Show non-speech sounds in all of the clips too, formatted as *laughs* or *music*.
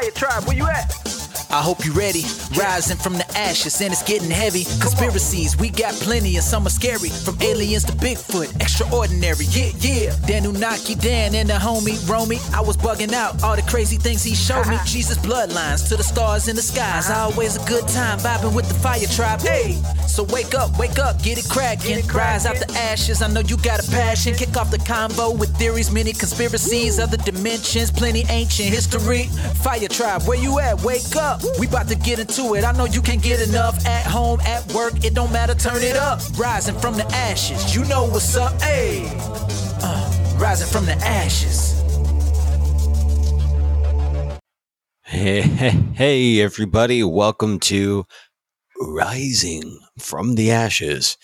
Fire Tribe, where you at? I hope you're ready. Rising from the ashes and it's getting heavy. Conspiracies, we got plenty and some are scary. From aliens to Bigfoot, extraordinary. Yeah, yeah. Danunaki Dan and the homie Romy. I was bugging out all the crazy things he showed me. Jesus bloodlines to the stars in the skies. Always a good time vibing with the fire tribe. Hey, so wake up, wake up, get it cracking. Rise out the ashes. I know you got a passion. Kick off the combo with theories, many conspiracies, other dimensions, plenty ancient history. Fire tribe, where you at? Wake up. We about to get into it. I know you can't get enough at home, at work. It don't matter. Turn it up. Rising from the ashes. You know what's up. Hey, uh, rising from the ashes. Hey, hey, hey, everybody. Welcome to Rising from the Ashes.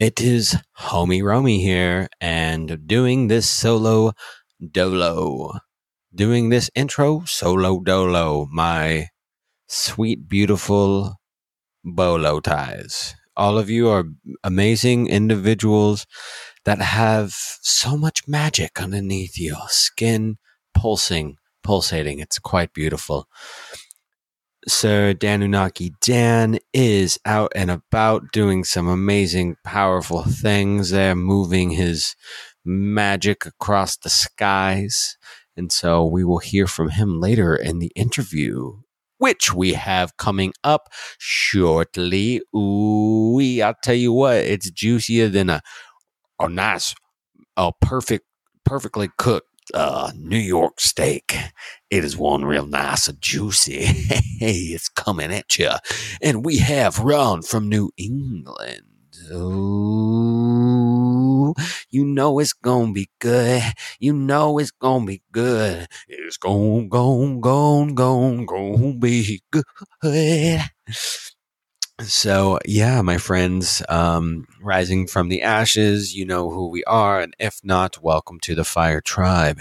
It is Homie Romy here and doing this solo dolo. Doing this intro solo dolo. My sweet, beautiful bolo ties. All of you are amazing individuals that have so much magic underneath your skin, pulsing, pulsating. It's quite beautiful. Sir Danunaki Dan is out and about doing some amazing, powerful things there, moving his magic across the skies. And so we will hear from him later in the interview which we have coming up shortly. Ooh, I'll tell you what, it's juicier than a, a nice, a perfect, perfectly cooked uh, New York steak. It is one real nice and juicy. *laughs* hey, it's coming at you. And we have Ron from New England. Ooh, you know it's gonna be good. You know it's gonna be good. It's gonna, gonna, gonna, gonna, gonna be good. So yeah, my friends, um, rising from the ashes, you know who we are, and if not, welcome to the Fire Tribe.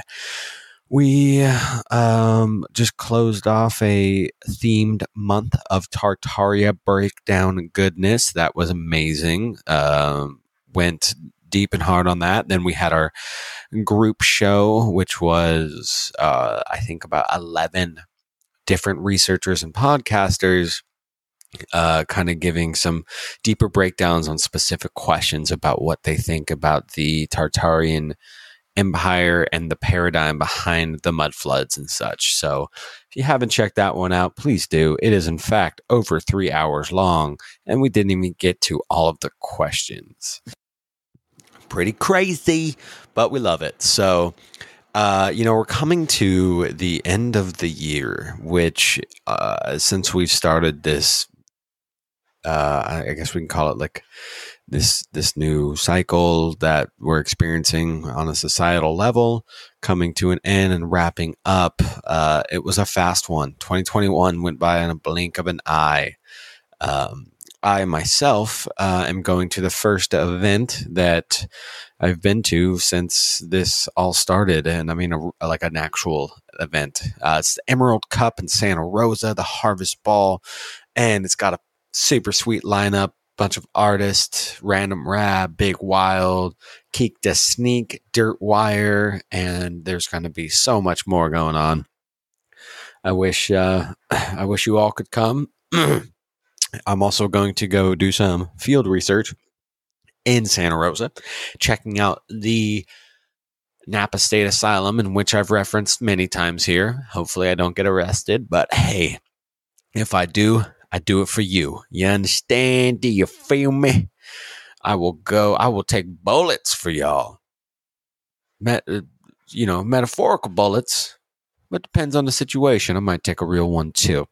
We um, just closed off a themed month of Tartaria breakdown goodness. That was amazing. Um, went deep and hard on that. Then we had our group show, which was, uh, I think, about 11 different researchers and podcasters. Uh, kind of giving some deeper breakdowns on specific questions about what they think about the Tartarian empire and the paradigm behind the mud floods and such. So, if you haven't checked that one out, please do. It is, in fact, over three hours long, and we didn't even get to all of the questions. Pretty crazy, but we love it. So, uh, you know, we're coming to the end of the year, which, uh, since we've started this, uh, I guess we can call it like this this new cycle that we're experiencing on a societal level coming to an end and wrapping up. Uh, it was a fast one. 2021 went by in a blink of an eye. Um, I myself uh, am going to the first event that I've been to since this all started, and I mean a, like an actual event. Uh, it's the Emerald Cup in Santa Rosa, the Harvest Ball, and it's got a super sweet lineup bunch of artists, Random Rab, Big Wild, Keek the Sneak, Dirt Wire, and there's going to be so much more going on. I wish uh, *clears throat* I wish you all could come. *clears throat* I'm also going to go do some field research in Santa Rosa, checking out the Napa State Asylum, in which I've referenced many times here. Hopefully, I don't get arrested, but hey, if I do, I do it for you. You understand? Do you feel me? I will go, I will take bullets for y'all. Met, you know, metaphorical bullets, but depends on the situation. I might take a real one too.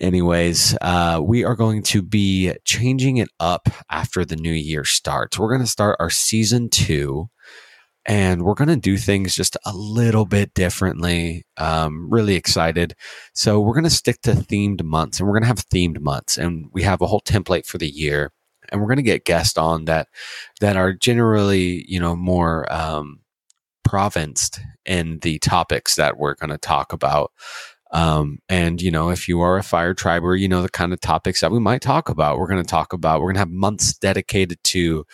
Anyways, uh, we are going to be changing it up after the new year starts. We're going to start our season two and we're going to do things just a little bit differently. Um, really excited. So we're going to stick to themed months and we're going to have themed months and we have a whole template for the year and we're going to get guests on that, that are generally, you know, more, um, provinced in the topics that we're going to talk about. Um, and you know, if you are a fire triber, you know the kind of topics that we might talk about. We're going to talk about. We're going to have months dedicated to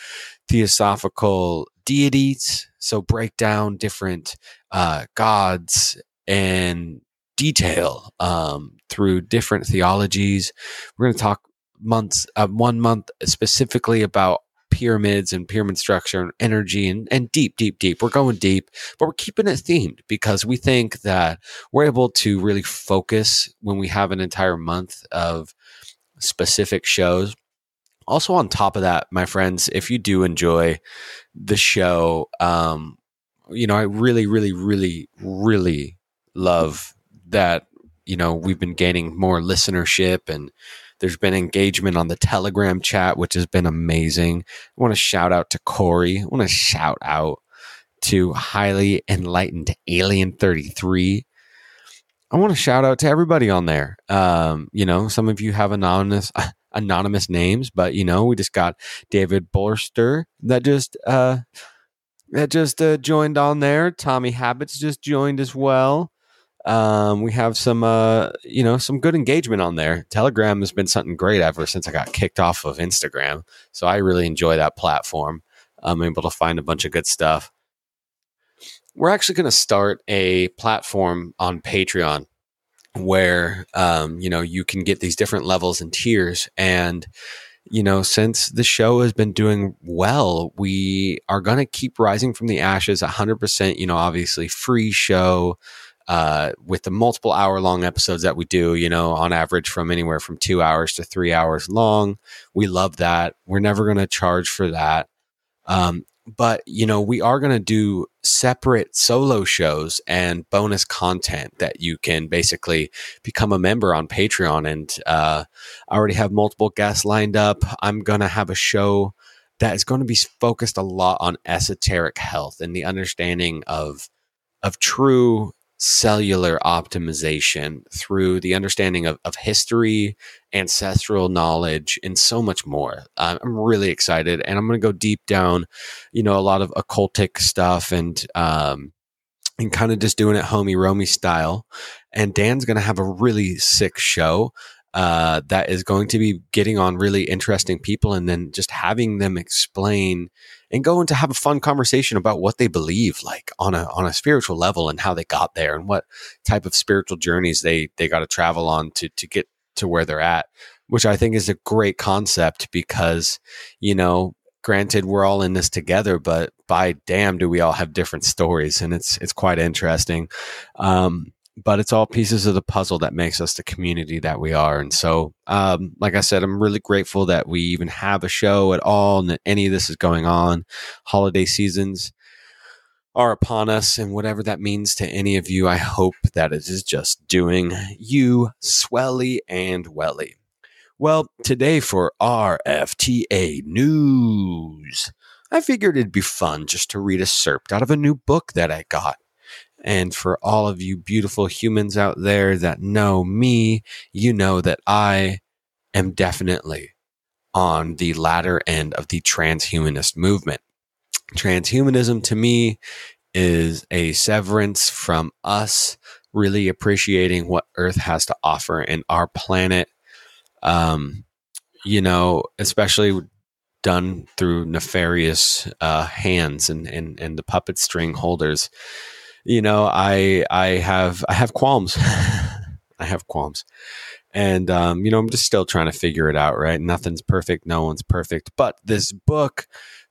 theosophical deities. So break down different uh, gods and detail um, through different theologies. We're going to talk months, uh, one month specifically about pyramids and pyramid structure and energy and, and deep, deep, deep. We're going deep, but we're keeping it themed because we think that we're able to really focus when we have an entire month of specific shows. Also, on top of that, my friends, if you do enjoy the show, um, you know, I really, really, really, really love that, you know, we've been gaining more listenership and there's been engagement on the Telegram chat, which has been amazing. I want to shout out to Corey. I want to shout out to highly enlightened Alien 33. I want to shout out to everybody on there. Um, you know, some of you have anonymous *laughs* anonymous names, but you know, we just got David Borster that just uh that just uh, joined on there. Tommy Habits just joined as well. Um, we have some, uh, you know, some good engagement on there. Telegram has been something great ever since I got kicked off of Instagram. So I really enjoy that platform. I'm able to find a bunch of good stuff. We're actually going to start a platform on Patreon where, um, you know, you can get these different levels and tiers. And, you know, since the show has been doing well, we are going to keep rising from the ashes 100%, you know, obviously free show uh, with the multiple hour long episodes that we do, you know, on average from anywhere from two hours to three hours long. We love that. We're never going to charge for that. Um, but, you know, we are going to do separate solo shows and bonus content that you can basically become a member on Patreon. And uh, I already have multiple guests lined up. I'm going to have a show that is going to be focused a lot on esoteric health and the understanding of of true cellular optimization through the understanding of, of history, ancestral knowledge, and so much more. I'm really excited, and I'm going to go deep down, you know, a lot of occultic stuff and um, and kind of just doing it homie romy style. And Dan's going to have a really sick show uh, that is going to be getting on really interesting people and then just having them explain and going to have a fun conversation about what they believe like on a on a spiritual level and how they got there and what type of spiritual journeys they they got to travel on to to get to where they're at which I think is a great concept because you know granted we're all in this together but by damn do we all have different stories and it's it's quite interesting. Um but it's all pieces of the puzzle that makes us the community that we are. And so, um, like I said, I'm really grateful that we even have a show at all and that any of this is going on. Holiday seasons are upon us, and whatever that means to any of you, I hope that it is just doing you swelly and welly. Well, today for RFTA News, I figured it'd be fun just to read a serp out of a new book that I got. And for all of you beautiful humans out there that know me, you know that I am definitely on the latter end of the transhumanist movement. Transhumanism to me is a severance from us really appreciating what Earth has to offer and our planet. Um, you know, especially done through nefarious uh, hands and, and, and the puppet string holders you know, I I have I have qualms. *laughs* I have qualms. And um, you know, I'm just still trying to figure it out, right? Nothing's perfect, no one's perfect. But this book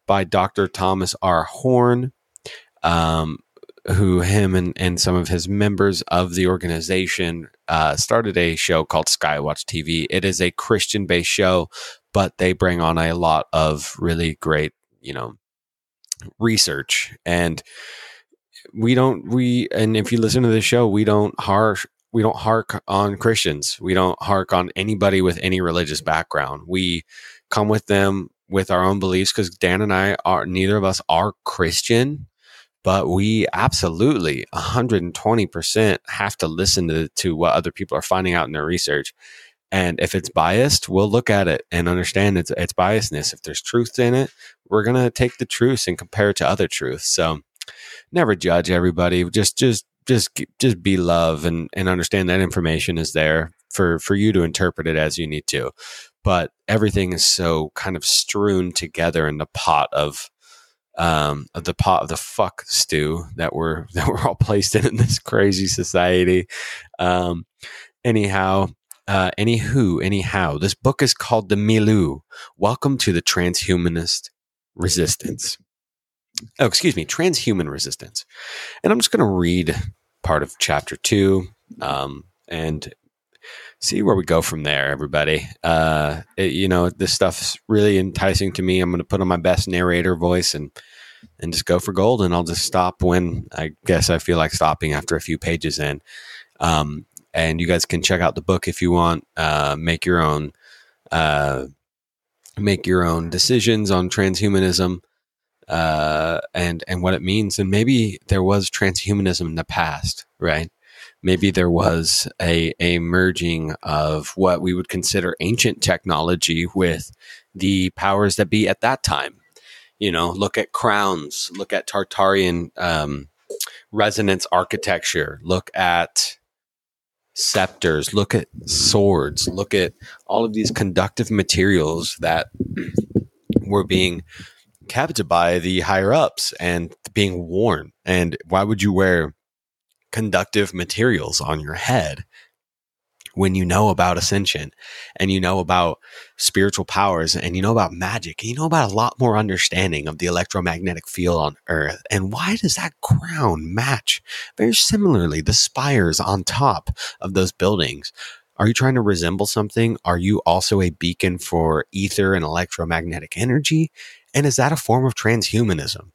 by Dr. Thomas R. Horn, um, who him and, and some of his members of the organization uh, started a show called Skywatch TV. It is a Christian based show, but they bring on a lot of really great, you know, research. And we don't we and if you listen to the show we don't harsh we don't hark on christians we don't hark on anybody with any religious background we come with them with our own beliefs because dan and i are neither of us are christian but we absolutely 120% have to listen to, to what other people are finding out in their research and if it's biased, we'll look at it and understand its, its biasness. If there's truth in it, we're to take the truth and compare it to other truths. So never judge everybody. Just just just just be love and and understand that information is there for for you to interpret it as you need to. But everything is so kind of strewn together in the pot of um, the pot of the fuck stew that we're *laughs* that we're all placed in in this crazy society. Um, anyhow, uh, anywho, anyhow, this book is called The Milieu. Welcome to the transhumanist resistance. Oh, excuse me, transhuman resistance. And I'm just going to read part of chapter two um, and see where we go from there, everybody. Uh, it, you know, this stuff's really enticing to me. I'm going to put on my best narrator voice and and just go for gold. And I'll just stop when I guess I feel like stopping after a few pages in. Um, and you guys can check out the book if you want. Uh, make your own. Uh, make your own decisions on transhumanism uh, and and what it means. And maybe there was transhumanism in the past, right? Maybe there was a a merging of what we would consider ancient technology with the powers that be at that time. You know, look at crowns, look at Tartarian um, resonance architecture, look at scepters, look at swords, look at all of these conductive materials that *clears throat* were being kept by the higher ups and being worn. And why would you wear conductive materials on your head when you know about ascension and you know about spiritual powers and you know about magic and you know about a lot more understanding of the electromagnetic field on earth? And why does that crown match very similarly the spires on top of those buildings? Are you trying to resemble something? Are you also a beacon for ether and electromagnetic energy and is that a form of transhumanism?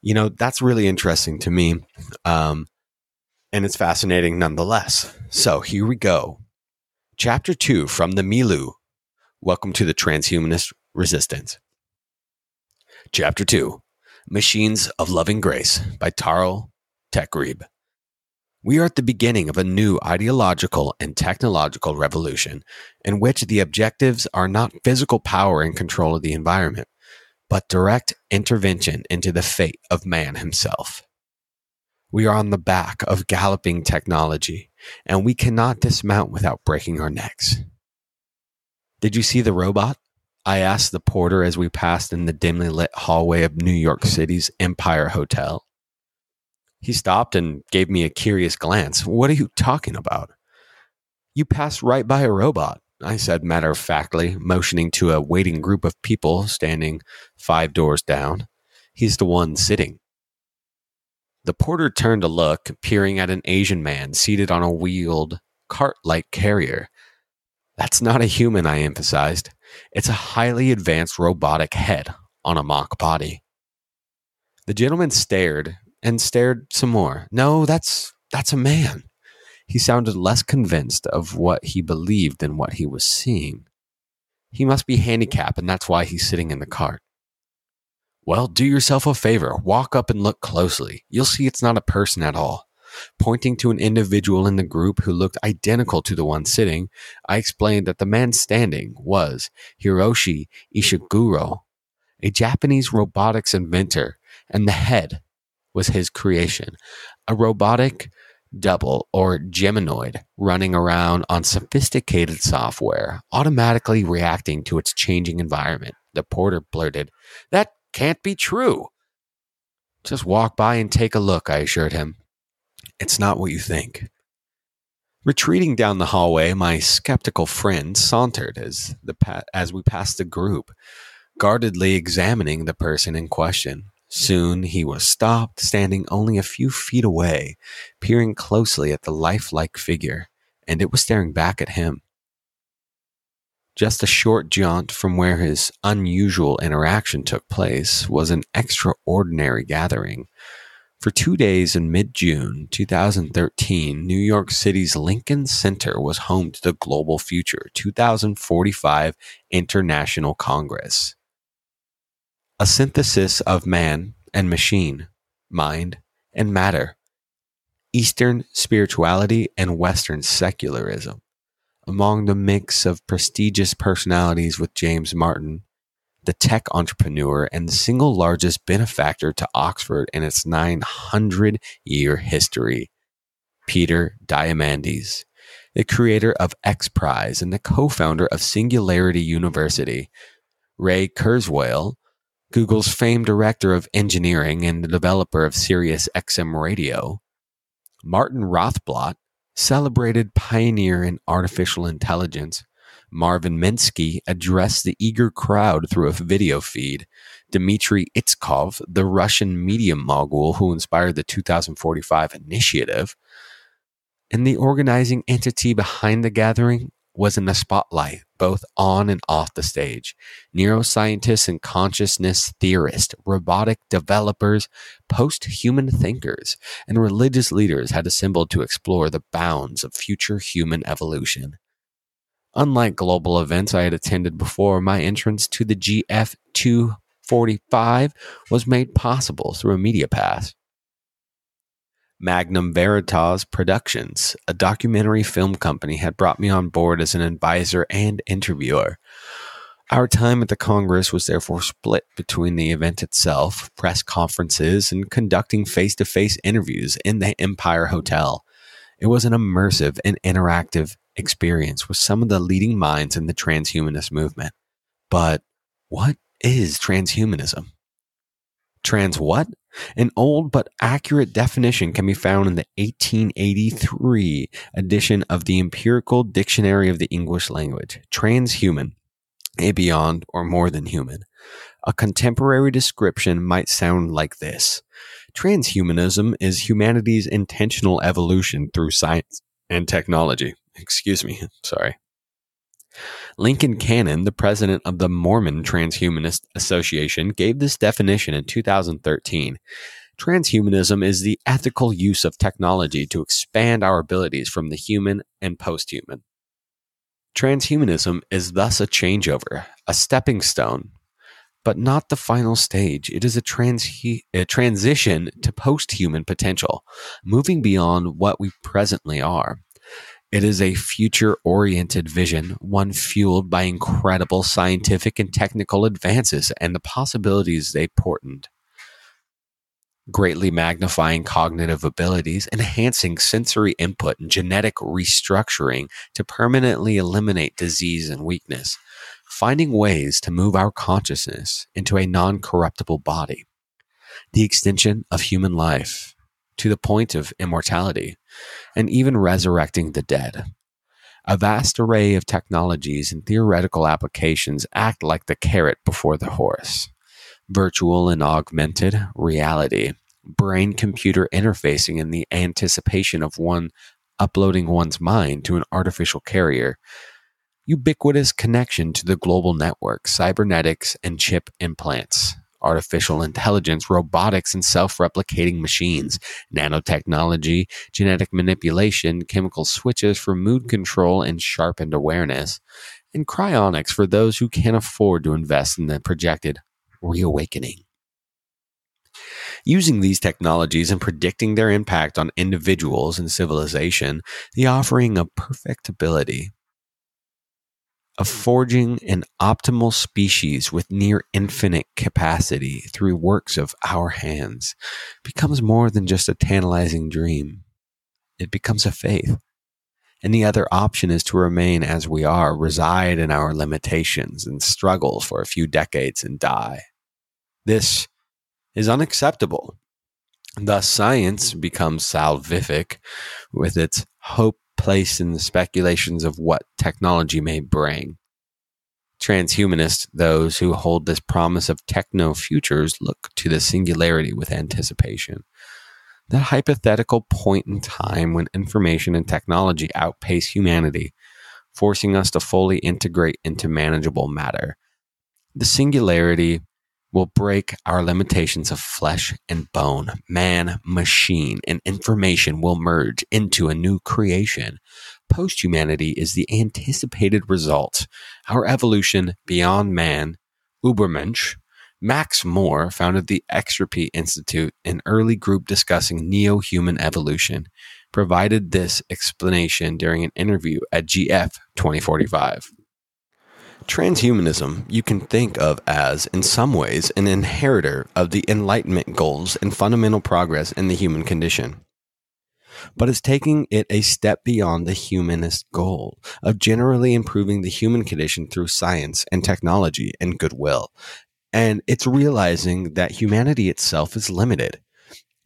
You know, that's really interesting to me. Um, and it's fascinating nonetheless. So here we go. Chapter two from the Milieu. Welcome to the Transhumanist Resistance. Chapter two Machines of Loving Grace by Taro Teichrib. We are at the beginning of a new ideological and technological revolution in which the objectives are not physical power and control of the environment, but direct intervention into the fate of man himself. We are on the back of galloping technology, and we cannot dismount without breaking our necks. Did you see the robot? I asked the porter as we passed in the dimly lit hallway of New York City's Empire Hotel. He stopped and gave me a curious glance. What are you talking about? You passed right by a robot. I said matter of factly, motioning to a waiting group of people standing five doors down. He's the one sitting. The porter turned to look, peering at an Asian man seated on a wheeled cart like carrier. That's not a human, I emphasized. It's a highly advanced robotic head on a mock body. The gentleman stared and stared some more. No, that's that's a man. He sounded less convinced of what he believed than what he was seeing. He must be handicapped, and that's why he's sitting in the cart. Well, do yourself a favor. Walk up and look closely. You'll see it's not a person at all. Pointing to an individual in the group who looked identical to the one sitting, I explained that the man standing was Hiroshi Ishiguro, a Japanese robotics inventor, and the head was his creation, a robotic double or Geminoid running around on sophisticated software, automatically reacting to its changing environment. The porter blurted, That can't be true. Just walk by and take a look, I assured him. It's not what you think. Retreating down the hallway, my skeptical friend sauntered as, the pa- as we passed the group, guardedly examining the person in question. Soon he was stopped, standing only a few feet away, peering closely at the lifelike figure, and it was staring back at him. Just a short jaunt from where his unusual interaction took place was an extraordinary gathering. For two days in mid June 2013, New York City's Lincoln Center was home to the Global Future 2045 International Congress a synthesis of man and machine, mind and matter, Eastern spirituality and Western secularism. Among the mix of prestigious personalities with James Martin, the tech entrepreneur and the single largest benefactor to Oxford in its 900 year history, Peter Diamandis, the creator of X Prize and the co founder of Singularity University, Ray Kurzweil, Google's famed director of engineering and the developer of Sirius XM Radio, Martin Rothblatt, celebrated pioneer in artificial intelligence, Marvin Minsky addressed the eager crowd through a video feed. Dmitry Itskov, the Russian media mogul who inspired the 2045 initiative, and the organizing entity behind the gathering was in the spotlight, both on and off the stage. Neuroscientists and consciousness theorists, robotic developers, post human thinkers, and religious leaders had assembled to explore the bounds of future human evolution. Unlike global events I had attended before, my entrance to the GF 245 was made possible through a media pass. Magnum Veritas Productions, a documentary film company, had brought me on board as an advisor and interviewer. Our time at the Congress was therefore split between the event itself, press conferences, and conducting face to face interviews in the Empire Hotel. It was an immersive and interactive experience with some of the leading minds in the transhumanist movement. But what is transhumanism? Trans what? An old but accurate definition can be found in the 1883 edition of the Empirical Dictionary of the English Language. Transhuman, a beyond or more than human. A contemporary description might sound like this Transhumanism is humanity's intentional evolution through science and technology. Excuse me, *laughs* sorry. Lincoln Cannon, the president of the Mormon Transhumanist Association, gave this definition in 2013. Transhumanism is the ethical use of technology to expand our abilities from the human and posthuman. Transhumanism is thus a changeover, a stepping stone, but not the final stage. It is a, a transition to posthuman potential, moving beyond what we presently are. It is a future oriented vision, one fueled by incredible scientific and technical advances and the possibilities they portend. Greatly magnifying cognitive abilities, enhancing sensory input, and genetic restructuring to permanently eliminate disease and weakness, finding ways to move our consciousness into a non corruptible body. The extension of human life to the point of immortality and even resurrecting the dead. A vast array of technologies and theoretical applications act like the carrot before the horse. Virtual and augmented reality, brain computer interfacing in the anticipation of one uploading one's mind to an artificial carrier, ubiquitous connection to the global network, cybernetics, and chip implants, artificial intelligence, robotics, and self replicating machines, nanotechnology, genetic manipulation, chemical switches for mood control and sharpened awareness, and cryonics for those who can't afford to invest in the projected reawakening. Using these technologies and predicting their impact on individuals and civilization, the offering of perfectibility of forging an optimal species with near infinite capacity through works of our hands becomes more than just a tantalizing dream. It becomes a faith. And the other option is to remain as we are, reside in our limitations and struggle for a few decades and die. This is unacceptable. Thus, science becomes salvific with its hope place in the speculations of what technology may bring. Transhumanists, those who hold this promise of techno futures, look to the singularity with anticipation. That hypothetical point in time when information and technology outpace humanity, forcing us to fully integrate into manageable matter. The singularity will break our limitations of flesh and bone. Man, machine, and information will merge into a new creation. Post humanity is the anticipated result. Our evolution beyond man, Ubermensch, Max More founded the Extropy Institute, an early group discussing neo human evolution, provided this explanation during an interview at GF 2045. Transhumanism you can think of as, in some ways, an inheritor of the Enlightenment goals and fundamental progress in the human condition. But it's taking it a step beyond the humanist goal of generally improving the human condition through science and technology and goodwill, And it's realizing that humanity itself is limited.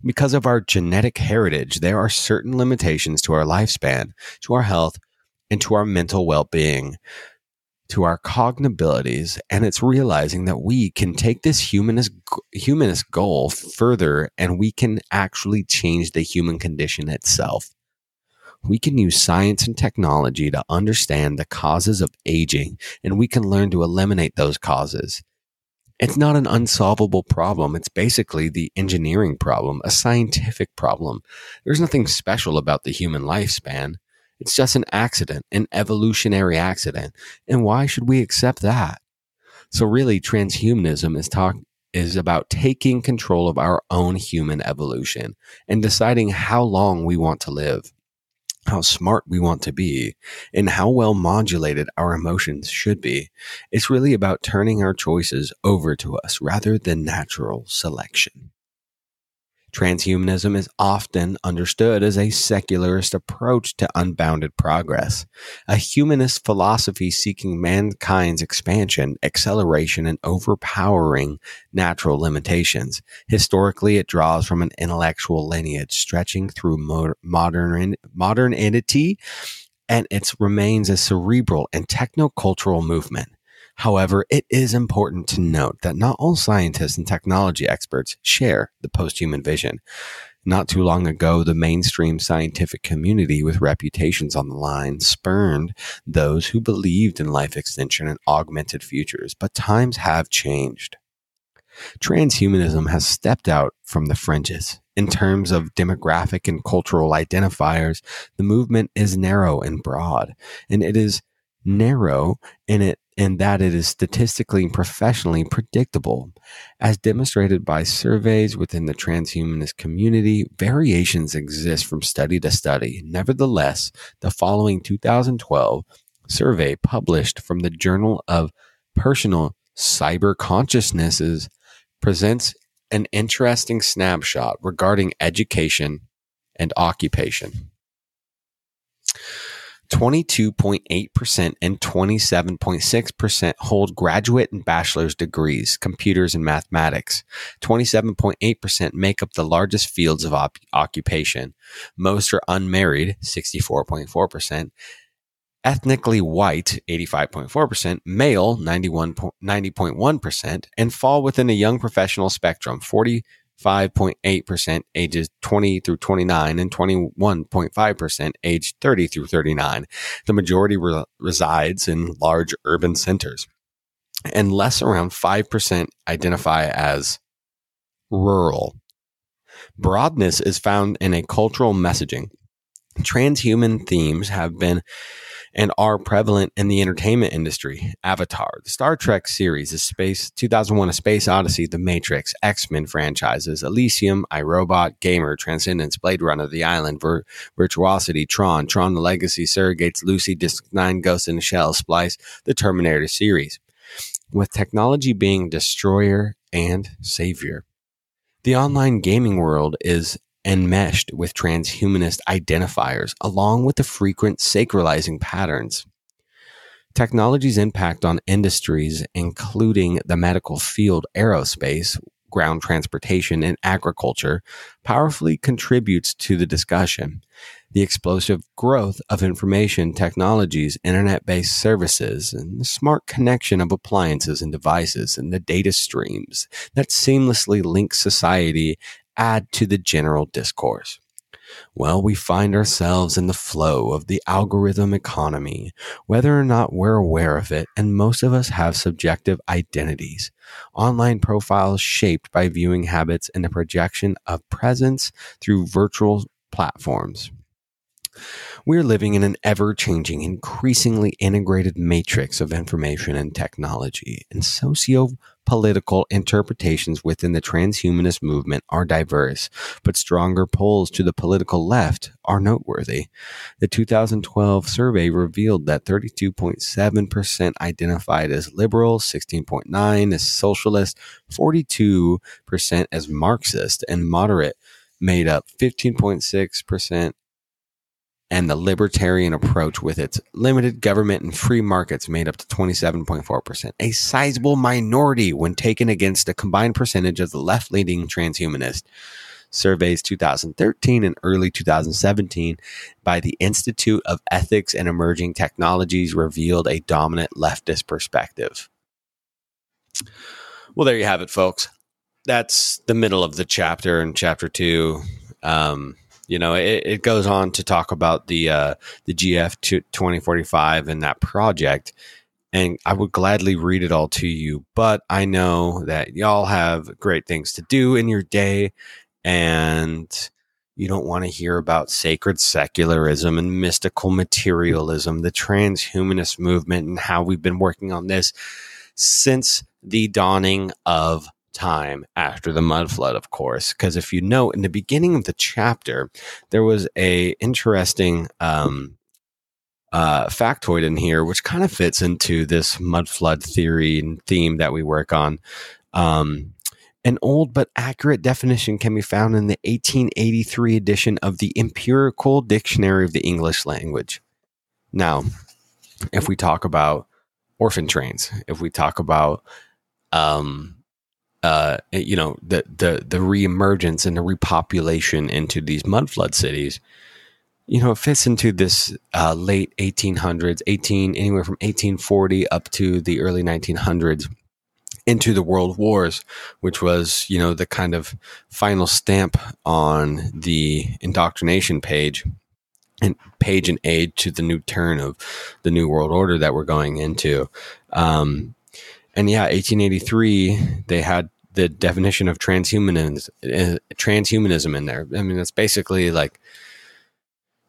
Because of our genetic heritage, there are certain limitations to our lifespan, to our health, and to our mental well being, to our cognabilities. And it's realizing that we can take this humanist, humanist goal further and we can actually change the human condition itself. We can use science and technology to understand the causes of aging, and we can learn to eliminate those causes. It's not an unsolvable problem. It's basically the engineering problem, a scientific problem. There's nothing special about the human lifespan. It's just an accident, an evolutionary accident. And why should we accept that? So really, transhumanism is talk is about taking control of our own human evolution and deciding how long we want to live how smart we want to be and how well modulated our emotions should be. It's really about turning our choices over to us rather than natural selection. Transhumanism is often understood as a secularist approach to unbounded progress, a humanist philosophy seeking mankind's expansion, acceleration, and overpowering natural limitations. Historically, it draws from an intellectual lineage stretching through modern, modernity, and it remains a cerebral and technocultural movement. However, it is important to note that not all scientists and technology experts share the posthuman vision. Not too long ago, the mainstream scientific community with reputations on the line spurned those who believed in life extension and augmented futures, but times have changed. Transhumanism has stepped out from the fringes. In terms of demographic and cultural identifiers, the movement is narrow and broad, and it is narrow in it and that it is statistically and professionally predictable. As demonstrated by surveys within the transhumanist community, variations exist from study to study. Nevertheless, the following 2012 survey published from the Journal of Personal Cyber Consciousnesses presents an interesting snapshot regarding education and occupation. 22.8% and 27.6% hold graduate and bachelor's degrees, computers and mathematics. 27.8% make up the largest fields of op- occupation. Most are unmarried, 64.4%. Ethnically white, 85.4%, male, 91, 90.1%, and fall within a young professional spectrum, 40 5.8% ages 20 through 29 and 21.5% age 30 through 39. The majority re- resides in large urban centers and less around 5% identify as rural. Broadness is found in a cultural messaging. Transhuman themes have been and are prevalent in the entertainment industry. Avatar, the Star Trek series, the Space 2001: A Space Odyssey, The Matrix, X Men franchises, Elysium, iRobot, Gamer, Transcendence, Blade Runner, The Island, Vir- Virtuosity, Tron, Tron: The Legacy, Surrogates, Lucy, Disc Nine, Ghost in the Shell, Splice, the Terminator series. With technology being destroyer and savior. The online gaming world is enmeshed with transhumanist identifiers, along with the frequent sacralizing patterns. Technology's impact on industries, including the medical field, aerospace, ground transportation, and agriculture, powerfully contributes to the discussion. The explosive growth of information technologies, internet based services, and the smart connection of appliances and devices, and the data streams that seamlessly link society add to the general discourse? Well, we find ourselves in the flow of the algorithm economy, whether or not we're aware of it, and most of us have subjective identities. Online profiles shaped by viewing habits and the projection of presence through virtual platforms. We're living in an ever changing, increasingly integrated matrix of information and technology, and socio political interpretations within the transhumanist movement are diverse, but stronger pulls to the political left are noteworthy. The 2012 survey revealed that 32.7% identified as liberal, 16.9 as socialist, 42% as Marxist, and moderate made up 15.6% and the libertarian approach with its limited government and free markets made up to 27.4%, a sizable minority when taken against a combined percentage of the left leaning transhumanist. Surveys 2013 and early 2017 by the Institute of Ethics and Emerging Technologies revealed a dominant leftist perspective. Well, there you have it, folks. That's the middle of the chapter in chapter two. Um, you know, it, it, goes on to talk about the uh, the GF 2045 and that project. And I would gladly read it all to you, but I know that y'all have great things to do in your day, and you don't want to hear about sacred secularism and mystical materialism, the transhumanist movement, and how we've been working on this since the dawning of time after the mud flood of course because if you know in the beginning of the chapter there was a interesting um, uh, factoid in here which kind of fits into this mud flood theory and theme that we work on. Um, an old but accurate definition can be found in the 1883 edition of the empirical dictionary of the english language. Now if we talk about orphan trains if we talk about um, uh, you know, the the the reemergence and the repopulation into these mud flood cities, you know, it fits into this uh, late 1800s, 18 anywhere from 1840 up to the early 1900s into the world wars which was you know the kind of final stamp on the indoctrination page and page and aid to the new turn of the new world order that we're going into. Um, and yeah, 1883, they had the definition of transhumanism, uh, transhumanism in there. I mean, it's basically like,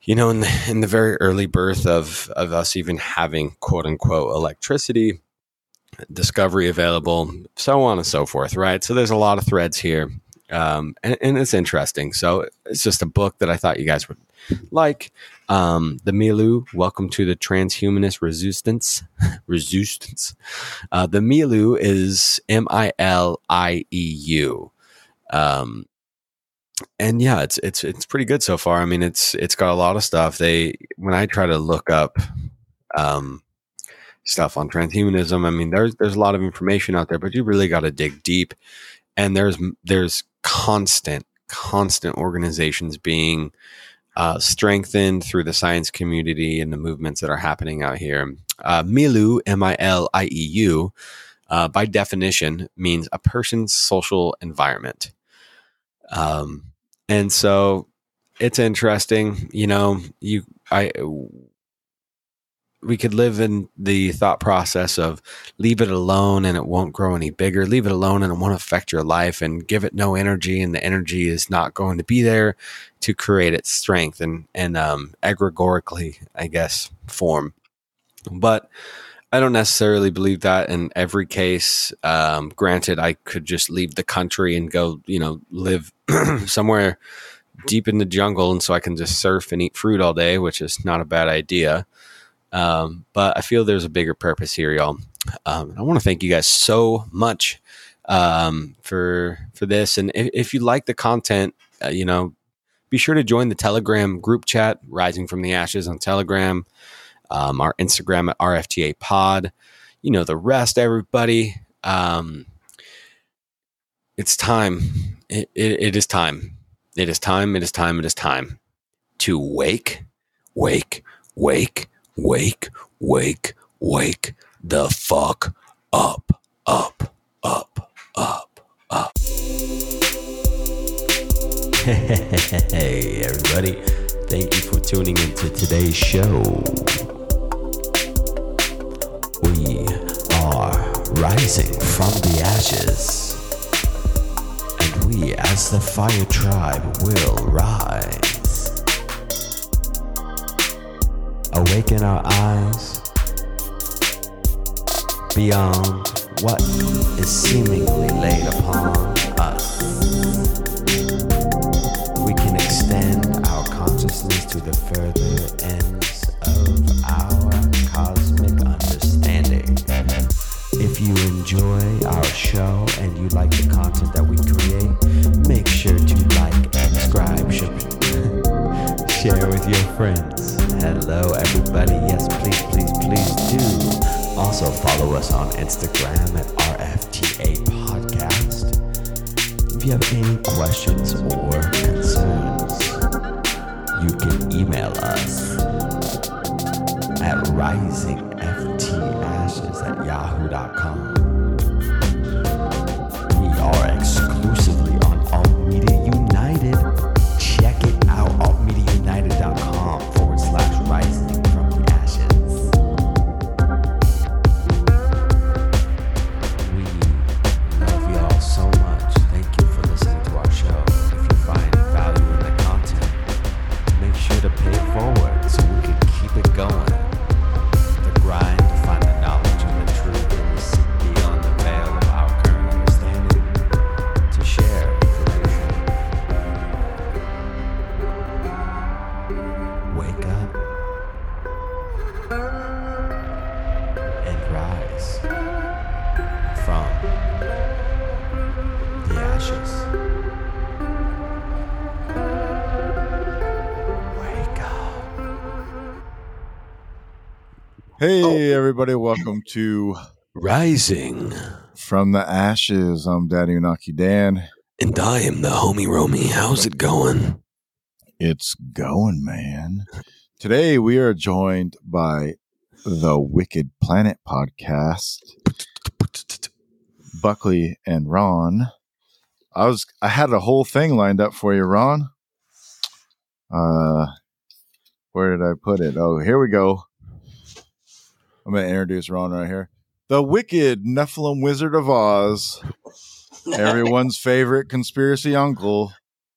you know, in the, in the very early birth of, of us even having quote unquote electricity, discovery available, so on and so forth, right? So there's a lot of threads here. Um, and, and it's interesting. So it's just a book that I thought you guys would like um, the Milieu. Welcome to the transhumanist resistance. *laughs* resistance. Uh, the Milieu is M I L I E U. Um, and yeah, it's it's it's pretty good so far. I mean, it's it's got a lot of stuff. They when I try to look up um, stuff on transhumanism, I mean, there's there's a lot of information out there, but you really got to dig deep. And there's there's constant constant organizations being uh, strengthened through the science community and the movements that are happening out here. Uh, Milieu, M I L I E U, uh, by definition, means a person's social environment. Um, and so it's interesting, you know, you, I, we could live in the thought process of leave it alone and it won't grow any bigger. Leave it alone and it won't affect your life and give it no energy and the energy is not going to be there to create its strength and and um egregorically i guess form. But i don't necessarily believe that in every case. Um granted i could just leave the country and go you know live *clears throat* somewhere deep in the jungle and so i can just surf and eat fruit all day which is not a bad idea um, but I feel there's a bigger purpose here, y'all. Um, I want to thank you guys so much um, for for this. And if, if you like the content, uh, you know, be sure to join the Telegram group chat, Rising from the Ashes on Telegram, um, our Instagram at RFTA Pod. You know the rest, everybody. Um, it's time. It, it, it is time. It is time. It is time. It is time to wake, wake, wake wake, wake, wake the fuck up, up, up, up, up. *laughs* Hey, everybody. Thank you for tuning into today's show. We are rising from the ashes. And we, as the fire tribe, will rise. Awaken our eyes beyond what is seemingly laid upon us. We can extend our consciousness to the further ends of our cosmic understanding. If you enjoy our show and you like the content that we create, make sure to like, subscribe, *laughs* share with your friends Hello, everybody. Yes, please, please, please do. Also, follow us on Instagram at RFTA Podcast. If you have any questions or concerns, you can email us at risingftashes at yahoo.com. Hey, everybody, welcome to Rising. From the Ashes. I'm Daddy Unaki Dan. And I am the homie Romy. How's it going? It's going, man. Today we are joined by the Wicked Planet podcast, Buckley and Ron. I was I had a whole thing lined up for you, Ron. Uh where did I put it? Oh, here we go. I'm gonna introduce Ron right here. The wicked Nephilim Wizard of Oz. *laughs* Everyone's favorite conspiracy uncle,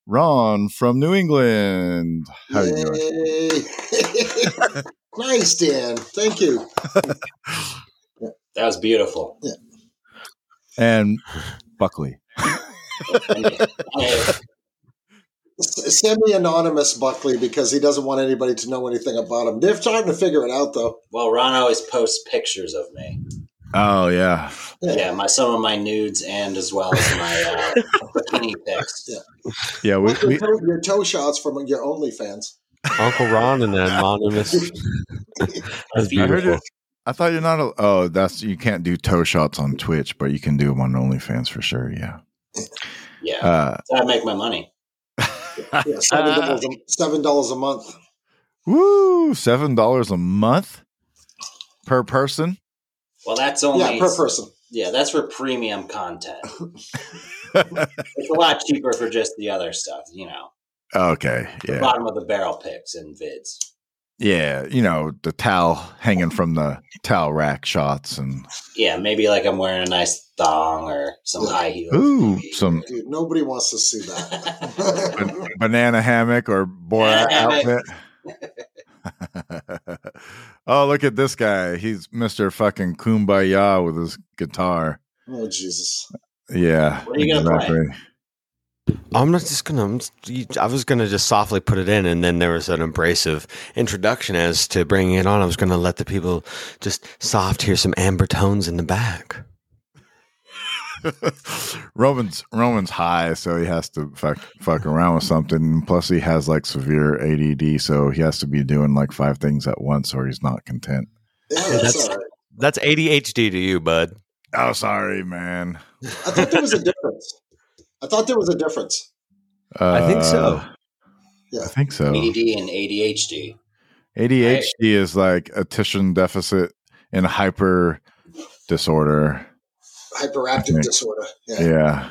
Ron from New England. How are you doing? *laughs* Nice, Dan. Thank you. *laughs* That was beautiful. And Buckley. S- Semi-anonymous Buckley because he doesn't want anybody to know anything about him. They're starting to figure it out, though. well, Ron always posts pictures of me. Oh yeah. Yeah, my some of my nudes and as well as my uh, bikini pics. *laughs* Yeah. Yeah, we, Like your, toe, your toe shots from your OnlyFans. Uncle Ron and then *laughs* anonymous. That's I beautiful. you. I thought you're not. A, oh, that's you can't do toe shots on Twitch, but you can do them on OnlyFans for sure. Yeah. Yeah, Uh, that's how I make my money. Yeah, *laughs* seven dollars a, uh, seven dollars a month. woo! Seven dollars a month per person. Well, that's only Yeah, per person. yeah, that's for premium content. *laughs* It's a lot cheaper for just the other stuff, you know, okay. the bottom of the barrel picks and vids. Yeah. You know the towel hanging from the towel rack shots and Yeah, maybe like I'm wearing a nice thong or some high heels. ooh maybe. some Dude, nobody wants to see that. *laughs* banana hammock or Borat outfit. *laughs* oh, look at this guy. He's Mr. fucking Kumbaya with his guitar. oh, Jesus. Yeah. What are you gonna play? I'm not just gonna. I'm just- I was gonna just softly put it in, and then there was an abrasive introduction as to bringing it on. I was gonna let the people just soft hear some amber tones in the back. *laughs* Roman's Roman's high, so he has to fuck fuck around with something. Plus, he has like severe ADD, so he has to be doing like five things at once, or he's not content. Yeah, Yeah, that's that's- all right. That's ADHD to you, bud. Oh, sorry, man. I thought there was a difference. *laughs* I thought there was a difference. I think so. Uh, I think so. ADD and ADHD. ADHD is like attention deficit and hyper disorder. Hyperactive disorder. Yeah. Yeah.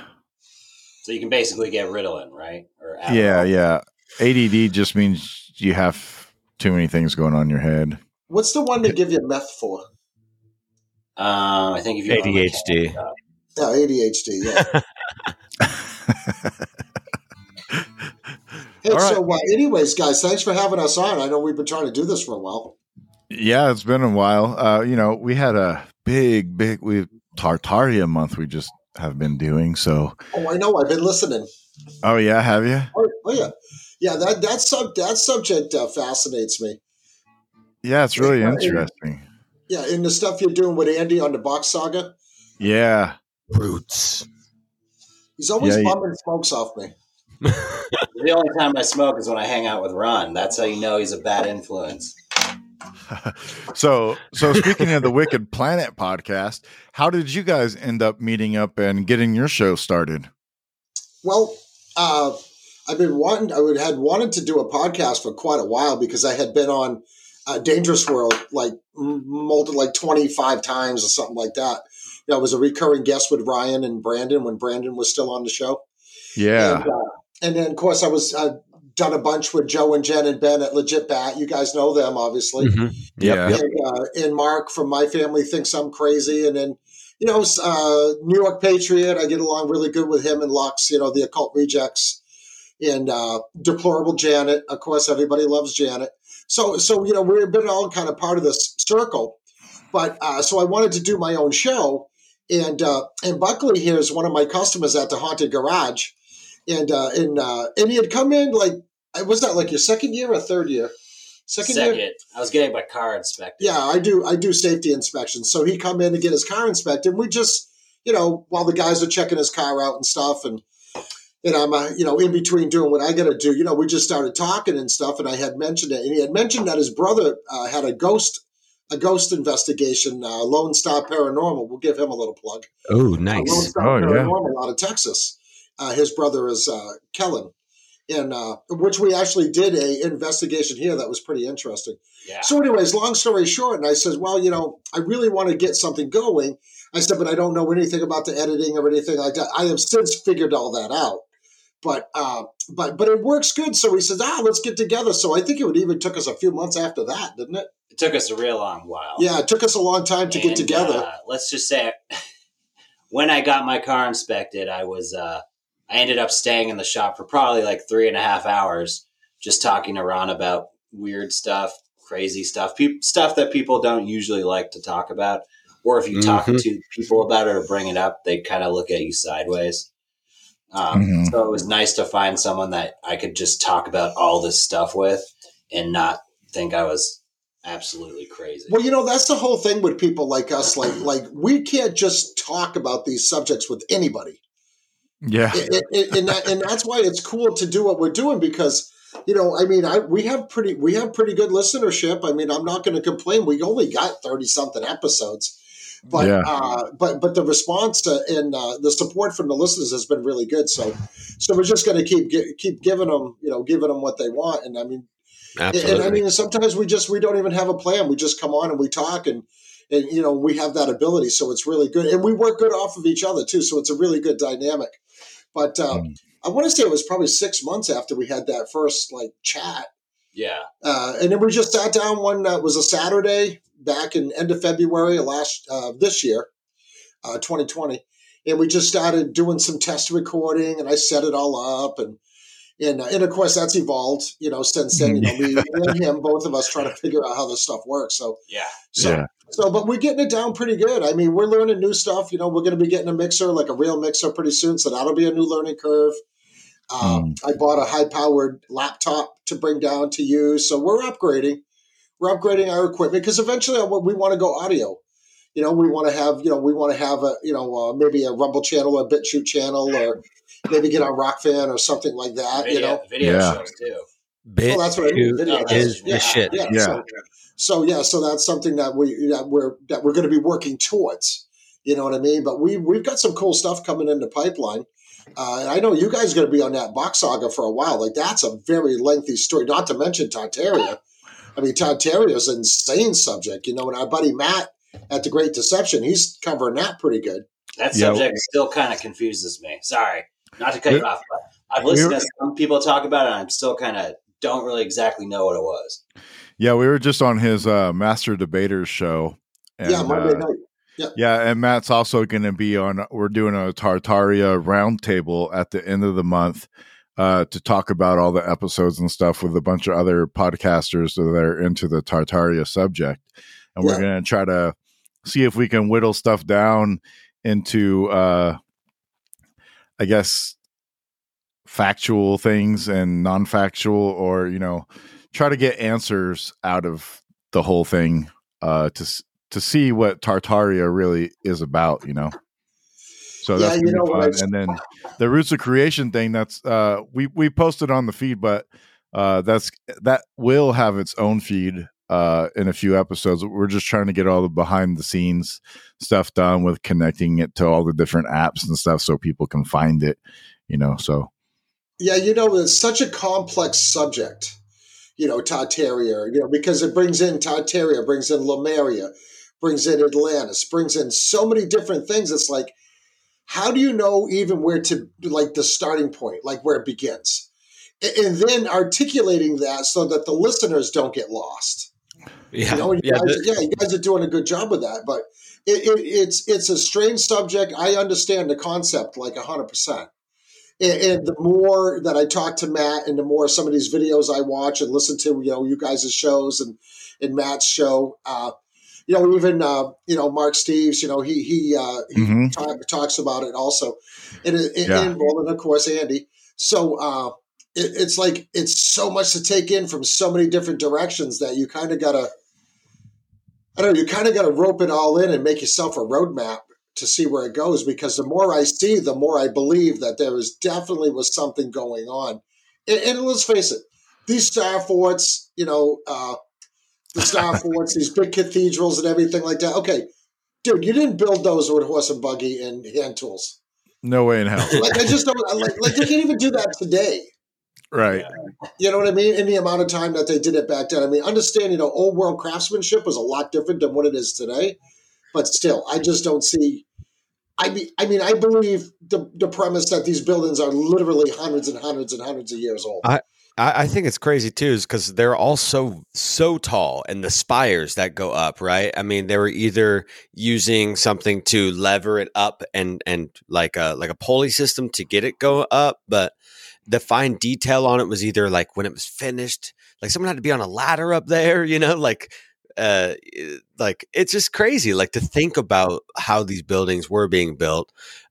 So you can basically get Ritalin, right? Or Yeah, yeah. ADD just means you have too many things going on in your head. What's the one they give you meth for? Um, I think if you ADHD. Yeah, ADHD. Yeah. *laughs* Hey, All right. so uh, anyways, guys, thanks for having us on. I know we've been trying to do this for a while. Yeah, it's been a while. Uh, you know, we had a big, big we Tartaria month we just have been doing. So, Oh, I know. I've been listening. oh yeah, have you? Oh, oh yeah, yeah. That that sub that subject uh, fascinates me. Yeah, it's really Yeah. interesting. Yeah, and the stuff you're doing with Andy on the box saga, Yeah, Roots. he's always Yeah, he- bumming smokes off me. The only time I smoke is when I hang out with Ron. That's how you know he's a bad influence. *laughs* so so speaking of the Wicked Planet podcast, how did you guys end up meeting up and getting your show started? Well, uh, I've been wanting. I would had wanted to do a podcast for quite a while because I had been on uh, Dangerous World like multi like twenty five times or something like that. You know, I was a recurring guest with Ryan and Brandon when Brandon was still on the show. Yeah, and, uh, and then of course I was uh, done a bunch with Joe and Jen and Ben at Legit Bat. You guys know them, obviously. Mhm. Yeah. yep. And, uh, and Mark from my family thinks I'm crazy. And then, you know, uh, New York Patriot, I get along really good with him and Lux, you know, the occult rejects. And uh, deplorable Janet. Of course, everybody loves Janet. So, so you know, we've been all kind of part of this circle. But uh, so I wanted to do my own show. And uh, and Buckley here is one of my customers at the Haunted Garage. And uh, and uh, and he had come in like was that like your second year or third year? Second, year. I was getting my car inspected. Yeah, I do. I do safety inspections. So he come in to get his car inspected. And we just, you know, while the guys are checking his car out and stuff, and and I'm, uh, you know, in between doing what I got to do, you know, we just started talking and stuff. And I had mentioned it, and he had mentioned that his brother uh, had a ghost, a ghost investigation, uh, Lone Star Paranormal. We'll give him a little plug. Oh, Uh, Lone nice. Star Oh, yeah. Paranormal out of Texas. Uh, his brother is uh, Kellen. And uh, which we actually did a investigation here that was pretty interesting. Yeah. So, anyways, long story short, and I said, well, you know, I really want to get something going. I said, but I don't know anything about the editing or anything like that. I have since figured all that out. But uh, but but it works good. So he says, ah, let's get together. So I think it would even took us a few months after that, didn't it? It took us a real long while. Yeah, it took us a long time to get together. uh, let's just say, *laughs* when I got my car inspected, I was uh, I ended up staying in the shop for probably like three and a half hours, just talking to Ron about weird stuff, crazy stuff, peop stuff that people don't usually like to talk about. Or if you talk Mhm. to people about it or bring it up, they kind of look at you sideways. Um, Mhm. So it was nice to find someone that I could just talk about all this stuff with and not think I was absolutely crazy. Well, you know, that's the whole thing with people like us. Like, like we can't just talk about these subjects with anybody. Yeah, it, it, and, that, and that's why it's cool to do what we're doing because you know i mean i we have pretty we have pretty good listenership i mean i'm not going to complain we only got 30 something episodes but Yeah. uh but but the response to, and uh, the support from the listeners has been really good so so we're just going to keep keep giving them you know giving them what they want and i mean Absolutely. and I mean, sometimes we just we don't even have a plan. We just come on and we talk, and and you know we have that ability, so it's really good, and we work good off of each other too. So it's a really good dynamic. But uh, Mm. I want to say it was probably six months after we had that first like chat, yeah. uh, and then we just sat down one that was a Saturday back in end of February last uh, this year, uh, 2020, and we just started doing some test recording, and I set it all up, and and uh, and of course that's evolved, you know, since then. You know, *laughs* me and him, both of us trying to figure out how this stuff works. So Yeah. so. Yeah. So, but we're getting it down pretty good. I mean, we're learning new stuff. You know, we're going to be getting a mixer, like a real mixer, pretty soon. So that'll be a new learning curve. Um, I bought a high-powered laptop to bring down to use. So we're upgrading. We're upgrading our equipment because eventually we want to go audio. You know, we want to have, you know, we want to have a, you know, uh, maybe a Rumble channel or a BitChute channel, or maybe get on Rokfin or something like that. Video, You know, video Yeah. shows too. Bit well, that's what I mean. Video is is yeah, the shit. Yeah. Yeah. So, so yeah, so that's something that we that we're that we're going to be working towards. You know what I mean? But we we've got some cool stuff coming in the pipeline. Uh, and I know you guys are going to be on that box saga for a while. Like that's a very lengthy story. Not to mention Tartaria. I mean, Tartaria is an insane subject. You know, and our buddy Matt at the Great Deception, he's covering that pretty good. That Yeah. subject still kind of confuses me. Sorry, not to cut you off, but I've listened to some people talk about it, and I'm still kind of don't really exactly know what it was. yeah. We were just on his uh, Master Debaters show. And, yeah, Monday uh, night. Yeah, and Matt's also going to be on. We're doing a Tartaria roundtable at the end of the month uh, to talk about all the episodes and stuff with a bunch of other podcasters that are into the Tartaria subject, and we're going to try to see if we can whittle stuff down into, uh, I guess, factual things and non-factual, or you know, try to get answers out of the whole thing uh, to s- to see what Tartaria really is about, you know. So Yeah, that's you know fun. And then the roots of creation thing. That's uh, we we posted on the feed, but uh, that's that will have its own feed uh, in a few episodes. We're just trying to get all the behind the scenes stuff done with connecting it to all the different apps and stuff so people can find it, you know. So, Yeah, you know, it's such a complex subject, you know, Tartaria, you know, because it brings in Terrier, brings in Lemuria, brings in Atlantis, brings in so many different things. It's like, how do you know even where to, like, the starting point, like where it begins? And then articulating that so that the listeners don't get lost. Yeah, You know, you yeah. guys, yeah, you guys are doing a good job with that, but it, it, it's it's a strange subject. I understand the concept like hundred percent. And, the more that I talk to Matt, and the more some of these videos I watch and listen to, you know, you guys' shows and and Matt's show, uh, you know, even uh, you know Mark Steves, you know, he he uh, he Mhm. talk, talks about it also, and, and, Yeah. and of course Andy. So uh, it, it's like it's so much to take in from so many different directions that you kind of gotta. I don't know. You kind of got to rope it all in and make yourself a roadmap to see where it goes. Because the more I see, the more I believe that there is definitely was something going on. And, and let's face it, these star forts, you know, uh, the star *laughs* forts, these big cathedrals and everything like that. Okay, dude, you didn't build those with horse and buggy and hand tools. no way in hell. Like I just don't like. Like they can't even do that today. Right. You know what I mean? In the amount of time that they did it back then. I mean, understand, you know, old world craftsmanship was a lot different than what it is today. But still, I just don't see. I mean, I mean, I believe the the premise that these buildings are literally hundreds and hundreds and hundreds of years old. I, I I think it's crazy too, is because they're all so so tall, and the spires that go up, right? I mean, they were either using something to lever it up and and like a like a pulley system to get it go up, but the fine detail on it was either like when it was finished, like someone had to be on a ladder up there, you know, like uh like it's just crazy like to think about how these buildings were being built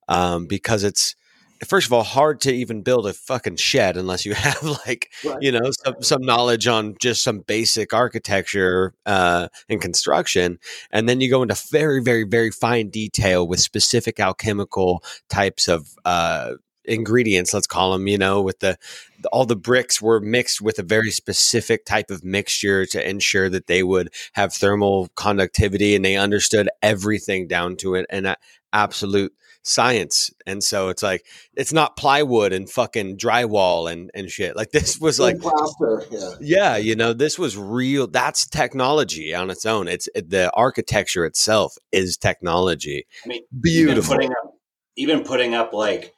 um because it's first of all hard to even build a fucking shed unless you *laughs* have like Right. you know some, some knowledge on just some basic architecture uh, and construction and then you go into very very very fine detail with specific alchemical types of uh, ingredients let's call them you know with the the- all the bricks were mixed with a very specific type of mixture to ensure that they would have thermal conductivity and they understood everything down to it and a- absolute science. And so it's like it's not plywood and fucking drywall and and shit. Like this was like plaster, yeah. yeah you know this was real that's technology on its own. It's it, the architecture itself is technology. I mean, beautiful Even putting up, even putting up like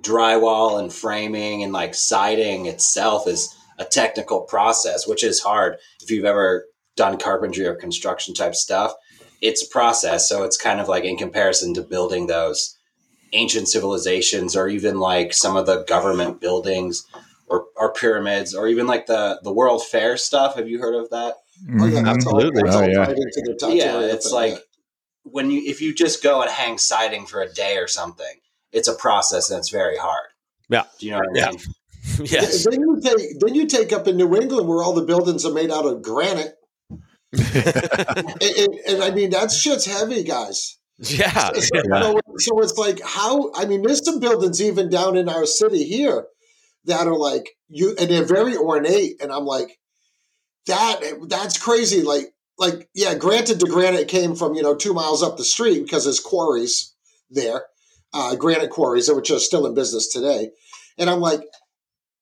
drywall and framing and like siding itself is a technical process, which is hard. If you've ever done carpentry or construction type stuff, it's a process. So it's kind of like in comparison to building those ancient civilizations or even like some of the government buildings or, or pyramids or even like the, the World Fair stuff. Have you heard of that? Oh, yeah, Mhm. that's all, Absolutely. that's Oh, yeah. tied into the yeah, it's like when you if you just go and hang siding for a day or something, it's a process and it's very hard. Yeah. Do you know what I Yeah. mean? *laughs* yes Then you take then you take up in New England where all the buildings are made out of granite, *laughs* and, and, and I mean that shit's heavy, guys. yeah So, so, so it's like how I mean, there's some buildings even down in our city here that are like you, and they're very ornate, and I'm like, that that's crazy. Like, like yeah, granted, the granite came from you know two miles up the street because there's quarries there, uh, granite quarries which are still in business today, and I'm like.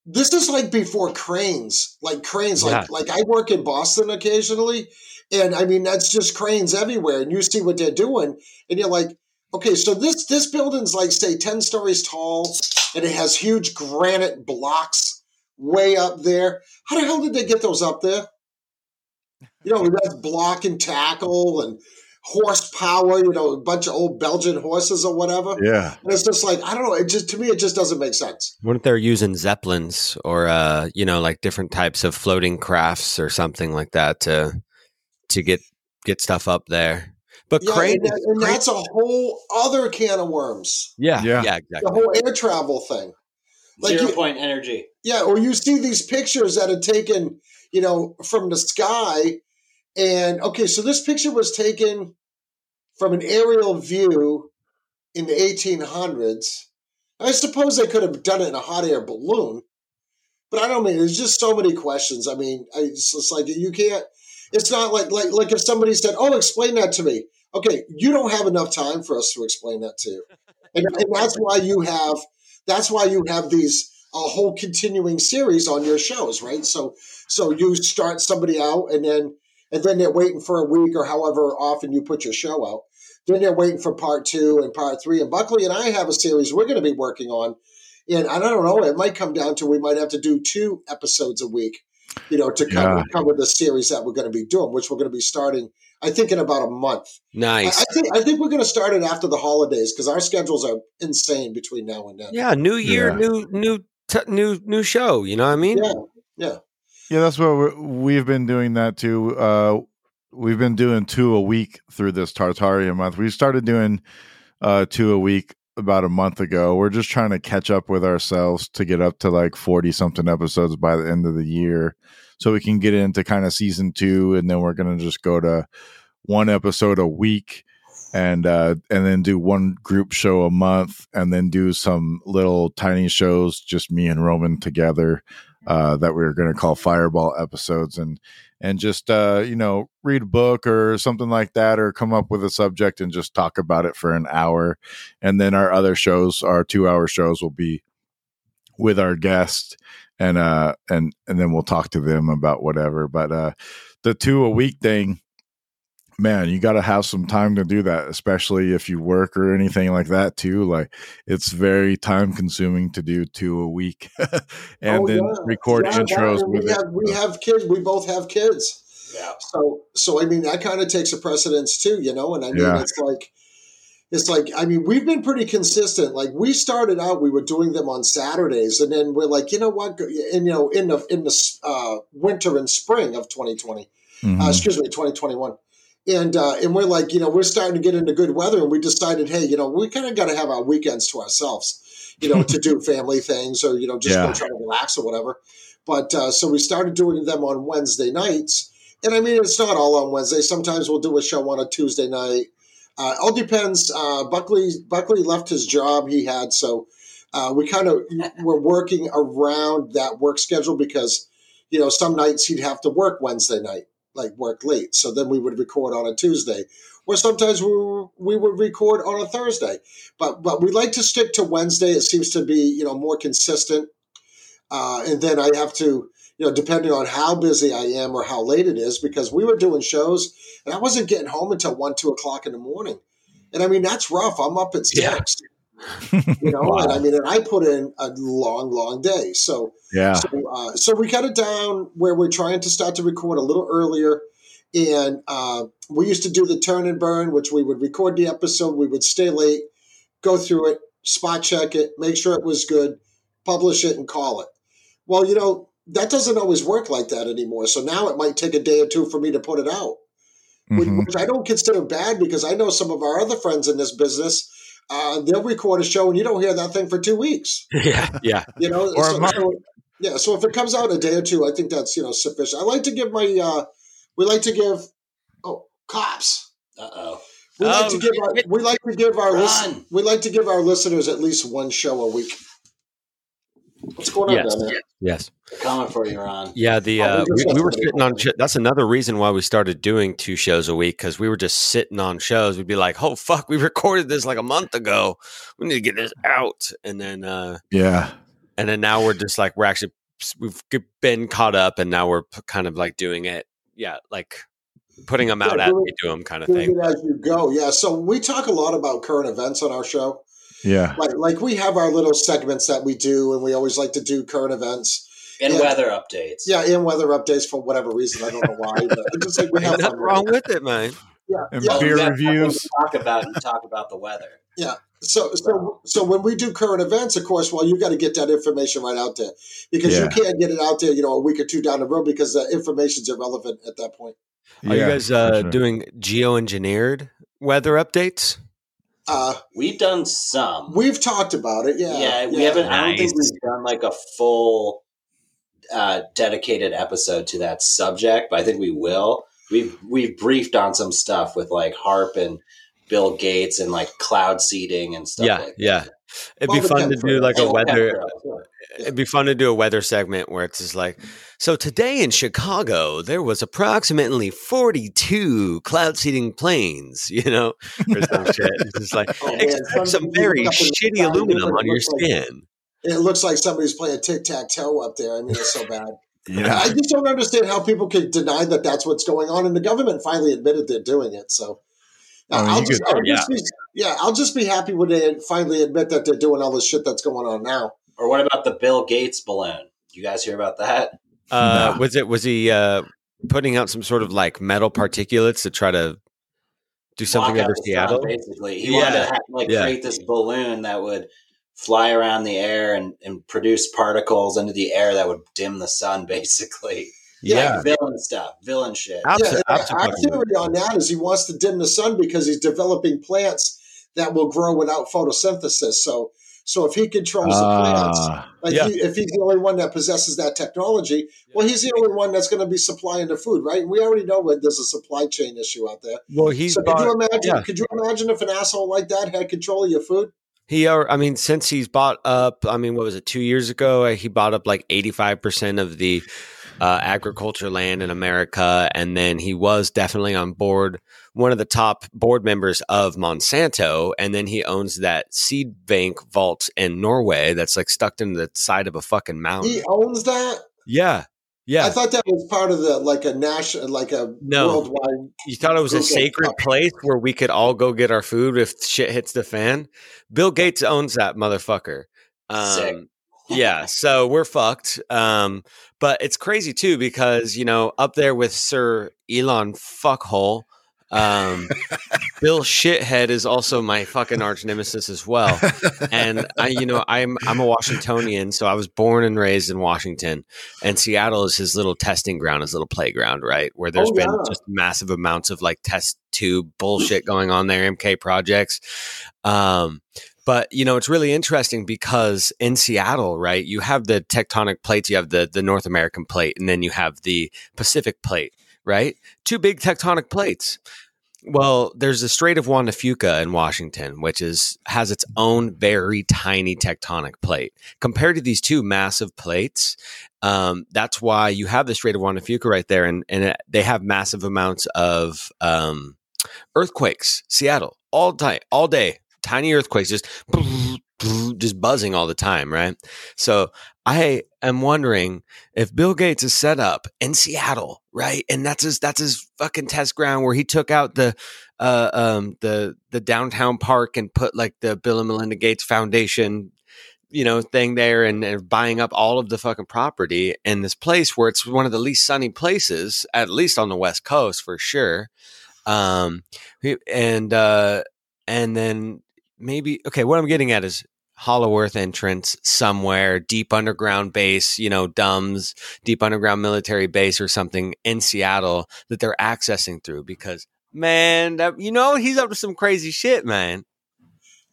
This is like before cranes, like cranes. Like like I work in Boston occasionally, and I mean that's just cranes everywhere. And you see what they're doing, and you're like, okay, so this this building's like say ten stories tall, and it has huge granite blocks way up there. How the hell did they get those up there? You know, that's block and tackle and horsepower. You know, a bunch of old Belgian horses or whatever. Yeah. And it's just like I don't know. It just to me, it just doesn't make sense. What if they're using zeppelins or uh, you know, like different types of floating crafts or something like that to to get get stuff up there? But Yeah, crane, and, that- and crane- that's a whole other can of worms. yeah, Yeah. yeah, The whole air travel thing. Like Zero you- point energy. Yeah, or you see these pictures that are taken, you know, from the sky. And okay, so this picture was taken from an aerial view in the 1800s. I suppose they could have done it in a hot air balloon, but I don't mean there's just so many questions. I mean, I, it's just like you can't. It's not like like like if somebody said, "Oh, explain that to me." Okay, you don't have enough time for us to explain that to you, and, *laughs* and that's why you have that's why you have these a whole continuing series on your shows, right? So so you start somebody out, and then and then they're waiting for a week or however often you put your show out. Then they're waiting for part two and part three. And Buckley and I have a series we're going to be working on. And I don't know, it might come down to we might have to do two episodes a week, you know, to cover, Yeah. cover the series that we're going to be doing, which we're going to be starting, I think, in about a month. I, Nice. I think I think we're going to start it after the holidays because our schedules are insane between now and then. yeah, new year, Yeah. new new t- new new show. You know what I mean? yeah, yeah. Yeah, that's what we've been doing that too. Uh, we've been doing two a week through this Tartaria month. We started doing uh, two a week about a month ago. We're just trying to catch up with ourselves to get up to like 40 something episodes by the end of the year so we can get into kind of season two. And then we're going to just go to one episode a week and uh and then do one group show a month and then do some little tiny shows just me and roman together uh that we are going to call fireball episodes and and just uh you know read a book or something like that or come up with a subject and just talk about it for an hour. And then our other shows our two hour shows will be with our guest and uh and and then we'll talk to them about whatever. But uh the two a week thing man you got to have some time to do that especially if you work or anything like that too like it's very time consuming to do two a week *laughs* and Oh, then yeah. record Yeah, intros and with it have we have kids. We both have kids. Yeah. So so I mean that kind of takes a precedence too, you know. And I mean Yeah. it's like it's like I mean we've been pretty consistent. Like we started out, we were doing them on Saturdays, and then we're like, you know what? And you know, in the in the uh, winter and spring of 2020, Mhm. uh, excuse me, 2021. And uh, and we're like, you know, we're starting to get into good weather, and we decided, hey, you know, we kind of got to have our weekends to ourselves, you know, to do *laughs* family things or you know just Yeah. go try to relax or whatever. But uh, so we started doing them on Wednesday nights, and I mean, it's not all on Wednesday. Sometimes we'll do a show on a Tuesday night. Uh, all depends. Uh, Buckley Buckley left his job he had, so uh, we kind of were working around that work schedule because you know some nights he'd have to work Wednesday night, like work late. So then we would record on a Tuesday, or sometimes we we would record on a Thursday. But but we like to stick to Wednesday. It seems to be you know more consistent. Uh, and then I have to you know depending on how busy I am or how late it is because we were doing shows and I wasn't getting home until one two o'clock in the morning. And I mean that's rough. I'm up at Yeah. You know, and I mean, and I put in a long, long day. So, yeah so, uh, so we cut it down where we're trying to start to record a little earlier. And uh, we used to do the turn and burn, which we would record the episode, we would stay late, go through it, spot check it, make sure it was good, publish it, and call it. Well, you know, that doesn't always work like that anymore. So now it might take a day or two for me to put it out, which, Mhm. which I don't consider bad because I know some of our other friends in this business. Uh, they'll record a show and you don't hear that thing for two weeks. *laughs* yeah, yeah. You know, Or a month. so- yeah. So if it comes out a day or two, I think that's you know sufficient. I like to give my uh, we like to give oh cops. Uh oh. We like Oh, to give our we like to give our listen, we like to give our listeners at least one show a week. What's going on Yes. down there? Yes. They're for you, Ron. Yeah, the we uh, just we, we were sitting on. sh- That's another reason why we started doing two shows a week because we were just sitting on shows. We'd be like, "Oh fuck, we *laughs* recorded this like a month ago. We need to get this out." And then, uh yeah and then now we're just like we're actually we've been caught up, and now we're p- kind of like doing it. Yeah, like putting them out Yeah, as we do them, kind of thing. as you go. Yeah. So we talk a lot about current events on our show. Yeah Like like we have our little segments that we do, and we always like to do current events. And Yeah. weather updates. Yeah, and weather updates for whatever reason. I don't know why. But just like we have nothing fun wrong with it. with it, man. Yeah, And yeah. Beer you reviews. Talk about you talk about the weather. Yeah. So, so, so when we do current events, of course, well, you got to get that information right out there because Yeah. you can't get it out there, you know, a week or two down the road because the information's irrelevant at that point. Are you guys for uh, sure. doing geoengineered weather updates? Uh, We've done some. we've talked about it, yeah. yeah, we haven't. I don't think we've done like a full uh, dedicated episode to that subject, but I think we will. We've we've briefed on some stuff with like HAARP and Bill Gates and like cloud seeding and stuff. Yeah, like yeah. That. It'd Well, be fun to do like a And weather. chemtrails, yeah. It'd be fun to do a weather segment where it's just like, so today in Chicago there was approximately forty-two cloud seeding planes, *laughs* you know, or some *laughs* shit. It's just like Oh, some something very look up in the shitty it aluminum on your like- skin. It looks like somebody's playing tic tac toe up there. I mean, it's so bad. *laughs* Yeah. I just don't understand how people could deny that that's what's going on, and the government finally admitted they're doing it. So, uh, oh, I mean, I'll just, I'll just be, yeah, I'll just be happy when they finally admit that they're doing all this shit that's going on now. Or what about the Bill Gates balloon? You guys hear about that? Uh, Nah. Was it was he uh, putting out some sort of like metal particulates to try to do something Block over the sun, Seattle? basically, he Yeah, wanted to ha- like yeah. create this balloon that would fly around the air and, and produce particles into the air that would dim the sun, *laughs* basically. Yeah, villain stuff, villain shit. Abso- yeah, and our absolutely. theory on that is he wants to dim the sun because he's developing plants that will grow without photosynthesis. So, so if he controls the plants, Ah, like Yeah. he, if he's the only one that possesses that technology, well, he's the only one that's going to be supplying the food, right? And we already know that there's a supply chain issue out there. Well, he's so could you imagine? yeah. Could you imagine if an asshole like that had control of your food? he. Are, I mean, since he's bought up, I mean, what was it? Two years ago, uh, he bought up like eighty five percent of the uh, agriculture land in America, and then he was definitely on board, one of the top board members of Monsanto, and then he owns that seed bank vault in Norway that's like stuck in the side of a fucking mountain. He owns that. yeah, yeah. I thought that was part of the like a national, like a No. worldwide. You thought it was a sacred place where we could all go get our food if shit hits the fan? Bill Gates owns that motherfucker. Um, yeah, so we're fucked. Um, but it's crazy too because you know up there with Sir Elon fuckhole, um, Bill shithead is also my fucking arch nemesis as well. And I, you know, I'm I'm a Washingtonian, so I was born and raised in Washington, and Seattle is his little testing ground, his little playground, right, where there's Oh, been just massive amounts of like test tube bullshit going on there, MK projects. Um, but you know, it's really interesting because in Seattle, right, you have the tectonic plates, you have the the North American plate, and then you have the Pacific plate, right? Two big tectonic plates. Well, there's the Strait of Juan de Fuca in Washington, which is has its own very tiny tectonic plate. Compared to these two massive plates, um, that's why you have the Strait of Juan de Fuca right there, and and it, they have massive amounts of um, earthquakes. Seattle all day, all day, tiny earthquakes, just *laughs* just buzzing all the time, right? So I am wondering if Bill Gates is set up in Seattle, right? And that's his that's his fucking test ground where he took out the uh um the the downtown park and put like the Bill and Melinda Gates Foundation you know thing there and, and buying up all of the fucking property in this place where it's one of the least sunny places at least on the west coast for sure um and uh and then maybe okay what i'm getting at is hollow earth entrance somewhere deep underground base you know dumbs deep underground military base or something in seattle that they're accessing through because man that you know he's up to some crazy shit man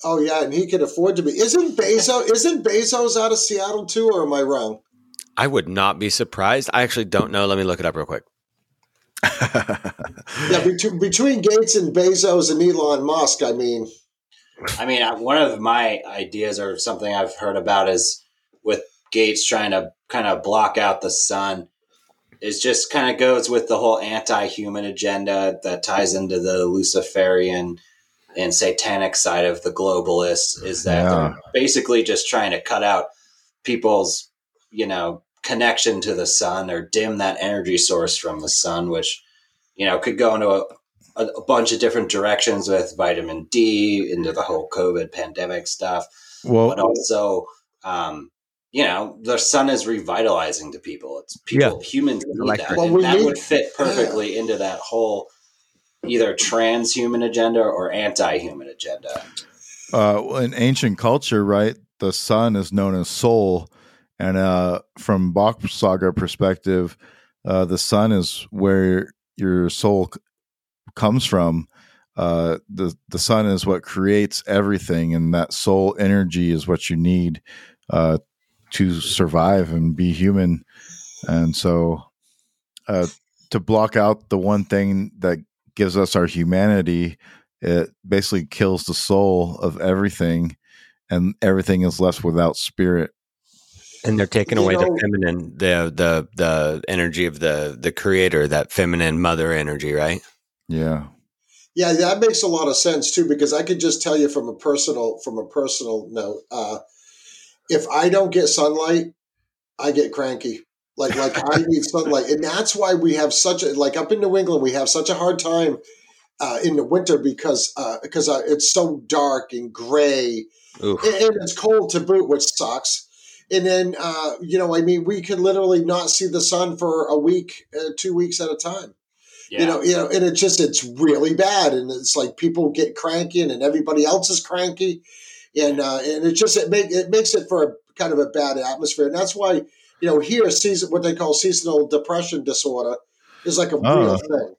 Oh yeah, and he could afford to be. Isn't Bezos? Isn't Bezos out of Seattle too, or am I wrong? i would not be surprised i actually don't know let me look it up real quick Yeah, between, between Gates and Bezos and Elon Musk, I mean, I mean, one of my ideas or something I've heard about is with Gates trying to kind of block out the sun It just kind of goes with the whole anti-human agenda that ties into the Luciferian and satanic side of the globalists is that Yeah. they're basically just trying to cut out people's, you know, connection to the sun or dim that energy source from the sun, which, you know, could go into a, a, a bunch of different directions with vitamin D into the whole COVID pandemic stuff, Well, but also, um, you know, the sun is revitalizing to people. It's people, humans need like that. that. Well, and we that need- would fit perfectly into that whole either transhuman agenda or anti-human agenda. uh, in ancient culture, right, the sun is known as soul, and uh, from Bach Saga perspective, uh, the sun is where your soul c- comes from. Uh, the the sun is what creates everything, and that soul energy is what you need uh, to survive and be human. And so, uh, to block out the one thing that gives us our humanity it basically kills the soul of everything, and everything is left without spirit. and they're taking You away know- the feminine, the the the energy of the the creator, that feminine mother energy, right? Yeah. Yeah, that makes a lot of sense too, because I could just tell you from a personal from a personal note, uh, if I don't get sunlight, I get cranky. Like like I *laughs* need sunlight, and that's why we have such a like up in New England we have such a hard time uh, in the winter because uh, because uh, it's so dark and gray and, and it's cold to boot, which sucks. And then uh, you know, I mean, we could literally not see the sun for a week, uh, two weeks at a time Yeah. you know, you know, and it just it's really bad, and it's like people get cranky, and, and everybody else is cranky, and uh, and it just it make it makes it for a kind of a bad atmosphere, and that's why you know here season what they call seasonal depression disorder is like a Oh. real thing.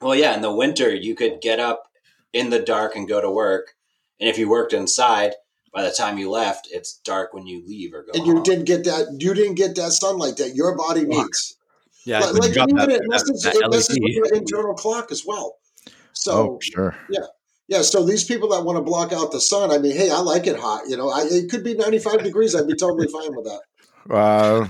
Well, yeah, in the winter, you could get up in the dark and go to work. And if you worked inside, by the time you left, it's dark when you leave or go And you home. didn't get that you didn't get that sunlight that your body needs. Yeah, like, like got even that- it messes, that it messes LED. with your internal clock as well. So oh, sure. Yeah, yeah. so these people that want to block out the sun, I mean, hey, I like it hot. You know, I, it could be 95 degrees. I'd be totally fine with that. Uh,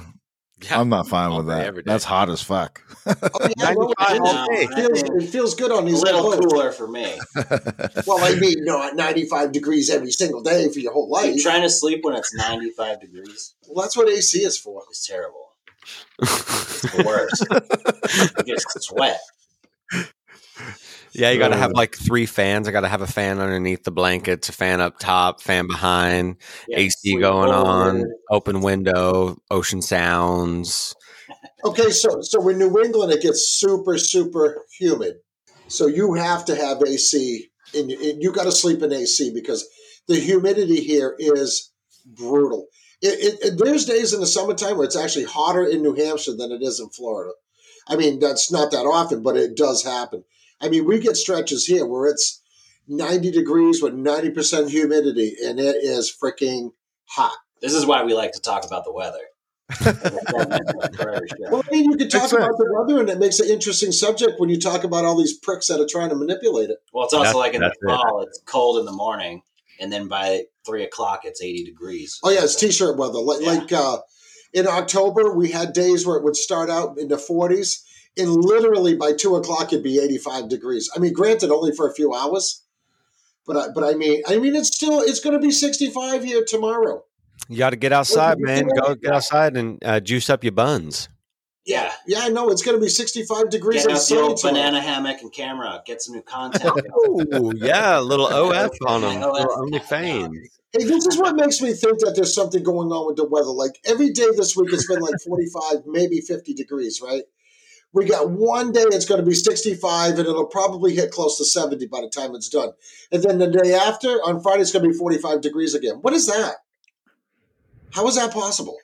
Yeah. I'm not fine all with that. That's hot as fuck. Oh, yeah, *laughs* well, 95 it, all it feels, it feels good on a these little clothes. cooler for me. *laughs* Well, I mean, no, at 95 degrees every single day for your whole Are you life. trying to sleep when it's 95 degrees Well, that's what AC is for. It's terrible. It's the worst. you just sweat. Yeah, you got to have like three fans. I got to have a fan underneath the blankets, a fan up top, fan behind, Yeah, AC sleep going on, open window, ocean sounds. Okay, so so in New England, it gets super, super humid. So you have to have AC, and you, and you got to sleep in AC because the humidity here is brutal. It, it, it- there's days in the summertime where it's actually hotter in New Hampshire than it is in Florida. I mean, that's not that often, but it does happen. I mean, we get stretches here where it's 90 degrees with 90% humidity, and it is freaking hot. This is why we like to talk about the weather. *laughs* Well, I mean, you can talk Makes sense. about the weather, and it makes an interesting subject when you talk about all these pricks that are trying to manipulate it. Well, it's also That's- like in the that's it. fall, it's cold in the morning, and then by three o'clock, it's 80 degrees. Oh yeah, it's t-shirt weather. Like, Yeah. like uh, in October, we had days where it would start out in the 40s, and literally by two o'clock, it'd be 85 degrees. I mean, granted, only for a few hours, but I, but I mean, I mean, it's still it's going to be 65 here tomorrow. You got to get outside, man. Go get outside and uh, juice up your buns. Yeah. Yeah, I know it's going to be 65 degrees. Get out the sunny old tomorrow. banana hammock and camera. Get some new content. *laughs* Ooh, yeah, a little OF on them. *laughs* OF. Little OnlyFans. *laughs* Hey, this is what makes me think that there's something going on with the weather. Like every day this week, it's been like 45, maybe 50 degrees, right? We got one day it's going to be 65, and it'll probably hit close to 70 by the time it's done. And then the day after, on Friday, it's going to be 45 degrees again. What is that? How is that possible?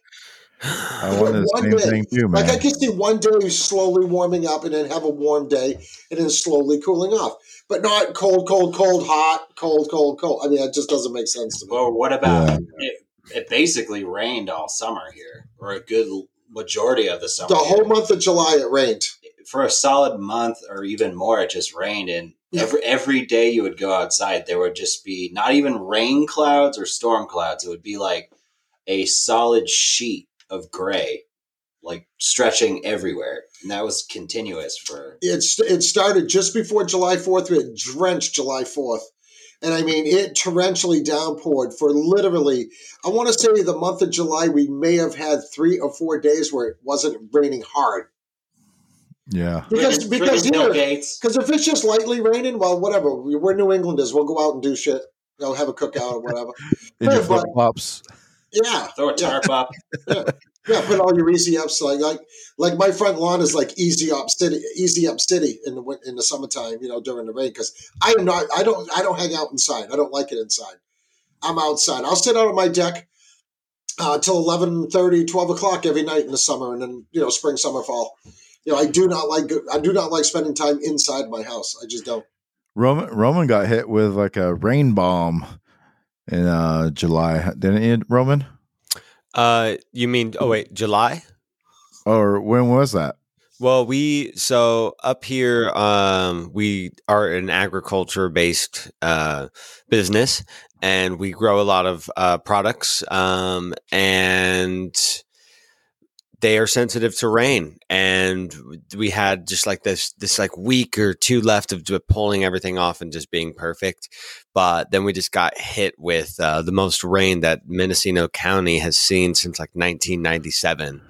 I wanted the same day. thing too, man. Like I can see one day slowly warming up, and then have a warm day, and then slowly cooling off. But not cold, cold, cold, hot, cold, cold, cold. I mean, it just doesn't make sense to me. Or what about Yeah. it, it basically rained all summer here, or a good majority of the summer. The whole here. month of July, it rained. For a solid month or even more, it just rained. And Yeah. every, every day you would go outside, there would just be not even rain clouds or storm clouds. It would be like a solid sheet of gray, like stretching everywhere. And that was continuous for. it's it started just before July 4th. It drenched July 4th. And I mean, it torrentially downpoured for literally, I want to say the month of July, we may have had three or four days where it wasn't raining hard. yeah. Because, Friggin- because friggin' here, because if it's just lightly raining, well, whatever. We- We're New Englanders. We'll go out and do shit. You know, have a cookout or whatever. *laughs* In your Yeah, flip flops. Yeah. Throw a tarp up. *laughs* Yeah, put all your easy ups like like like my front lawn is like easy up city, easy up city in the in the summertime, you know, during the rain because I am not, I don't, I don't hang out inside. I don't like it inside. I'm outside. I'll sit out on my deck uh, till 11, 12 o'clock every night in the summer, and then you know, spring, summer, fall. You know, I do not like I do not like spending time inside my house. I just don't. Roman Roman got hit with like a rain bomb in uh July, didn't it, Roman? Uh, you mean? Oh wait, July? Or when was that? Well, we so up here, um, we are an agriculture based uh, business, and we grow a lot of uh, products, um, and they are sensitive to rain. And we had just like this this like week or two left of pulling everything off and just being perfect, but then we just got hit with uh, the most rain that Mendocino County has seen since like 1997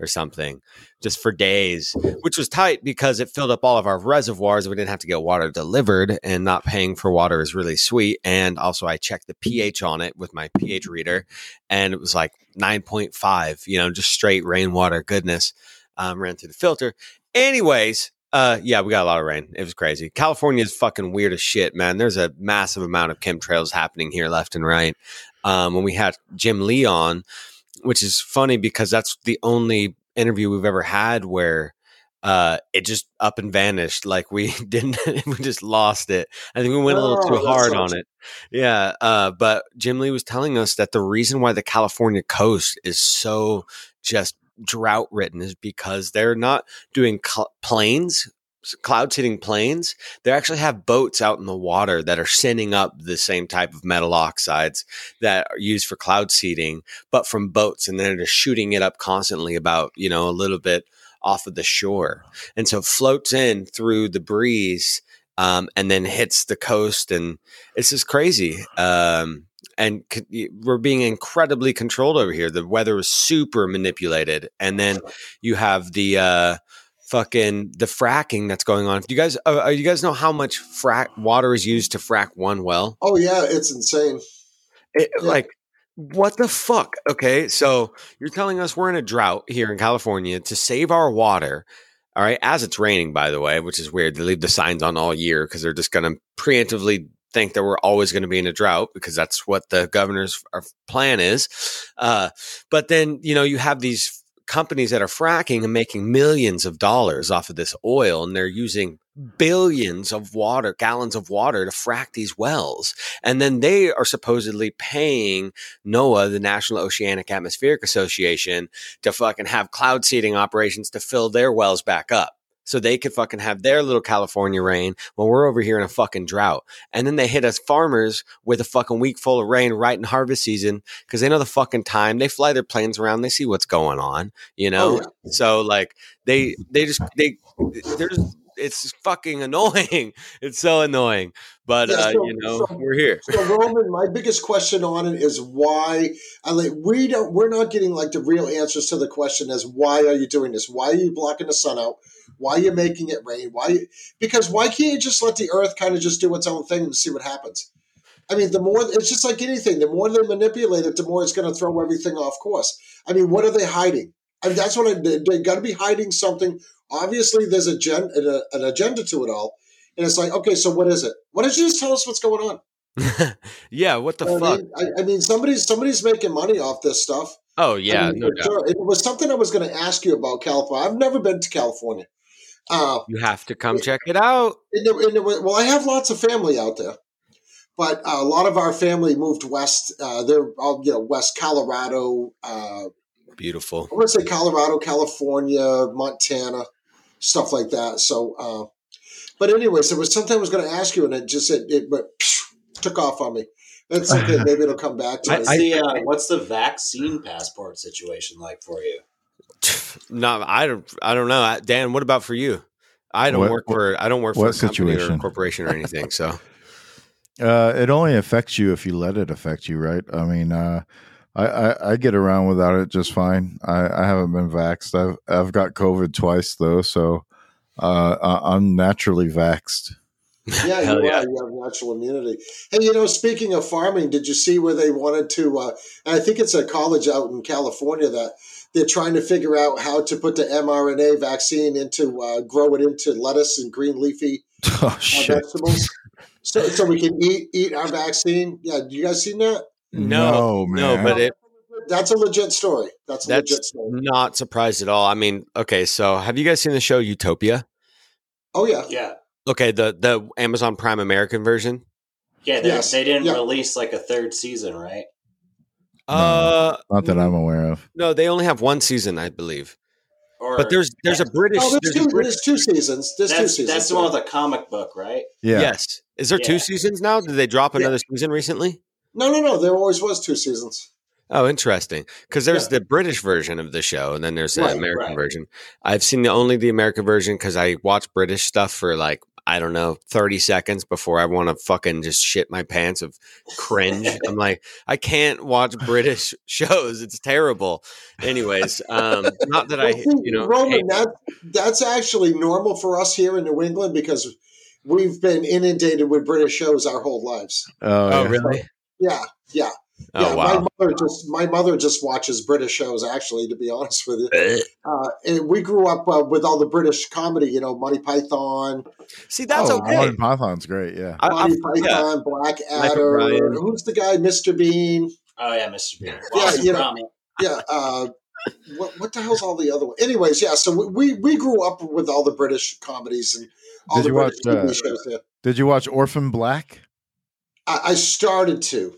or something just for days, which was tight because it filled up all of our reservoirs. We didn't have to get water delivered, and not paying for water is really sweet. And also, I checked the pH on it with my pH reader, and it was like 9.5, you know, just straight rainwater goodness. Um, ran through the filter. Anyways, uh, yeah, we got a lot of rain. It was crazy. California is fucking weird as shit, man. There's a massive amount of chemtrails happening here left and right. Um, when we had Jim Lee on, which is funny because that's the only interview we've ever had where uh it just up and vanished like we *laughs* didn't we just lost it i think we went a little Oh, too hard sucks. on it yeah uh but jim lee was telling us that the reason why the california coast is so just drought ridden is because they're not doing cl- planes cloud seeding planes they actually have boats out in the water that are sending up the same type of metal oxides that are used for cloud seeding but from boats and they're just shooting it up constantly about you know a little bit off of the shore. And so it floats in through the breeze um, and then hits the coast and it's just crazy um, and we're being incredibly controlled over here. The weather is super manipulated and then you have the uh, fucking the fracking that's going on do you guys uh, uh, you guys know how much frack water is used to frack one well Oh yeah, it's insane. it, Yeah. Like, what the fuck? Okay, so you're telling us we're in a drought here in California to save our water. All right, as it's raining, by the way, which is weird. They leave the signs on all year because they're just going to preemptively think that we're always going to be in a drought because that's what the governor's plan is. Uh, but then, you know, you have these companies that are fracking and making millions of dollars off of this oil, and they're using billions of water, gallons of water to frack these wells. And then they are supposedly paying NOAA, the National Oceanic Atmospheric Association, to fucking have cloud seeding operations to fill their wells back up. So they could fucking have their little California rain while we're over here in a fucking drought. And then they hit us farmers with a fucking week full of rain right in harvest season because they know the fucking time. They fly their planes around, they see what's going on, you know? Oh, So like they they just they there's it's fucking *laughs* annoying. It's so annoying. But Yeah, uh, you know, so- we're here. So Roman, my biggest question on it is why. I like we don't. We're not getting like the real answers to the question as why are you doing this? Why are you blocking the sun out? Why are you making it rain? Why? Because why can't you just let the Earth kind of just do its own thing and see what happens? I mean, the more it's just like anything. The more they manipulate it, the more it's going to throw everything off course. I mean, what are they hiding? I mean, that's what I, they, they got to be hiding something. Obviously, there's a gen, an, an agenda to it all, and it's like, okay, so what is it? Why don't you just tell us what's going on? *laughs* yeah, what the You know what I fuck? mean? I, I mean, somebody's somebody's making money off this stuff. Oh I yeah, mean, no doubt. sure. It was something I was going to ask you about California. I've never been to California. Uh, You have to come check it out. and there- and there was- well, I have lots of family out there, but uh, a lot of our family moved west. Uh, they're all you know, West Colorado. Uh, Beautiful. I want to say Colorado, California, Montana, stuff like that. So, uh, but anyways, there was something I was going to ask you, and it just it, it went, took off on me. That's okay. *laughs* Maybe it'll come back to I- me. What's the uh, what's the vaccine passport situation like for you? *sighs* No, I don't. I don't know, Dan. What about for you? I don't What- work for. I don't work for a what company or a corporation or anything. So *laughs* Uh, it only affects you if you let it affect you, right? I mean, uh, I, I, I get around without it just fine. I, I haven't been vaxxed. I've I've got COVID twice though, so uh, I- I'm naturally vaxxed. Yeah, *laughs* you yeah. are. You have natural immunity. Hey, you know, speaking of farming, did you see where they wanted to? Uh, and I think it's a college out in California that they're trying to figure out how to put the mRNA vaccine into uh, grow it into lettuce and green leafy *laughs* Oh uh, vegetables, so so we can eat eat our vaccine. Yeah, you guys seen that? no, no, man. but it That's a legit story. That's a legit that's story. not surprised at all. I mean, okay, so have you guys seen the show Utopia? Oh yeah, Yeah, Okay, the the Amazon Prime American version. yeah. They, Yes, they didn't yeah. release like a third season, right? No. Uh, not that I'm aware of. no, they only have one season, I believe. Or But there's there's a British. Oh, there's there's two, British there's two seasons. There's two seasons. that's the one with the comic book, right? Yeah. Yes. Is there two seasons now? Did they drop Yeah. another season recently? No, no, no. There always was two seasons. Oh, interesting. Because there's Yeah. the British version of the show, and then there's the Right, American right. version. I've seen the, only the American version because I watch British stuff for like I don't know thirty seconds before I want to fucking just shit my pants of cringe. I'm *laughs* like, I can't watch British shows. It's terrible. Anyways, um, not that I, you know, Roman, that that's actually normal for us here in New England because we've been inundated with British shows our whole lives. Oh, oh yeah. really? Yeah, yeah, Oh yeah. wow. My mother just my mother just watches British shows. Actually, to be honest with you, Eh. uh, and we grew up uh, with all the British comedy. You know, Monty Python, See, that's oh, okay. Monty Python's great. Yeah. I, I, Monty yeah. Python, Black Adder. Who's the guy, Mr. Bean? Oh yeah, Mr. Bean. Yeah, you know. Yeah. Uh, what what the hell's all the other ones? Anyways, yeah. So we we grew up with all the British comedies and all Did the you British watch, TV uh, shows. Yeah. Did you watch Orphan Black? I, I started to.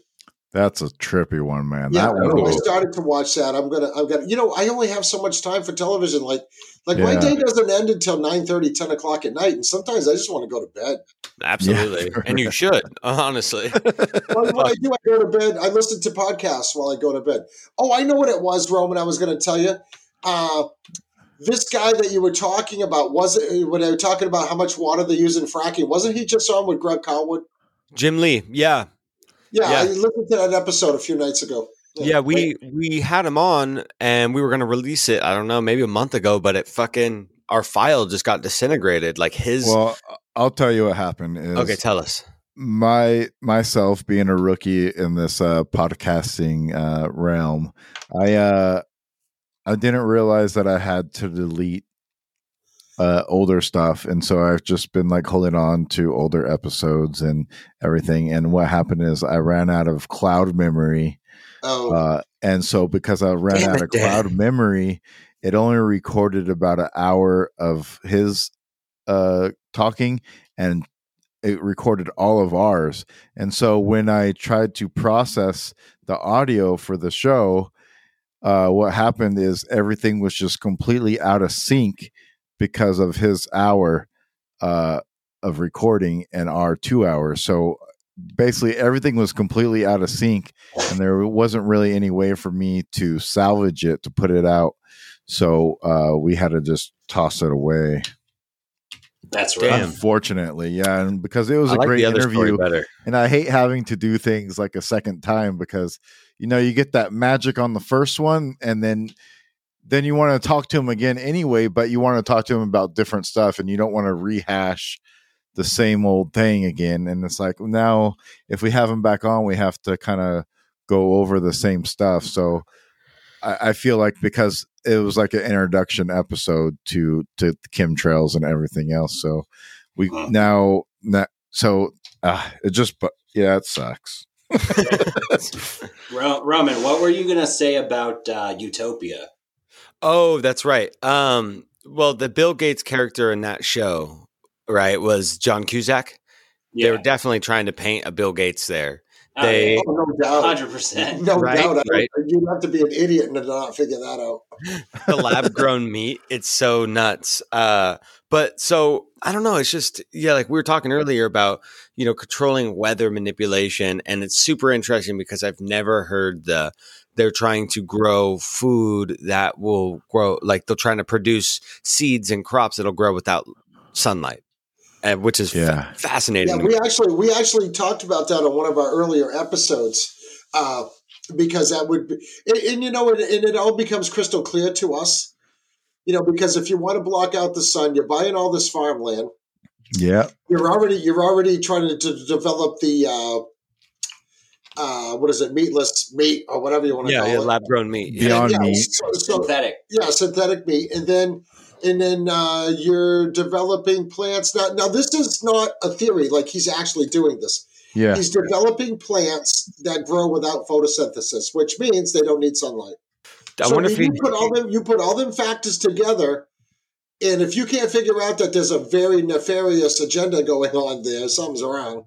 That's a trippy one, man. Yeah, that no, I started to watch that. I'm gonna, I'm gonna. You know, I only have so much time for television. Like, like my day doesn't end until 9 30, 10 o'clock at night, and sometimes I just want to go to bed. Absolutely. Yeah. and you should, honestly. *laughs* Well, what I do, I go to bed. I listen to podcasts while I go to bed. Oh, I know what it was, Roman. I was going to tell you. Uh, this guy that you were talking about was it when they were talking about how much water they use in fracking? Wasn't he just on with Greg Carlwood? Jim Lee, yeah. Yeah, Yeah. I listened to that episode a few nights ago. Yeah, we we had him on and we were going to release it, I don't know, maybe a month ago, but it fucking our file just got disintegrated like his Well, I'll tell you what happened. Is Okay, tell us. my myself being a rookie in this uh, podcasting uh, realm, I uh, I didn't realize that I had to delete uh, older stuff, and so I've just been like holding on to older episodes and everything. And what happened is I ran out of cloud memory, Oh, uh, and so because I ran Damn out of cloud memory, it only recorded about an hour of his uh, talking, and it recorded all of ours. And so when I tried to process the audio for the show, uh, what happened is everything was just completely out of sync because of his hour uh, of recording and our two hours. So basically, everything was completely out of sync, and there wasn't really any way for me to salvage it to put it out. So uh, we had to just toss it away. That's Damn. right. Unfortunately, yeah, and because it was I a like great the other story interview, better. and I hate having to do things like a second time because you know you get that magic on the first one, and then then you want to talk to him again anyway, but you want to talk to him about different stuff, and you don't want to rehash the same old thing again. And it's like now, if we have him back on, we have to kind of go over the same stuff. So I, I feel like because it was like an introduction episode to to chemtrails and everything else, so we Mhm. now now so uh, it just but yeah, it sucks. *laughs* Ro- Roman, what were you going to say about uh, Utopia? Oh, that's right. Um, well, the Bill Gates character in that show, right, was John Cusack. They were definitely trying to paint a Bill Gates there. Oh, they- oh, no doubt. 100%. No Right, doubt. Right. You'd have to be an idiot to not figure that out. the lab grown meat. It's so nuts. Uh, but so I don't know. It's just yeah, like we were talking earlier about you know controlling weather manipulation, and it's super interesting because I've never heard the they're trying to grow food that will grow like they're trying to produce seeds and crops that'll grow without sunlight, and which is fa- Yeah. fascinating. Yeah, we actually we actually talked about that on one of our earlier episodes uh, because that would be, and, and you know, and, and it all becomes crystal clear to us. You know, because if you want to block out the sun, you're buying all this farmland. Yeah, You're already you're already trying to, to develop the uh, uh, what is it, meatless meat or whatever you want to yeah, call yeah it. lab grown meat. Yeah. Beyond yeah, meat. So, so Synthetic. yeah, synthetic meat, and then and then uh, you're developing plants. Now, now this is not a theory; like he's actually doing this. yeah, He's developing plants that grow without photosynthesis, which means they don't need sunlight. I so wonder you, if he, you put all them you put all them factors together, and if you can't figure out that there's a very nefarious agenda going on there, something's wrong.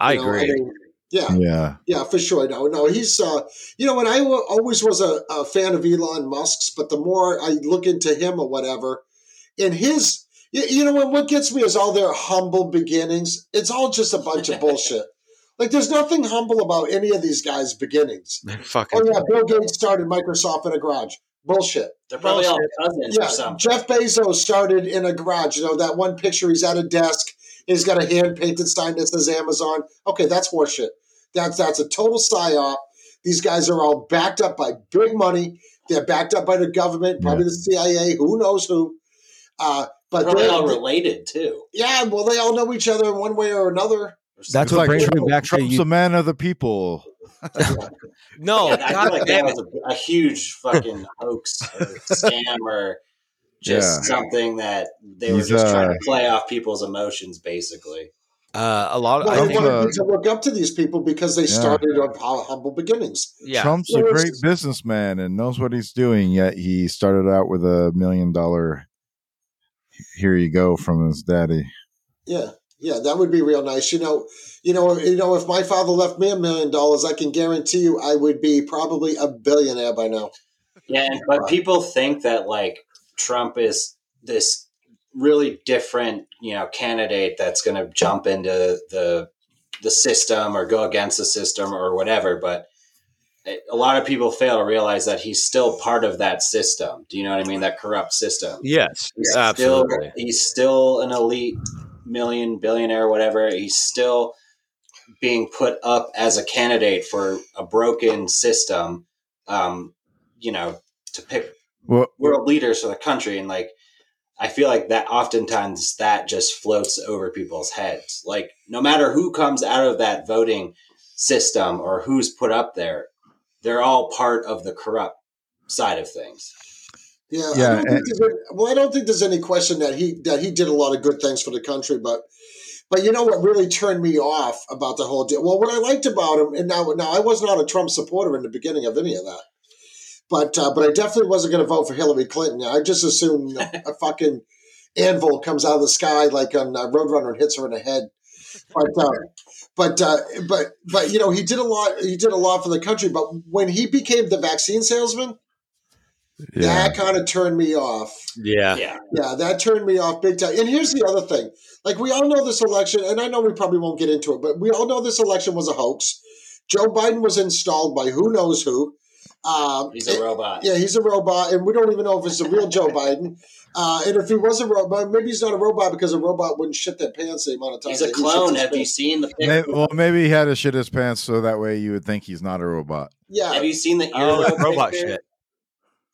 I You know, agree. mean, Yeah, Yeah. yeah, for sure. No, no, he's uh, you know, and I always was a, a fan of Elon Musk's, but the more I look into him or whatever, in his, you, you know, what what gets me is all their humble beginnings. It's all just a bunch of *laughs* bullshit. Like, there's nothing humble about any of these guys' beginnings. They're *laughs* fucking. Oh yeah, Bill Gates started Microsoft in a garage. Bullshit. They're probably all Bullshit. cousins Yeah, or something. Jeff Bezos started in a garage. You know that one picture. He's at a desk. He's got a hand painted sign that says Amazon. Okay, that's horseshit. That's that's a total psyop. These guys are all backed up by big money. They're backed up by the government, probably the CIA. Who knows who? Uh, but Probably they're- all related too. yeah, well, they all know each other in one way or another. That's what like brings Trump- me back to Trump's you. a man of the people. No, *laughs* Yeah, I God feel like that was a, a huge fucking hoax or *laughs* scam or just Yeah. something that they were He's, just trying uh, to play off people's emotions, basically. Uh, a lot. Of, Well, I they think. Trump's wanted to look up to these people because they Yeah. started on humble beginnings. Yeah. Trump's Well, a great businessman and knows what he's doing, yet he started out with a million dollar here you go from his daddy. Yeah, yeah, that would be real nice. You know, you know, you know, if my father left me a million dollars, I can guarantee you I would be probably a billionaire by now. Yeah, but people think that like Trump is this really different, you know, candidate that's going to jump into the the system or go against the system or whatever. But a lot of people fail to realize that he's still part of that system. Do you know what I mean? That corrupt system. Yes, He's absolutely. Still, he's still an elite million billionaire, whatever. He's still being put up as a candidate for a broken system. Um, you know, to pick Well, world leaders for the country, and like, I feel like that oftentimes that just floats over people's heads. Like, no matter who comes out of that voting system or who's put up there, they're all part of the corrupt side of things. Yeah, Yeah, I and- any, well, I don't think there's any question that he that he did a lot of good things for the country, but but you know what really turned me off about the whole deal? Well, what I liked about him, and now now I was not a Trump supporter in the beginning of any of that, but uh, but I definitely wasn't going to vote for Hillary Clinton. I just assumed *laughs* a fucking anvil comes out of the sky like on uh, Roadrunner and hits her in the head. But uh, but uh, but but you know he did a lot. He did a lot for the country. But when he became the vaccine salesman, yeah. that kind of turned me off. Yeah. Yeah. Yeah, that turned me off big time. And here's the other thing: like we all know this election, and I know we probably won't get into it, but we all know this election was a hoax. Joe Biden was installed by who knows who. Um, He's a robot. yeah, he's a robot, and we don't even know if it's a real Joe *laughs* Biden. Uh, and if he was a robot, maybe he's not a robot because a robot wouldn't shit their pants the amount of times. He's a that he clone. his Have you seen the May- picture? well, maybe he had to shit his pants so that way you would think he's not a robot. Yeah, Have you seen the Oh, earlobe that robot picture? shit.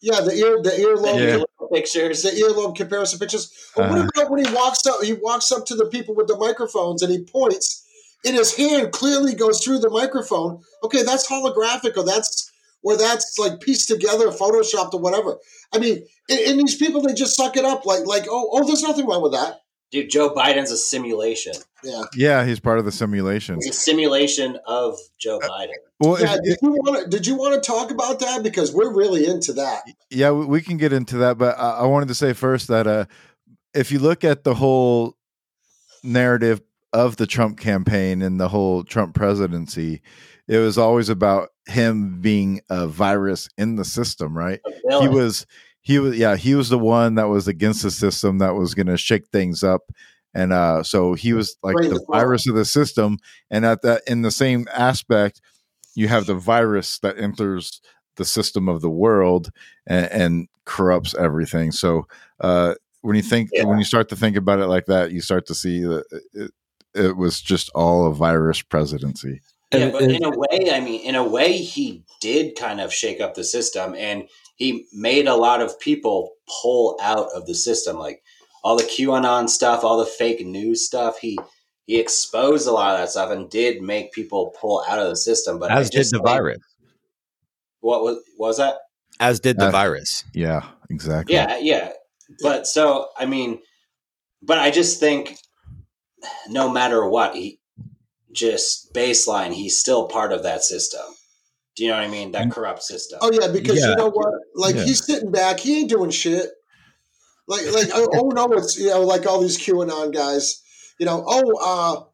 yeah, the ear, the earlobe, Yeah. Pictures. the earlobe comparison pictures. But what Uh-huh. about when he walks up? He walks up to the people with the microphones and he points, and his hand clearly goes through the microphone. Okay, that's holographic, or that's or that's like pieced together, photoshopped, or whatever. I mean, and, and these people they just suck it up, like like oh oh, there's nothing wrong with that. Dude, Joe Biden's a simulation. Yeah, Yeah, he's part of the simulation. It's a simulation of Joe Uh, Biden. Well, yeah. if- Did you want to? Did you want to talk about that because we're really into that? yeah, we we can get into that, but I, I wanted to say first that uh, if you look at the whole narrative of the Trump campaign and the whole Trump presidency, it was always about him being a virus in the system, right? He was, he was, yeah, he was the one that was against the system that was going to shake things up. And uh, so he was like the virus of the system. And at that, in the same aspect, you have the virus that enters the system of the world and, and corrupts everything. So uh, when you think Yeah. when you start to think about it like that, you start to see that it, it was just all a virus presidency. Yeah, but in a way, I mean, in a way, he did kind of shake up the system, and he made a lot of people pull out of the system, like all the QAnon stuff, all the fake news stuff. He he exposed a lot of that stuff and did make people pull out of the system. But I As did the think- virus. What was what was that? As did the Uh, virus. Yeah, exactly. Yeah, yeah. But so I mean, but I just think no matter what, he just baseline, he's still part of that system. Do you know what I mean? That corrupt system. Oh yeah, because Yeah. you know what? Like Yeah. he's sitting back, he ain't doing shit. Like like oh, oh no, it's you know like all these QAnon guys. You know oh uh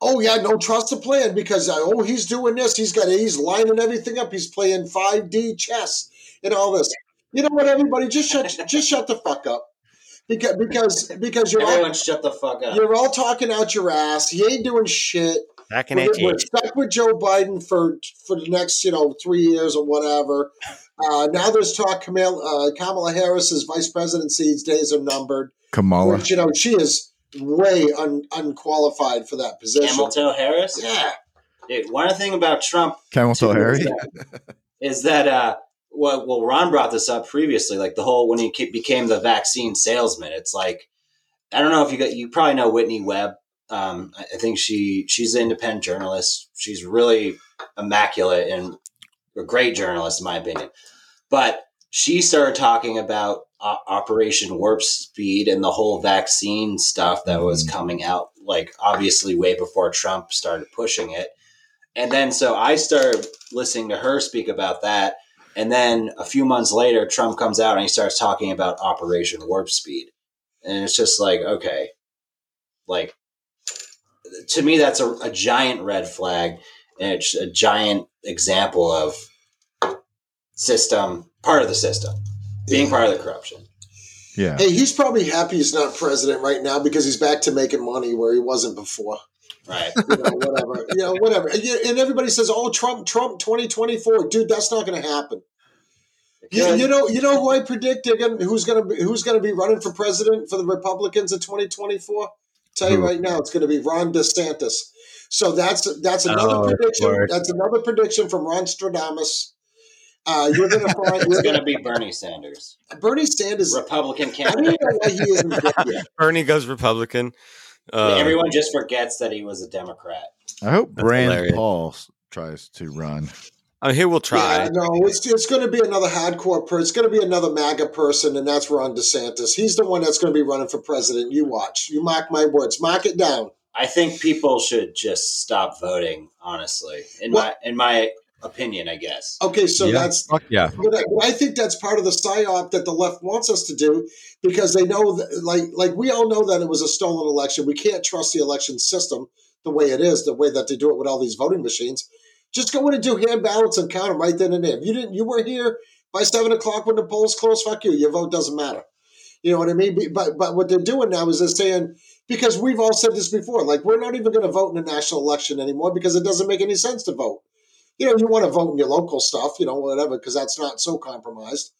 oh yeah, no trust the plan because uh, oh he's doing this, he's got he's lining everything up, he's playing five D chess and all this. You know what, everybody, just shut just shut the fuck up because because because you're Everyone, all, shut the fuck up. you're all talking out your ass. He ain't doing shit. Back in We're, we're stuck with Joe Biden for for the next you know three years or whatever. Uh, now there's talk Kamala, uh, Kamala Harris's vice presidency's days are numbered. Kamala. Which you know she is way un, unqualified for that position. Camel Harris. Yeah, Dude, one thing about Trump Camel toe too, Harry. is that, is that uh, well, well, Ron brought this up previously, like the whole when he became the vaccine salesman. It's like I don't know if you got you probably know Whitney Webb. Um, I think she she's an independent journalist. She's really immaculate and a great journalist, in my opinion. But she started talking about uh, Operation Warp Speed and the whole vaccine stuff that was coming out, like obviously way before Trump started pushing it. And then so I started listening to her speak about that. And then a few months later, Trump comes out and he starts talking about Operation Warp Speed. And it's just like, okay, like to me, that's a, a giant red flag and it's a giant example of system, part of the system, being part of the corruption. Yeah. hey, he's probably happy he's not president right now because he's back to making money where he wasn't before. Right. *laughs* You know, whatever. you know, whatever. And, and everybody says, "Oh, Trump, Trump, twenty twenty four, dude, that's not going to happen." You, you know, you know who I predict again? Who's going to be who's going to be running for president for the Republicans in twenty twenty four? Tell you right now, it's going to be Ron DeSantis. So that's that's another Oh, prediction. That's another prediction from Ron Stradamus. Uh, you're going *laughs* to find It's going gonna, be Bernie Sanders, Bernie Sanders. Republican I don't candidate. know why he isn't there yet. *laughs* Bernie goes Republican. Uh, Everyone just forgets that he was a Democrat. I hope That's Rand hilarious. Paul tries to run. I mean, he will try. Yeah, no, it's it's going to be another hardcore person. It's going to be another MAGA person, and that's Ron DeSantis. He's the one that's going to be running for president. You watch. You mark my words. Mark it down. I think people should just stop voting. Honestly, in Well- my in my opinion, I guess. Okay, so Yeah. that's. Fuck yeah. But I, but I think that's part of the psyop that the left wants us to do because they know that, like, like we all know that it was a stolen election. We can't trust the election system the way it is, the way that they do it with all these voting machines. Just go in and do hand ballots and count them right then and there. If you didn't, you were here by seven o'clock when the polls close. Fuck you. Your vote doesn't matter. You know what I mean? But but what they're doing now is they're saying because we've all said this before, like we're not even going to vote in a national election anymore because it doesn't make any sense to vote. You know, you want to vote in your local stuff, you know, whatever, because that's not so compromised.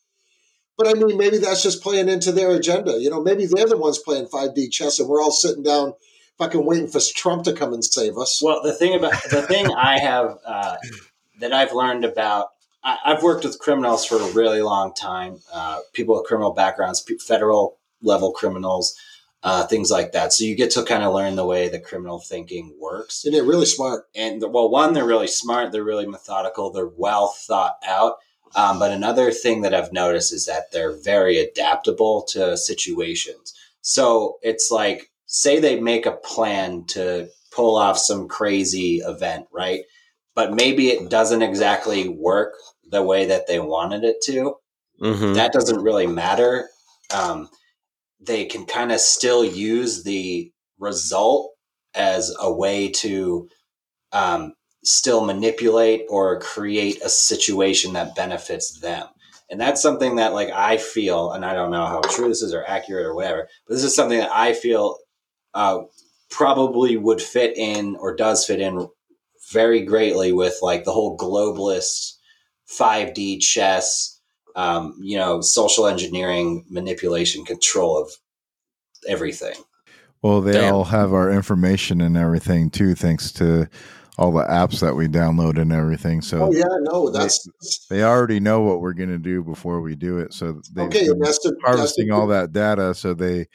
But I mean, maybe that's just playing into their agenda. You know, maybe they're the ones playing 5D chess and we're all sitting down fucking waiting for Trump to come and save us. Well, the thing about the thing *laughs* I have uh, that I've learned about I, I've worked with criminals for a really long time. Uh, people with criminal backgrounds, federal level criminals, uh, things like that. So you get to kind of learn the way the criminal thinking works. And they're really smart. and the, well, one, they're really smart, they're really methodical, they're well thought out. Um, but another thing that I've noticed is that they're very adaptable to situations. So it's like, say they make a plan to pull off some crazy event, right? But maybe it doesn't exactly work the way that they wanted it to hmm that doesn't really matter. Um, they can kind of still use the result as a way to um, still manipulate or create a situation that benefits them. And that's something that, like, I feel, and I don't know how true this is or accurate or whatever, but this is something that I feel uh, probably would fit in or does fit in very greatly with like the whole globalist 5D chess, um, you know, social engineering, manipulation, control of everything. Well, they Damn. all have our information and everything too, thanks to all the apps that we download and everything. So Oh yeah, no, that's they already know what we're going to do before we do it. So they've okay. that's the that's harvesting the, all that data, so they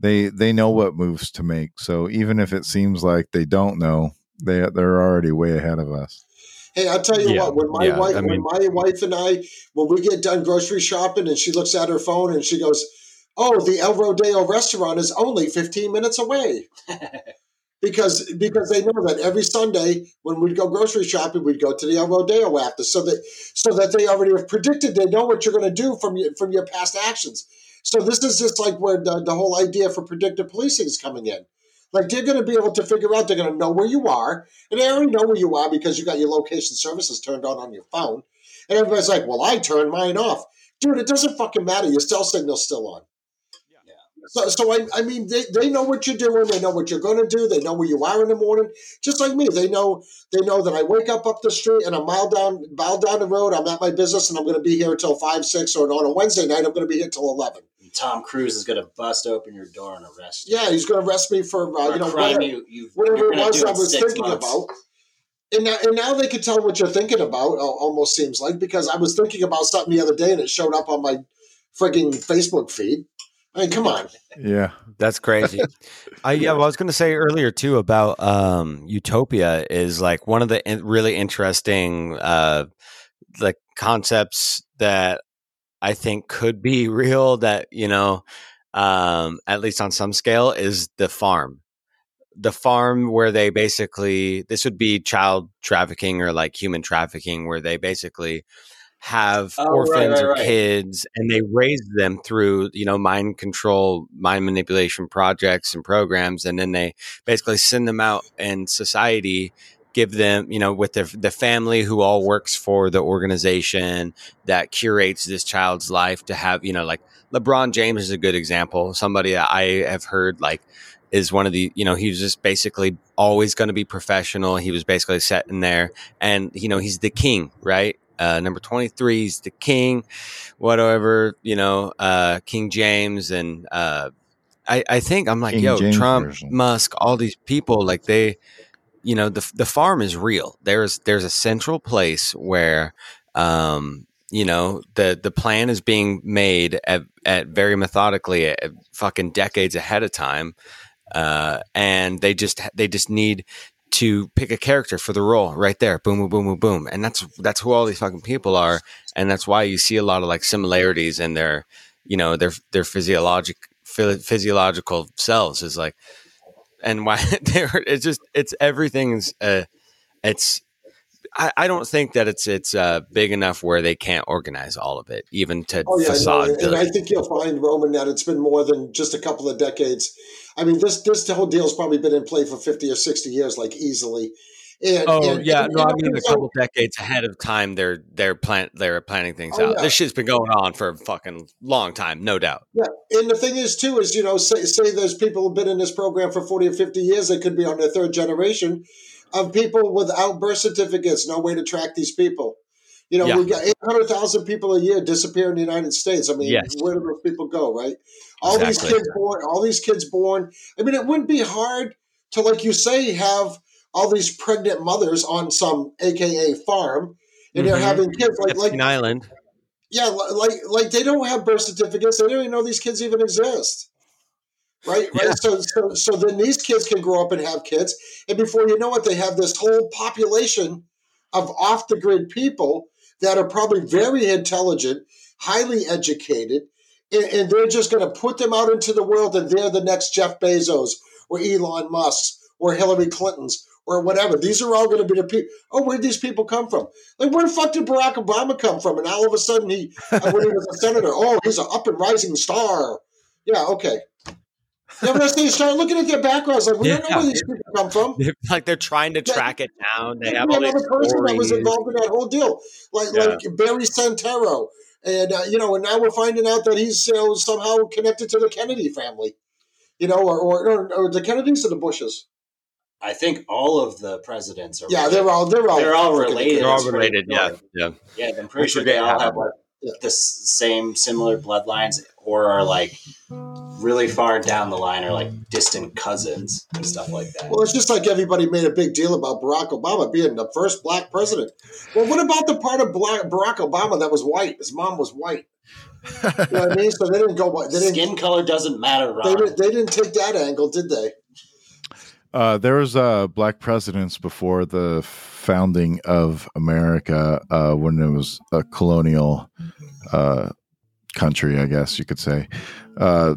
they they know what moves to make. So even if it seems like they don't know, they they're already way ahead of us. Hey, I'll tell you Yeah, what. When my yeah, wife, I mean- when my wife and I, when we get done grocery shopping, and she looks at her phone and she goes, "Oh, the El Rodeo restaurant is only fifteen minutes away." because because they know that every Sunday when we'd go grocery shopping, we'd go to the El Rodeo after, so that so that they already have predicted. They know what you're going to do from your from your past actions. So this is just like where the, the whole idea for predictive policing is coming in. Like they're going to be able to figure out. They're going to know where you are, and they already know where you are because you got your location services turned on on your phone. And everybody's like, "Well, I turned mine off, dude. It doesn't fucking matter. Your cell signal's still on." So, so I, I mean, they, they know what you're doing. They know what you're going to do. They know where you are in the morning. Just like me, they know they know that I wake up up the street and a mile down mile down the road. I'm at my business and I'm going to be here until five, six, or on a Wednesday night I'm going to be here till eleven. Tom Cruise is going to bust open your door and arrest you. Yeah, he's going to arrest me for uh, For you know whatever, you, you, whatever it was I was thinking months. about. And now, and now they can tell what you're thinking about. Almost seems like because I was thinking about something the other day and it showed up on my freaking Facebook feed. I mean, come on. *laughs* Yeah. That's crazy. *laughs* I yeah, well, I was going to say earlier too about um, Utopia is like one of the in- really interesting uh, like concepts that I think could be *laughs* real. That you know, um, at least on some scale, is the farm. The farm where they basically this would be child trafficking or like human trafficking, where they basically have Oh, right, orphans right, or right. kids and they raise them through you know mind control mind manipulation projects and programs and then they basically send them out in society give them you know with their, the family who all works for the organization that curates this child's life to have you know like lebron james is a good example. Somebody that i have heard like is one of the you know he was just basically always going to be professional. He was basically set in there. And you know he's the king right? Uh, number 23 is the king whatever you know uh, king james. And uh, I, I think i'm like King yo James trump version. musk all these people like they you know the the farm is real. There's there's a central place where um you know the the plan is being made at, at very methodically at fucking decades ahead of time uh and they just they just need to pick a character for the role right there. Boom boom boom boom boom. And that's that's who all these fucking people are and that's why you see a lot of like similarities in their you know their their physiologic phy- physiological selves is like and why *laughs* they're it's just it's everything's uh it's I, I don't think that it's it's uh big enough where they can't organize all of it even to Oh yeah, no, facade and, and I think you'll find Roman that it's been more than just a couple of decades. I mean, this this whole deal's probably been in play for fifty or sixty years, like easily. And, Oh and- yeah, and- no, I mean a so- couple decades ahead of time. They're they're plan they're planning things Oh, out. yeah. This shit's been going on for a fucking long time, no doubt. Yeah, and the thing is too is you know say say there's people who've been in this program for forty or fifty years. They could be on their third generation of people without birth certificates. No way to track these people. You know, Yeah. we got eight hundred thousand people a year disappear in the United States. I mean, Yes. where do those people go? Right? All Exactly. these kids born. All these kids born. I mean, it wouldn't be hard to, like you say, have all these pregnant mothers on some AKA farm, and they're Mhm. having kids like like Island. yeah, like like they don't have birth certificates. They don't even know these kids even exist. Right, right. So, so, so then these kids can grow up and have kids, and before you know it, they have this whole population of off the grid people that are probably very intelligent, highly educated, and, and they're just going to put them out into the world, and they're the next Jeff Bezos or Elon Musk or Hillary Clinton's or whatever. These are all going to be the people. Oh, where'd these people come from? Like, where the fuck did Barack Obama come from? And all of a sudden, he uh, when he was a senator, oh, he's an up and rising star. Yeah, okay. Yeah, but they start looking at their backgrounds, like we don't know Yeah. where these people come from. *laughs* like they're trying to Yeah. track it down. They have all another person that was involved in that whole deal, like Yeah. like Barry Soetoro, and uh, you know, and now we're finding out that he's you know, somehow connected to the Kennedy family, you know, or or, or, or the Kennedys or the Bushes. I think all of the presidents are. Yeah, related. they're all they're all They're all related. They're all related. Yeah, cool. yeah. Yeah, I'm pretty sure they all have like the same similar bloodlines, or are like really far down the line, or like distant cousins and stuff like that. Well, it's just like everybody made a big deal about Barack Obama being the first black president. Well, what about the part of black, Barack Obama that was white? His mom was white. You know what I mean? So they didn't go. They didn't. Skin color doesn't matter, right? They didn't, they didn't take that angle, did they? Uh, there was uh, black presidents before the founding of America uh, when it was a colonial uh, country, I guess you could say. Uh,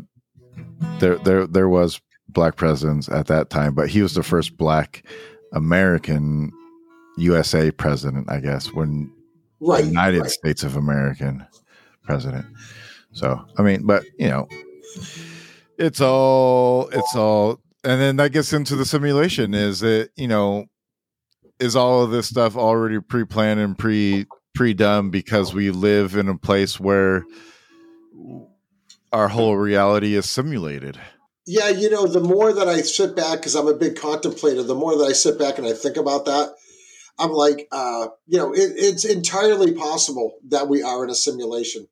there, there, there was black presidents at that time, but he was the first black American USA president, I guess, when Right. United right. States of American president. So I mean, but you know, it's all it's all and then that gets into the simulation. Is it you know, is all of this stuff already pre-planned and pre pre-done because we live in a place where our whole reality is simulated. Yeah, you know, the more that I sit back, because I'm a big contemplator, the more that I sit back and I think about that, I'm like, uh, you know, it, it's entirely possible that we are in a simulation.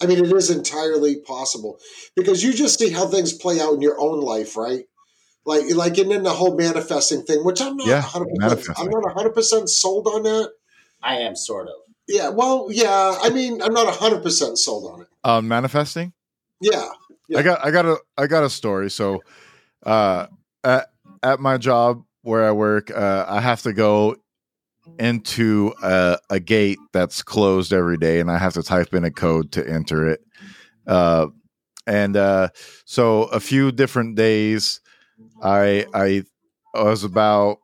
I mean, it is entirely possible because you just see how things play out in your own life, right? Like, like, and then the whole manifesting thing, which I'm not, Yeah, 100%, manifesting. I'm not 100 percent sold on that. I am sort of. Yeah, well, yeah, I mean, I'm not 100 percent sold on it. Um, manifesting. Yeah, Yeah. I got I got a I got a story. So uh at at my job where I work, uh I have to go into a, a gate that's closed every day and I have to type in a code to enter it. Uh and uh so a few different days I I was about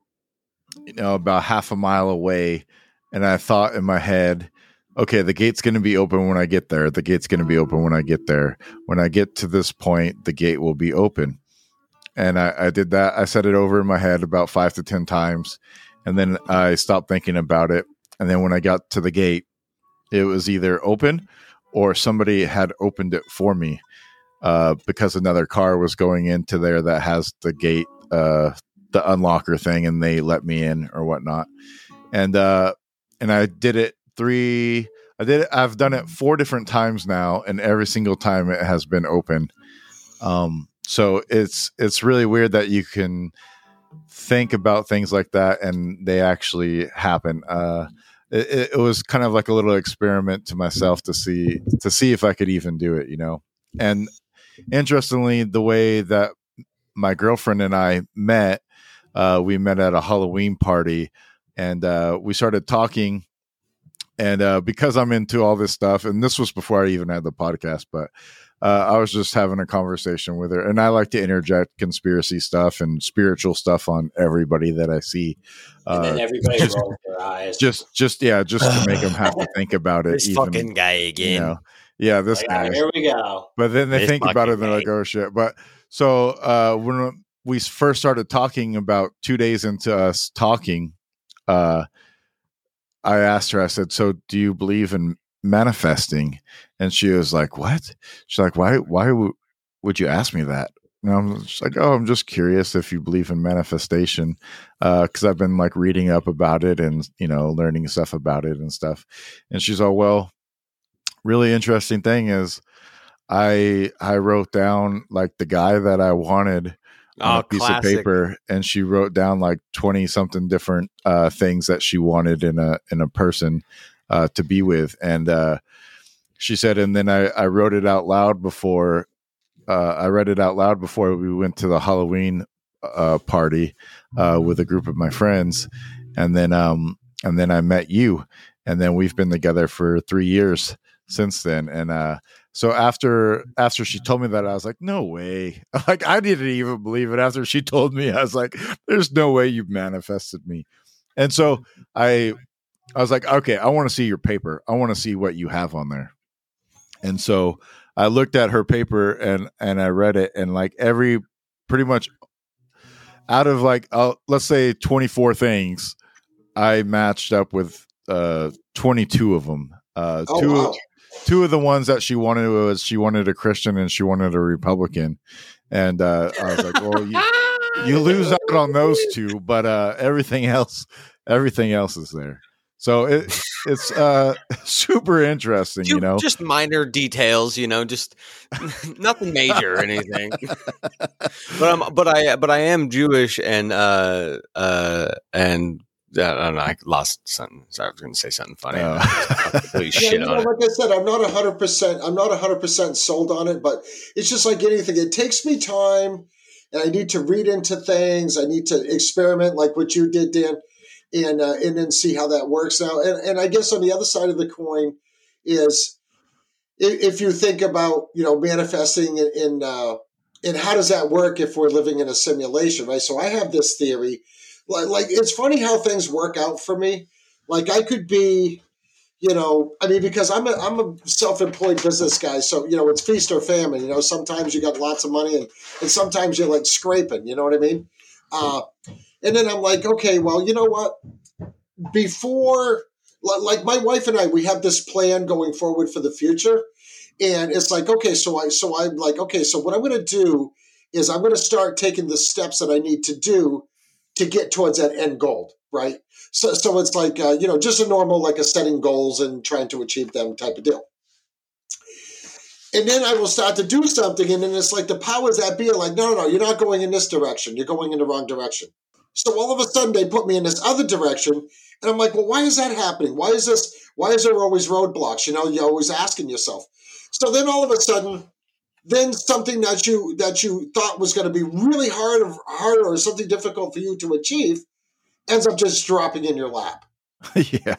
you know about half a mile away and I thought in my head okay the gate's going to be open when I get there the gate's going to be open when I get there when I get to this point, the gate will be open. And I, I did that. I said it over in my head about five to 10 times. And then I stopped thinking about it. And then when I got to the gate, it was either open or somebody had opened it for me uh, because another car was going into there that has the gate, uh, the unlocker thing, and they let me in or whatnot. And, uh, and I did it three, I did it. I've done it four different times now, and every single time it has been open. Um, so it's it's really weird that you can think about things like that and they actually happen. Uh, it, it was kind of like a little experiment to myself to see to see if I could even do it, you know. And interestingly, the way that my girlfriend and I met, uh, we met at a Halloween party, and uh, we started talking and uh, because I'm into all this stuff, and this was before I even had the podcast, but uh, I was just having a conversation with her, and I like to interject conspiracy stuff and spiritual stuff on everybody that I see. And then Uh, everybody just- rolls their eyes. *laughs* just, just yeah, just to make them have to *laughs* think about it. This even, fucking guy again. you know, yeah, this Like, guy. "Ah, here we go. But then they This think about it and they're like, oh shit. But so uh, when we first started talking about two days into us talking, uh, I asked her, I said, So do you believe in manifesting? And she was like, What? She's like, Why why w- would you ask me that? And I'm just like, Oh, I'm just curious if you believe in manifestation. Uh, because I've been like reading up about it and you know, learning stuff about it and stuff. And she's all, Well, really interesting thing is I I wrote down like the guy that I wanted on Oh, a piece classic. of paper, and she wrote down like twenty something different uh, things that she wanted in a in a person uh, to be with, and uh, she said, and then I I wrote it out loud before uh, I read it out loud before we went to the Halloween uh, party uh, with a group of my friends, and then um and then I met you, and then we've been together for three years since then, and uh so after after she told me that, I was like, no way. *laughs* Like I didn't even believe it. After she told me, I was like, there's no way you've manifested me. And so I I was like, okay, I want to see your paper. I want to see what you have on there. And so I looked at her paper and and I read it and like every pretty much out of like uh, let's say 24 things, I matched up with uh 22 of them. Uh Oh, two wow. Two of the ones that she wanted was she wanted a Christian and she wanted a Republican. And uh, I was like, well, you, you *laughs* lose out on those two, but uh, everything else, everything else is there. So it, it's uh, *laughs* super interesting, you Ju- know. just minor details, you know, just *laughs* nothing major or anything. but I'm, but I, but I am Jewish, and uh, uh, and I don't know. I lost something. Sorry, I was going to say something funny. Oh. Completely Yeah, shit you know, on it. like I said, I'm not hundred percent. I'm not hundred percent sold on it, but it's just like anything. It takes me time, and I need to read into things. I need to experiment, like what you did, Dan, and uh, and then see how that works now. And and I guess on the other side of the coin is if, if you think about you know manifesting in. in uh, and how does that work if we're living in a simulation, right? So I have this theory, like, like it's funny how things work out for me. Like I could be you know, I mean, because I'm a, I'm a self-employed business guy, so you know, it's feast or famine. You know, sometimes you got lots of money, and and sometimes you're like scraping. You know what I mean? Uh, and then I'm like, okay, well, you know what? Before, like my wife and I, we have this plan going forward for the future, and it's like, okay, so I so I'm like, okay, so what I'm going to do is I'm going to start taking the steps that I need to do to get towards that end goal, right? So, so it's like uh, you know, just a normal like a setting goals and trying to achieve them type of deal. And then I will start to do something, and then it's like the powers that be are like, no, no, no, you're not going in this direction. You're going in the wrong direction. So all of a sudden they put me in this other direction, and I'm like, well, why is that happening? Why is this? Why is there always roadblocks? You know, you're always asking yourself. So then all of a sudden, then something that you that you thought was going to be really hard, or hard or something difficult for you to achieve ends up just dropping in your lap. *laughs* yeah.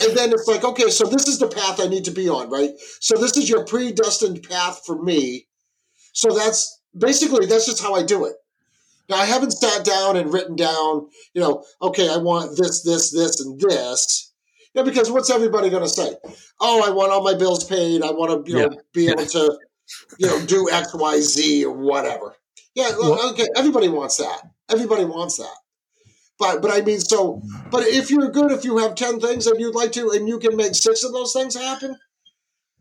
And then it's like, okay, so this is the path I need to be on, right? So this is your predestined path for me. So that's basically that's just how I do it. Now I haven't sat down and written down, you know, okay, I want this, this, this, and this. Yeah, because what's everybody going to say? Oh, I want all my bills paid. I want to, you know, Yeah. be able to, you know, do X, Y, Z or whatever. Yeah, well, okay, everybody wants that. Everybody wants that. But but I mean, so but if you're good, if you have ten things and you'd like to, and you can make six of those things happen,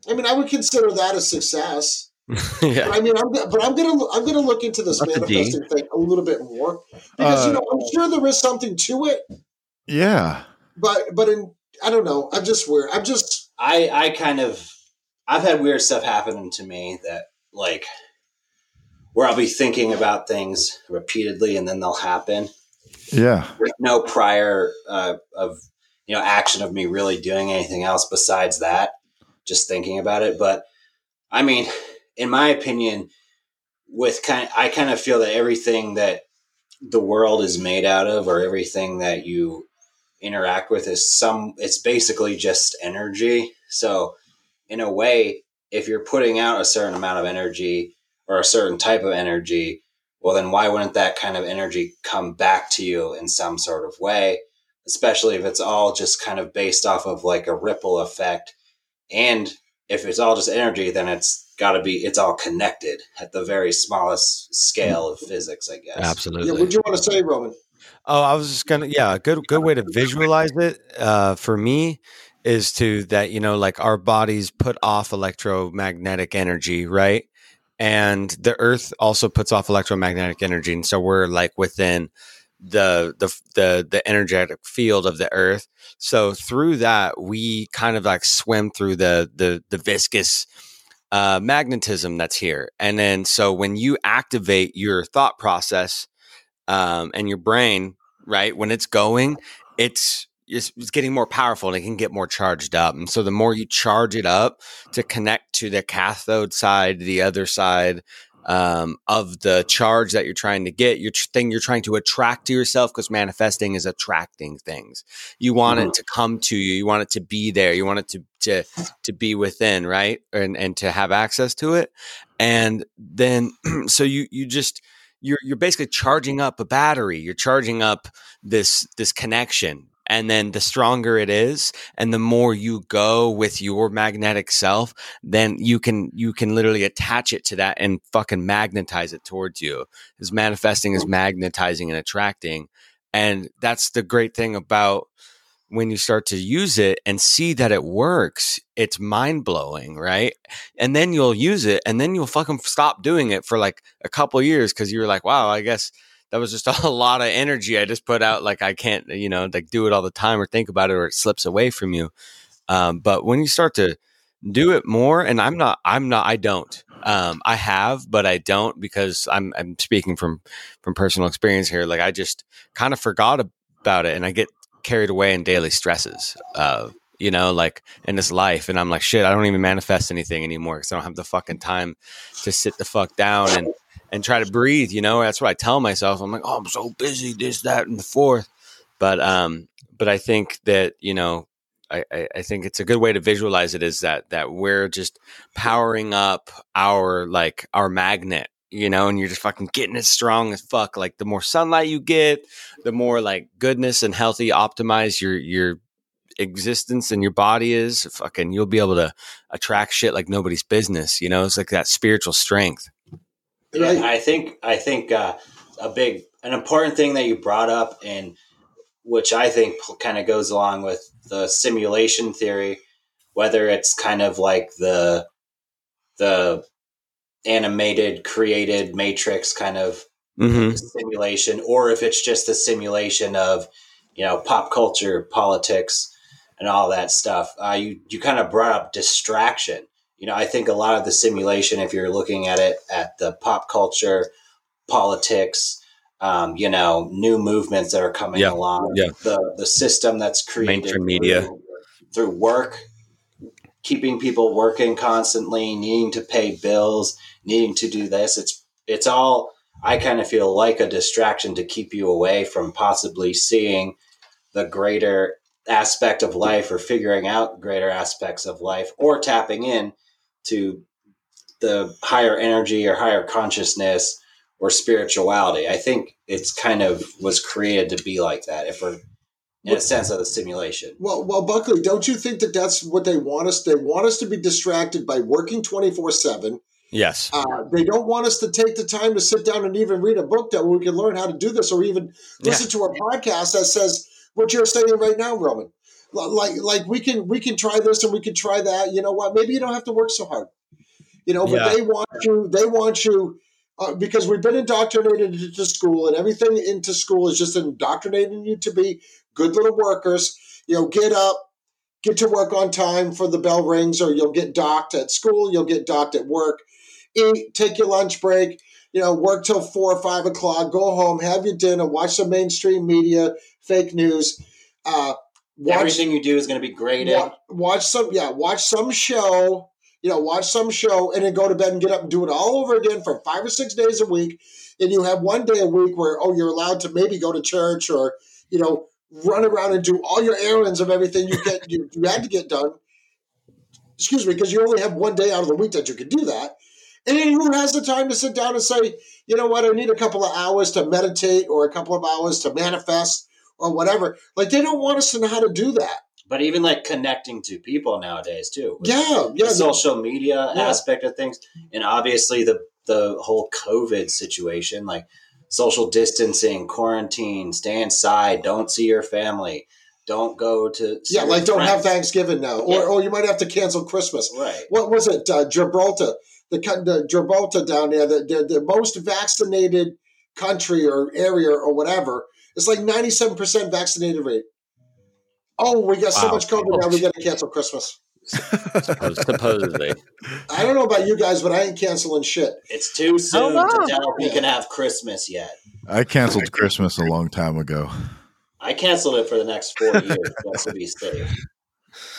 I mean, I would consider that a success. *laughs* yeah. But I mean, I'm but I'm gonna I'm gonna look into this That's a D. manifesting thing a little bit more because you Uh, know I'm sure there is something to it, Yeah. but but in I don't know. I'm just weird. I'm just I I kind of I've had weird stuff happen to me that like where I'll be thinking about things repeatedly and then they'll happen. Yeah. with no prior uh, of you know action of me really doing anything else besides that just thinking about it. But I mean in my opinion with kind I kind of feel that everything that the world is made out of or everything that you interact with is some it's basically just energy. So in a way if you're putting out a certain amount of energy or a certain type of energy well then why wouldn't that kind of energy come back to you in some sort of way especially if it's all just kind of based off of like a ripple effect and if it's all just energy then it's got to be it's all connected at the very smallest scale of physics i guess Absolutely. yeah. What do you want to say, Roman? Oh, I was just gonna yeah, a good good way to visualize it uh, for me is to that you know like our bodies put off electromagnetic energy, right? And the Earth also puts off electromagnetic energy, and so we're like within the the the the energetic field of the Earth. So through that, we kind of like swim through the the the viscous uh, magnetism that's here, and then so when you activate your thought process um, and your brain, right, when it's going, it's, it's it's getting more powerful and it can get more charged up. And so the more you charge it up to connect to the cathode side, the other side um, of the charge that you're trying to get, your thing you're trying to attract to yourself, because manifesting is attracting things. You want it to come to you. You want it to be there. You want it to to to be within, right, and and to have access to it. And then *clears throat* so you you just you're you're basically charging up a battery. You're charging up this this connection. And then the stronger it is, and the more you go with your magnetic self, then you can you can literally attach it to that and fucking magnetize it towards you. Because manifesting is magnetizing and attracting. And that's the great thing about when you start to use it and see that it works, it's mind blowing, right? And then you'll use it and then you'll fucking stop doing it for like a couple years because you're like, wow, I guess that was just *laughs* a lot of energy I just put out. Like I can't, you know, like do it all the time or think about it or it slips away from you. Um, but when you start to do it more, and I'm not, I'm not, I don't. Um, I have, but I don't because I'm I'm speaking from from personal experience here. Like I just kind of forgot about it, and I get carried away in daily stresses. Uh, you know, like in this life, and I'm like, shit, I don't even manifest anything anymore because I don't have the fucking time to sit the fuck down and and try to breathe. You know, that's what I tell myself. I'm like, oh, I'm so busy, this, that, and the fourth. But um, but I think that you know I, I, I think it's a good way to visualize it is that that we're just powering up our like our magnet you know and you're just fucking getting it strong as fuck like the more sunlight you get the more like goodness and healthy optimize your your existence and your body is, fucking, you'll be able to attract shit like nobody's business. You know, it's like that spiritual strength. Right. I think I think uh, a big an important thing that you brought up and which I think kind of goes along with the simulation theory, whether it's kind of like the the animated created matrix kind of Mm-hmm. simulation or if it's just a simulation of you know pop culture politics and all that stuff uh, you you kind of brought up distraction you know i think a lot of the simulation if you're looking at it at the pop culture politics um, you know new movements that are coming Yeah, along yeah. the the system that's created Mainstream media. through, through work keeping people working constantly needing to pay bills needing to do this it's it's all I kind of feel like a distraction to keep you away from possibly seeing the greater aspect of life or figuring out greater aspects of life or tapping in to the higher energy or higher consciousness or spirituality. I think it's kind of was created to be like that if we're in a sense of the simulation. Well, well, Buckley, don't you think that that's what they want us? They want us to be distracted by working twenty four seven. Yes. Uh, they don't want us to take the time to sit down and even read a book that we can learn how to do this, or even listen to a podcast that says what you're saying right now, Roman. Like, like we can we can try this and we can try that. You know what? Maybe you don't have to work so hard. You know, but Yeah. they want you. They want you uh, because we've been indoctrinated into school, and everything into school is just indoctrinating you to be good little workers. You know, get up, get to work on time for the bell rings, or you'll get docked at school. You'll get docked at work eat, take your lunch break, you know, work till four or five o'clock, go home, have your dinner, watch the mainstream media, fake news, uh, watch, Everything you do is going to be graded. wa- watch some, yeah, watch some show, you know, watch some show, and then go to bed and get up and do it all over again for five or six days a week. And you have one day a week where, oh, you're allowed to maybe go to church or, you know, run around and do all your errands of everything you get you, you had to get done. Excuse me, because you only have one day out of the week that you can do that. And then who has the time to sit down and say, you know what, I need a couple of hours to meditate or a couple of hours to manifest or whatever. Like they don't want us to know how to do that. But even like connecting to people nowadays too. Yeah, the yeah. social media Yeah. aspect of things, and obviously the the whole COVID situation, like social distancing, quarantine, stay inside, don't see your family, don't go to Yeah, like don't have. Thanksgiving now, or Yeah. or you might have to cancel Christmas. right. What was it, uh, Gibraltar? The, the Gibraltar down there, the, the the most vaccinated country or area or whatever. It's like ninety seven percent vaccinated rate. Oh, we got so Wow. much COVID now. We got to cancel Christmas. Supposedly. I don't know about you guys, but I ain't canceling shit. It's too soon no. to tell if we can have Christmas yet. I canceled Christmas a long time ago. I canceled it for the next four years just to be safe.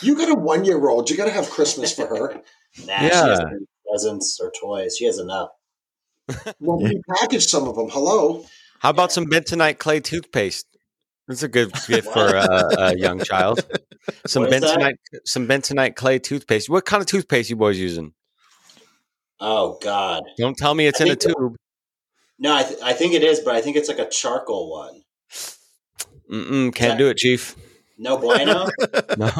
You got a one year old. You got to have Christmas for her. Nah, Yeah. doesn't presents or toys. She has enough. Well, we packaged some of them. Hello. How about some bentonite clay toothpaste? That's a good *laughs* gift for a, a young child. *laughs* Some is that? bentonite, some bentonite clay toothpaste. What kind of toothpaste you boys using? Oh God. Don't tell me it's I in a tube. No, I, th- I think it is, but I think it's like a charcoal one. Mm-mm, can't do it, Chief. No bueno. *laughs* No,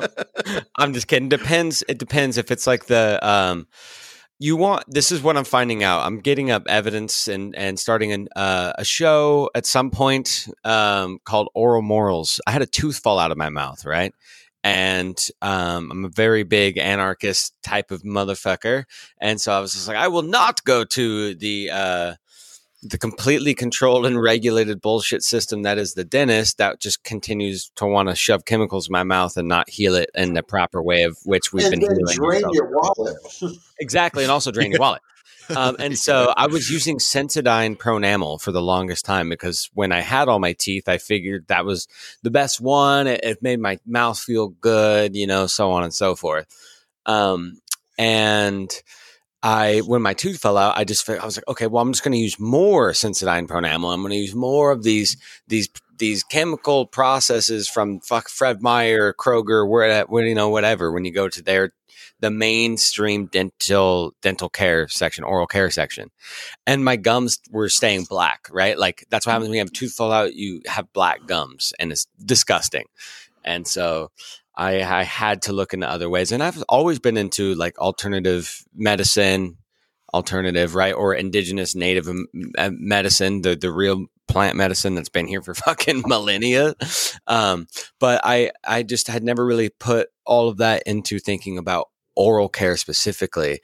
I'm just kidding. Depends. It depends if it's like the um, you want. This is what I'm finding out. I'm getting up evidence and and starting an, uh, a show at some point um, called Oral Morals. I had a tooth fall out of my mouth, right? And um, I'm a very big anarchist type of motherfucker, and so I was just like, I will not go to the uh, the completely controlled and regulated bullshit system that is the dentist that just continues to want to shove chemicals in my mouth and not heal it in the proper way of which we've and been healing drain your wallet. *laughs* exactly and also drain your wallet. Um, and *laughs* so i was using sensodyne pronamel for the longest time because when i had all my teeth i figured that was the best one. It, it made my mouth feel good you know so on and so forth. Um, and I when my tooth fell out, I just I was like, okay, well, I'm just going to use more Sensodyne Pronamel. I'm going to use more of these these these chemical processes from fuck Fred Meyer, Kroger, where, where you know whatever. When you go to their the mainstream dental dental care section, oral care section, and my gums were staying black. Right, like that's what happens when you have tooth fall out. You have black gums, and it's disgusting. and so I, I had to look into other ways. And I've always been into like alternative medicine, alternative right or indigenous native medicine, the the real plant medicine that's been here for *laughs* fucking millennia. Um, but I I just had never really put all of that into thinking about oral care specifically.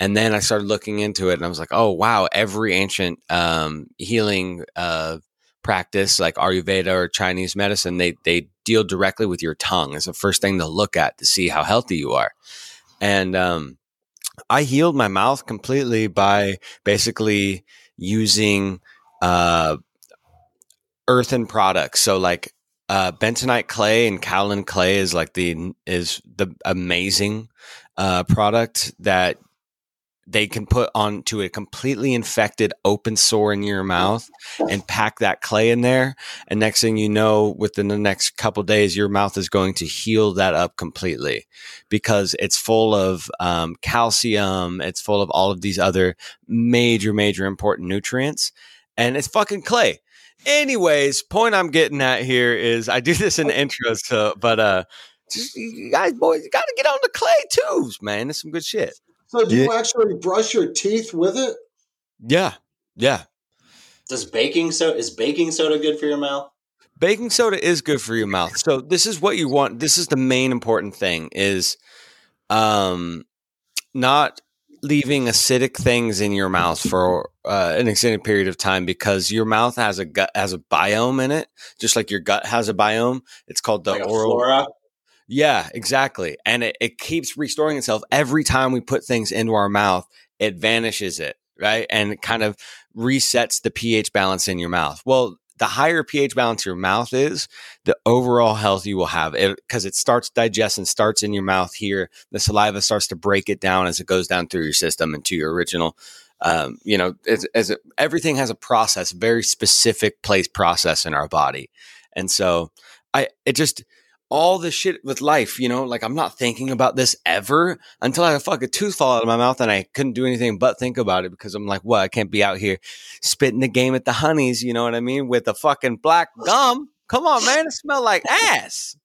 And then I started looking into it and I was like, oh, wow, every ancient um, healing uh, practice like Ayurveda or Chinese medicine, they, they deal directly with your tongue. It's the first thing to look at to see how healthy you are. And um, I healed my mouth completely by basically using uh, earthen products. So like uh, bentonite clay and kaolin clay is like the is the amazing uh, product that they can put onto a completely infected open sore in your mouth and pack that clay in there. And next thing you know within the next couple days your mouth is going to heal that up completely because it's full of um, calcium. It's full of all of these other major major important nutrients. And it's fucking clay. Anyways point i'm getting at here is i do *laughs* this in the intro so but uh just you guys boys you gotta get on the clay tubes man. It's some good shit So do you Yeah. actually brush your teeth with it? yeah yeah Does baking soda is baking soda good for your mouth? baking soda is good for your mouth so this is what you want this is the main important thing is um not leaving acidic things in your mouth for uh, an extended period of time because your mouth has a gut has a biome in it just like your gut has a biome it's called the like oral flora? Yeah exactly and it, it keeps restoring itself every time we put things into our mouth it vanishes it right and it kind of resets the ph balance in your mouth well the higher pH balance your mouth is, the overall health you will have because it, starts digesting, starts in your mouth here. The saliva starts to break it down as it goes down through your system into your original. Um, you know, as, as it, everything has a process, very specific place process in our body, and so I it just all the shit with life, you know, like I'm not thinking about this ever until I had a fucking tooth fall out of my mouth and I couldn't do anything but think about it because I'm like, what? I can't be out here spitting the game at the honeys, you know what I mean? With the fucking black gum. Come on, man. It smell like ass.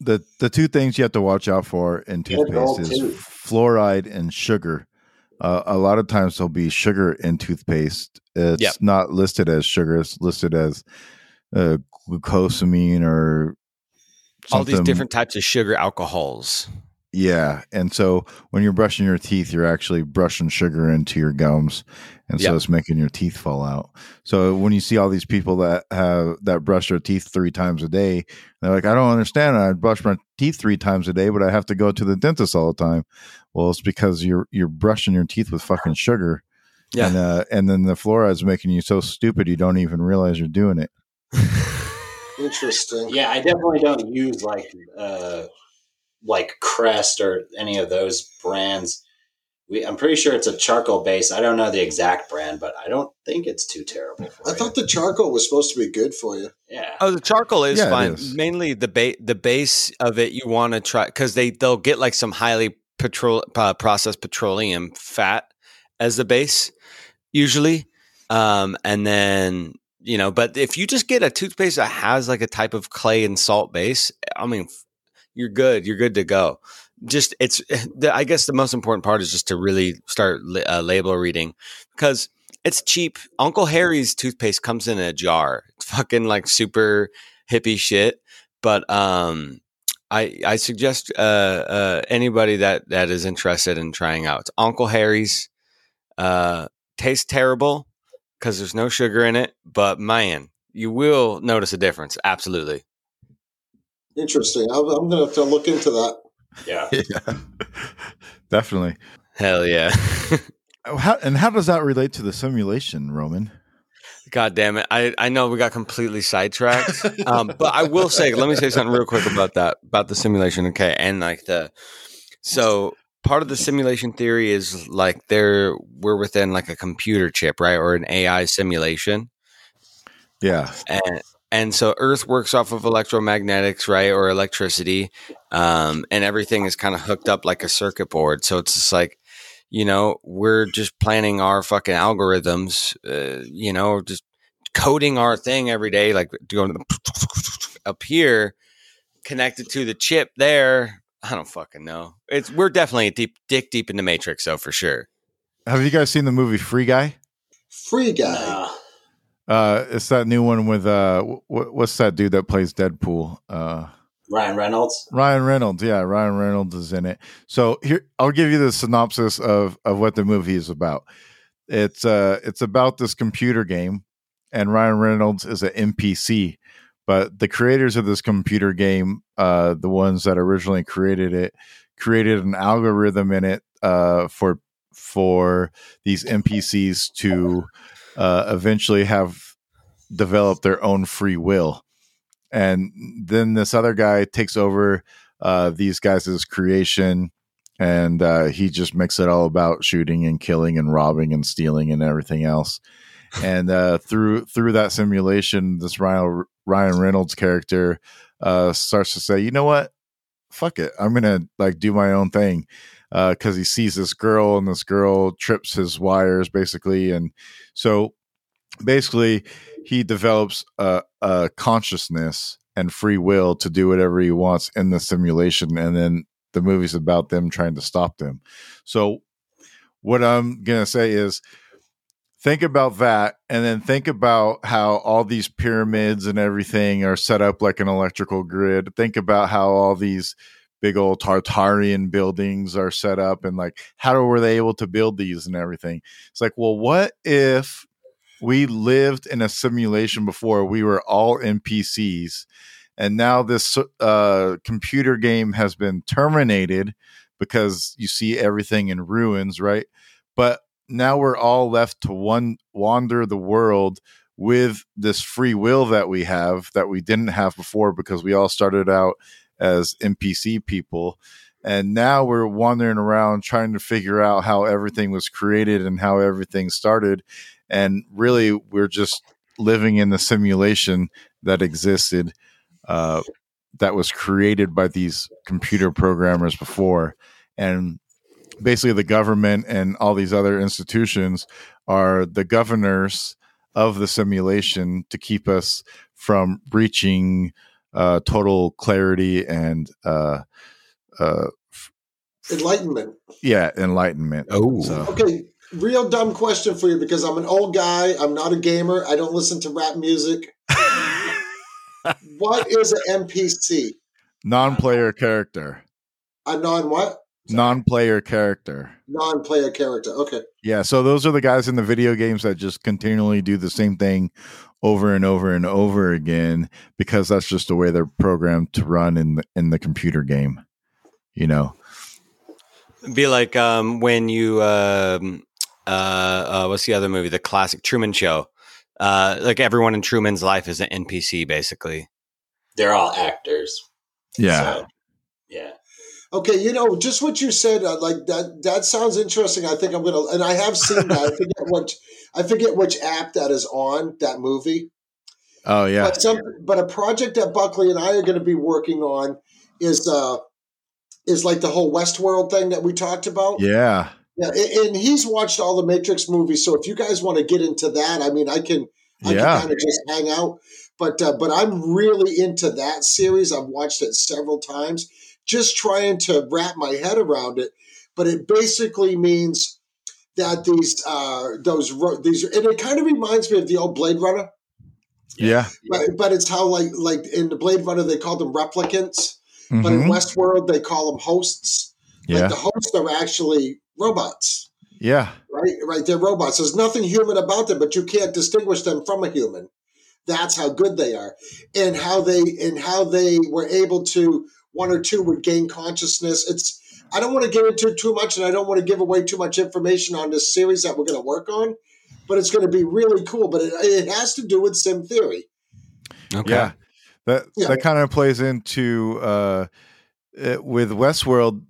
The the two things you have to watch out for in Good toothpaste is tooth. fluoride and sugar. Uh, a lot of times there'll be sugar in toothpaste. It's Yep. not listed as sugar. It's listed as uh, glucosamine or All these different types of sugar alcohols. Yeah, and so when you're brushing your teeth, you're actually brushing sugar into your gums, and so Yep. it's making your teeth fall out. So when you see all these people that have that brush their teeth three times a day, they're like, "I don't understand. I brush my teeth three times a day, but I have to go to the dentist all the time." Well, it's because you're you're brushing your teeth with fucking sugar, Yeah. and uh, and then the fluoride's making you so stupid you don't even realize you're doing it. *laughs* Interesting. Yeah, I definitely don't use like uh like Crest or any of those brands. We, I'm pretty sure it's a charcoal base. I don't know the exact brand, but I don't think it's too terrible. For I you. thought the charcoal was supposed to be good for you. yeah. Oh, the charcoal is Yeah, fine. is. Mainly the ba- the base of it you want to try because they they'll get like some highly petrol uh, processed petroleum fat as the base usually, um, and then you know. But if you just get a toothpaste that has like a type of clay and salt base, I mean, you're good. You're good to go. Just it's *laughs* I guess the most important part is just to really start uh, label reading because it's cheap. Uncle Harry's toothpaste comes in a jar. It's fucking like super hippie shit. But um, I I suggest uh, uh, anybody that that is interested in trying out it's Uncle Harry's. Uh, tastes terrible because there's no sugar in it, but man, you will notice a difference. Absolutely. Interesting. I'm, I'm going to have to look into that. Yeah. *laughs* yeah, definitely. Hell yeah. *laughs* How, and how does that relate to the simulation, Roman? God damn it. I, I know we got completely sidetracked. um, but I will say, let me say something real quick about that, about the simulation. Okay. And like the, so part of the simulation theory is like there, we're within like a computer chip, right? Or an AI simulation. Yeah, And, and so Earth works off of electromagnetics, right? Or electricity. Um, and everything is kind of hooked up like a circuit board. So it's just like, you know, we're just planning our fucking algorithms, uh, you know, just coding our thing every day, like going to the up here connected to the chip there. I don't fucking know. It's we're definitely deep, dick deep in the Matrix, though for sure. Have you guys seen the movie Free Guy? Free guy. Uh, it's that new one with uh, wh- what's that dude that plays Deadpool? Uh, Ryan Reynolds. Ryan Reynolds. Yeah, Ryan Reynolds is in it. So here, I'll give you the synopsis of of what the movie is about. It's uh, it's about this computer game, and Ryan Reynolds is an NPC. But the creators of this computer game, uh, the ones that originally created it, created an algorithm in it uh, for for these NPCs to uh, eventually have developed their own free will. And then this other guy takes over uh, these guys' creation, and uh, he just makes it all about shooting and killing and robbing and stealing and everything else. And uh, through through that simulation, this Ryan Ryan Reynolds character uh, starts to say, "You know what? Fuck it, I'm gonna like do my own thing." Because he sees this girl, and this girl trips his wires, basically, and so basically he develops a, a consciousness and free will to do whatever he wants in the simulation and then the movie's about them trying to stop them so what i'm to say is think about that and then think about how all these pyramids and everything are set up like an electrical grid. Think about how all these big old tartarian buildings are set up and like how were they able to build these and everything? It's like well what if we lived in a simulation before we were all npcs and now this uh, computer game has been terminated because you see everything in ruins right? But now we're all left to one wander the world with this free will that we have that we didn't have before because we all started out as npc people. And now we're wandering around trying to figure out how everything was created and how everything started. And really we're just living in the simulation that existed uh, that was created by these computer programmers before. And basically the government and all these other institutions are the governors of the simulation to keep us from reaching uh, total clarity and uh, uh, Enlightenment. yeah enlightenment Oh. so Okay, real dumb question for you because I'm an old guy. I'm not a gamer. I don't listen to rap music. *laughs* what is an NPC? non-player character A non what? Non-player character Non-player character. Okay. Yeah, so those are the guys in the video games that just continually do the same thing over and over and over again because that's just the way they're programmed to run in the, in the computer game. You know. Be like um, when you um, uh, uh, what's the other movie? The classic Truman Show. Uh, like everyone in Truman's life is an NPC, basically. They're all actors. So, yeah. Okay, you know, just what you said, uh, like that. That sounds interesting. I think I'm gonna, and I have seen that. I forget *laughs* what, I forget which app that is on that movie. Oh yeah. But some, but a project that Buckley and I are going to be working on is, uh, is like the whole Westworld thing that we talked about. Yeah. Yeah, and he's watched all the Matrix movies. So if you guys want to get into that, I mean, I can, I Yeah. can kind of just hang out. But uh, but I'm really into that series. I've watched it several times, just trying to wrap my head around it. But it basically means that these uh, those these, and it kind of reminds me of the old Blade Runner. Yeah. But, but it's how like like in the Blade Runner they call them replicants, but in Mhm. Westworld they call them hosts. Like Yeah. the hosts are actually robots Yeah. right? Right, they're robots. There's nothing human about them, but you can't distinguish them from a human. That's how good they are, and how they and how they were able to one or two would gain consciousness. It's I don't want to get into too much, and I don't want to give away too much information on this series that we're going to work on, but it's going to be really cool. But it, it has to do with sim theory. Okay. Yeah. That Yeah. that kind of plays into uh it, with Westworld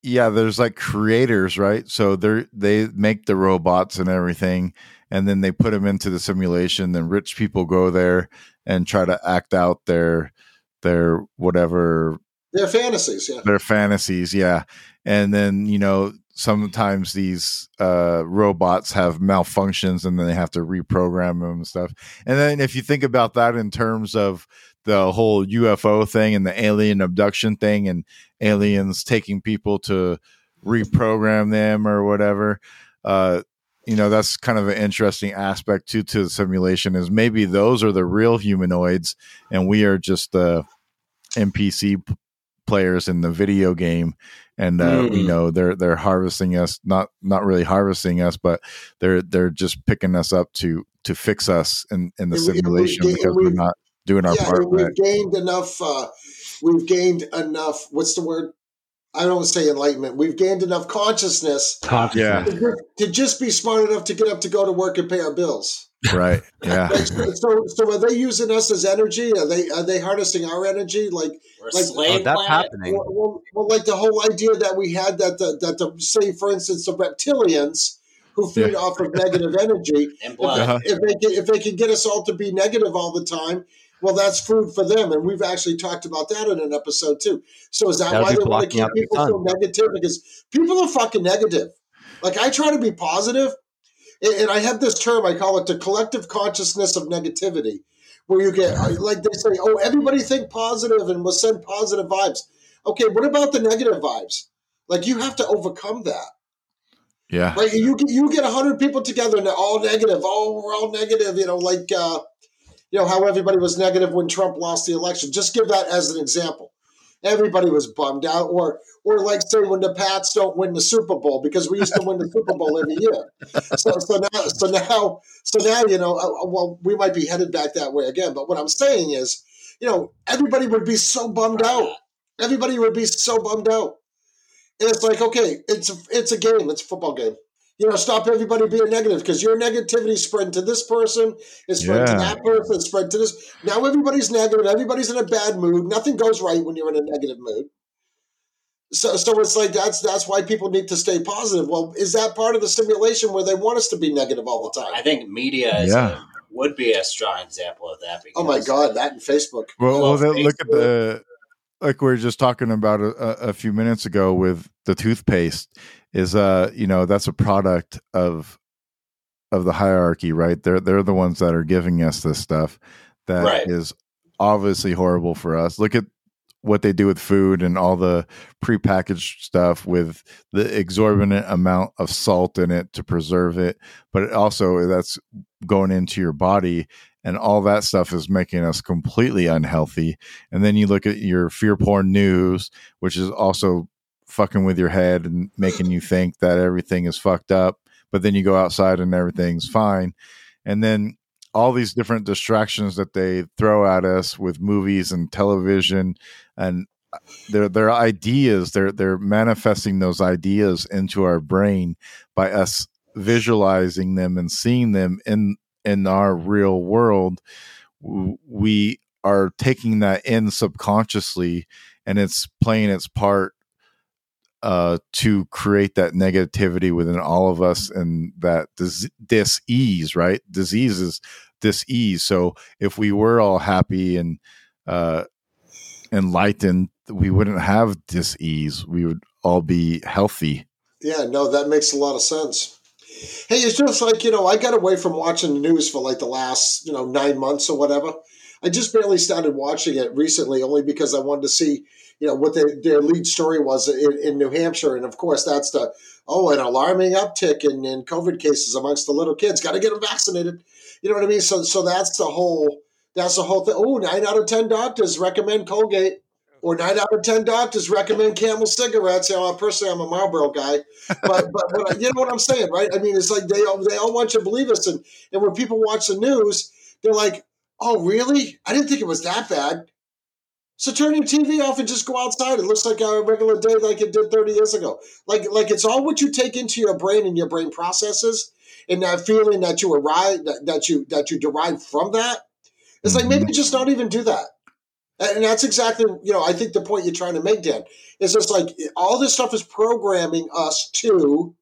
yeah, there's like creators, right? So they they make the robots and everything and then they put them into the simulation then rich people go there and try to act out their their whatever They're fantasies, yeah. their fantasies yeah and then you know sometimes these uh robots have malfunctions and then they have to reprogram them and stuff and then if you think about that in terms of the whole UFO thing and the alien abduction thing and aliens taking people to reprogram them or whatever. Uh, you know, that's kind of an interesting aspect to to the simulation is maybe those are the real humanoids and we are just the NPC p- players in the video game and uh, Mm. you know they're they're harvesting us not not really harvesting us but they're they're just picking us up to to fix us in in the And we- we- simulation because we're we've- not doing our yeah, part we've right. gained enough. Uh, we've gained enough. What's the word? I don't say enlightenment. We've gained enough consciousness Yeah. to just, to just be smart enough to get up to go to work and pay our bills. right yeah *laughs* Like, so, so are they using us as energy? Are they are they harnessing our energy? Like, We're Like- slave Oh, that's planet. happening. well, well, well, like the whole idea that we had that the that the say, for instance, the reptilians who feed Yeah. off of negative energy. and blood. Uh-huh. If they can, if they can get us all to be negative all the time, well, that's food for them, and we've actually talked about that in an episode too. So is that That'll why they want to keep people so negative? Because people are fucking negative. Like I try to be positive, and, I have this term I call it the collective consciousness of negativity, where you get like they say, oh, everybody think positive and will send positive vibes. Okay, what about the negative vibes? Like you have to overcome that. yeah Right? You get you get hundred people together and they're all negative. Oh, we're all negative. You know, like uh, you know how everybody was negative when Trump lost the election. Just give that as an example. Everybody was bummed out, or or like say when the Pats don't win the Super Bowl because we used to win the Super Bowl every year. So so now so now so now you know uh, well we might be headed back that way again. But what I'm saying is, you know, everybody would be so bummed out. Everybody would be so bummed out. And it's like, okay, it's it's a game. It's a football game. You know, stop everybody being negative because your negativity spread to this person, it's spread to that person, it's spread to this. Now everybody's negative. Everybody's in a bad mood. Nothing goes right when you're in a negative mood. So, so it's like that's that's why people need to stay positive. Well, is that part of the simulation where they want us to be negative all the time? I think media is Yeah. a, would be a strong example of that. Because Oh my God, that and Facebook. Well, Well, well then look at the like we were just talking about a, a a few minutes ago with the toothpaste. Is uh you know that's a product of of the hierarchy, right? They're they're the ones that are giving us this stuff that is Right. obviously horrible for us. Look at what they do with food and all the prepackaged stuff with the exorbitant amount of salt in it to preserve it, but it also that's going into your body and all that stuff is making us completely unhealthy. And then you look at your fear porn news, which is also fucking with your head and making you think that everything is fucked up, but then you go outside and everything's fine. And then all these different distractions that they throw at us with movies and television and uh, their their ideas they're they're manifesting those ideas into our brain by us visualizing them and seeing them in in our real world we are taking that in subconsciously and it's playing its part uh to create that negativity within all of us and that dis- dis-ease right disease is dis-ease so if we were all happy and uh enlightened we wouldn't have dis-ease we would all be healthy Yeah, no, that makes a lot of sense. Hey, it's just like, you know, I got away from watching the news for like the last, you know, nine months or whatever. I just barely started watching it recently only because I wanted to see, you know, what their, their lead story was in, in New Hampshire. And of course, that's the, oh, an alarming uptick in, in COVID cases amongst the little kids. Got to get them vaccinated. You know what I mean? So, so that's the whole, that's the whole thing. Oh, nine out of 10 doctors recommend Colgate. Or nine out of ten doctors recommend Camel cigarettes. You know, personally, I'm a Marlboro guy, but but, but you know what I'm saying, right? I mean, it's like they all they all want you to believe us, and and when people watch the news, they're like, "Oh, really? I didn't think it was that bad." So turn your TV off and just go outside. It looks like a regular day, like it did 30 years ago. Like like it's all what you take into your brain and your brain processes, and that feeling that you arrive that, that you that you derive from that. It's like maybe mm-hmm. just not even do that. And that's exactly, you know, I think the point you're trying to make, Dan, is just like eh, all this stuff is programming us to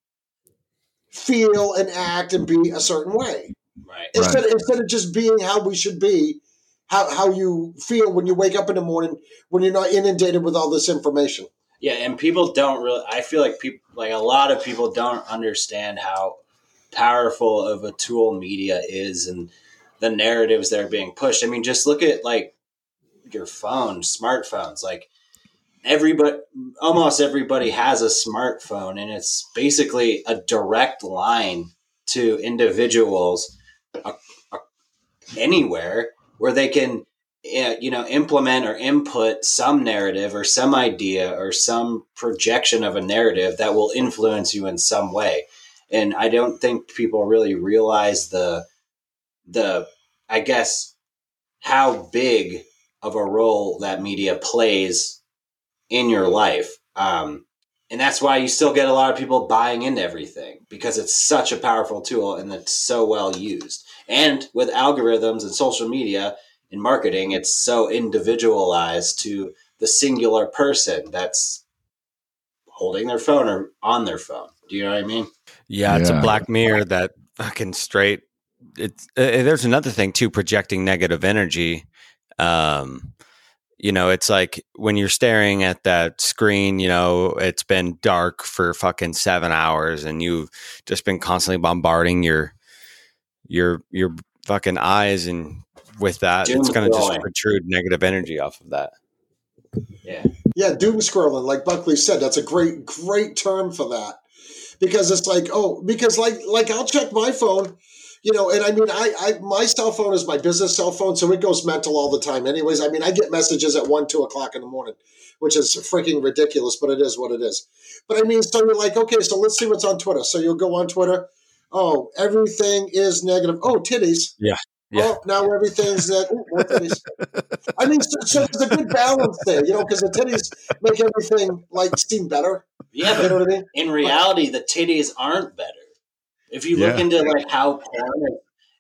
feel and act and be a certain way. Right. Instead, instead of just being how we should be, how, how you feel when you wake up in the morning when you're not inundated with all this information. Yeah, and people don't really. I feel like people, like a lot of people, don't understand how powerful of a tool media is and the narratives that are being pushed. I mean, just look at like your phone, smartphones. Like everybody, almost everybody has a smartphone, and it's basically a direct line to individuals uh, uh, anywhere where they can uh, you know implement or input some narrative or some idea or some projection of a narrative that will influence you in some way. And i don't think people really realize the the i guess how big of a role that media plays in your life. Um, and that's why you still get a lot of people buying into everything because it's such a powerful tool and it's so well used and with algorithms and social media and marketing, it's so individualized to the singular person that's holding their phone or on their phone. Do you know what I mean? Yeah, it's a black mirror that fucking straight. It's uh, there's another thing too, projecting negative energy. Um, you know, it's like when you're staring at that screen. You know, it's been dark for fucking seven hours, and you've just been constantly bombarding your your your fucking eyes, and with that, Doom it's going to just protrude negative energy off of that. Yeah. Yeah, doom scrolling, like Buckley said, that's a great, great term for that. Because it's like, oh, because like like I'll check my phone, you know, and I mean I, I my cell phone is my business cell phone, so it goes mental all the time. Anyways, I mean I get messages at one, two o'clock in the morning, which is freaking ridiculous, but it is what it is. But I mean, so you're like, okay, so let's see what's on Twitter. So you'll go on Twitter. Oh, everything is negative. Oh, titties. Yeah. Yeah. Oh, now everything's *laughs* that. Ooh. I mean, so, so there's a good balance there, you know, because the titties make everything like seem better. Yeah, You know what I mean? in reality, the titties aren't better. If you look Yeah. into like how porn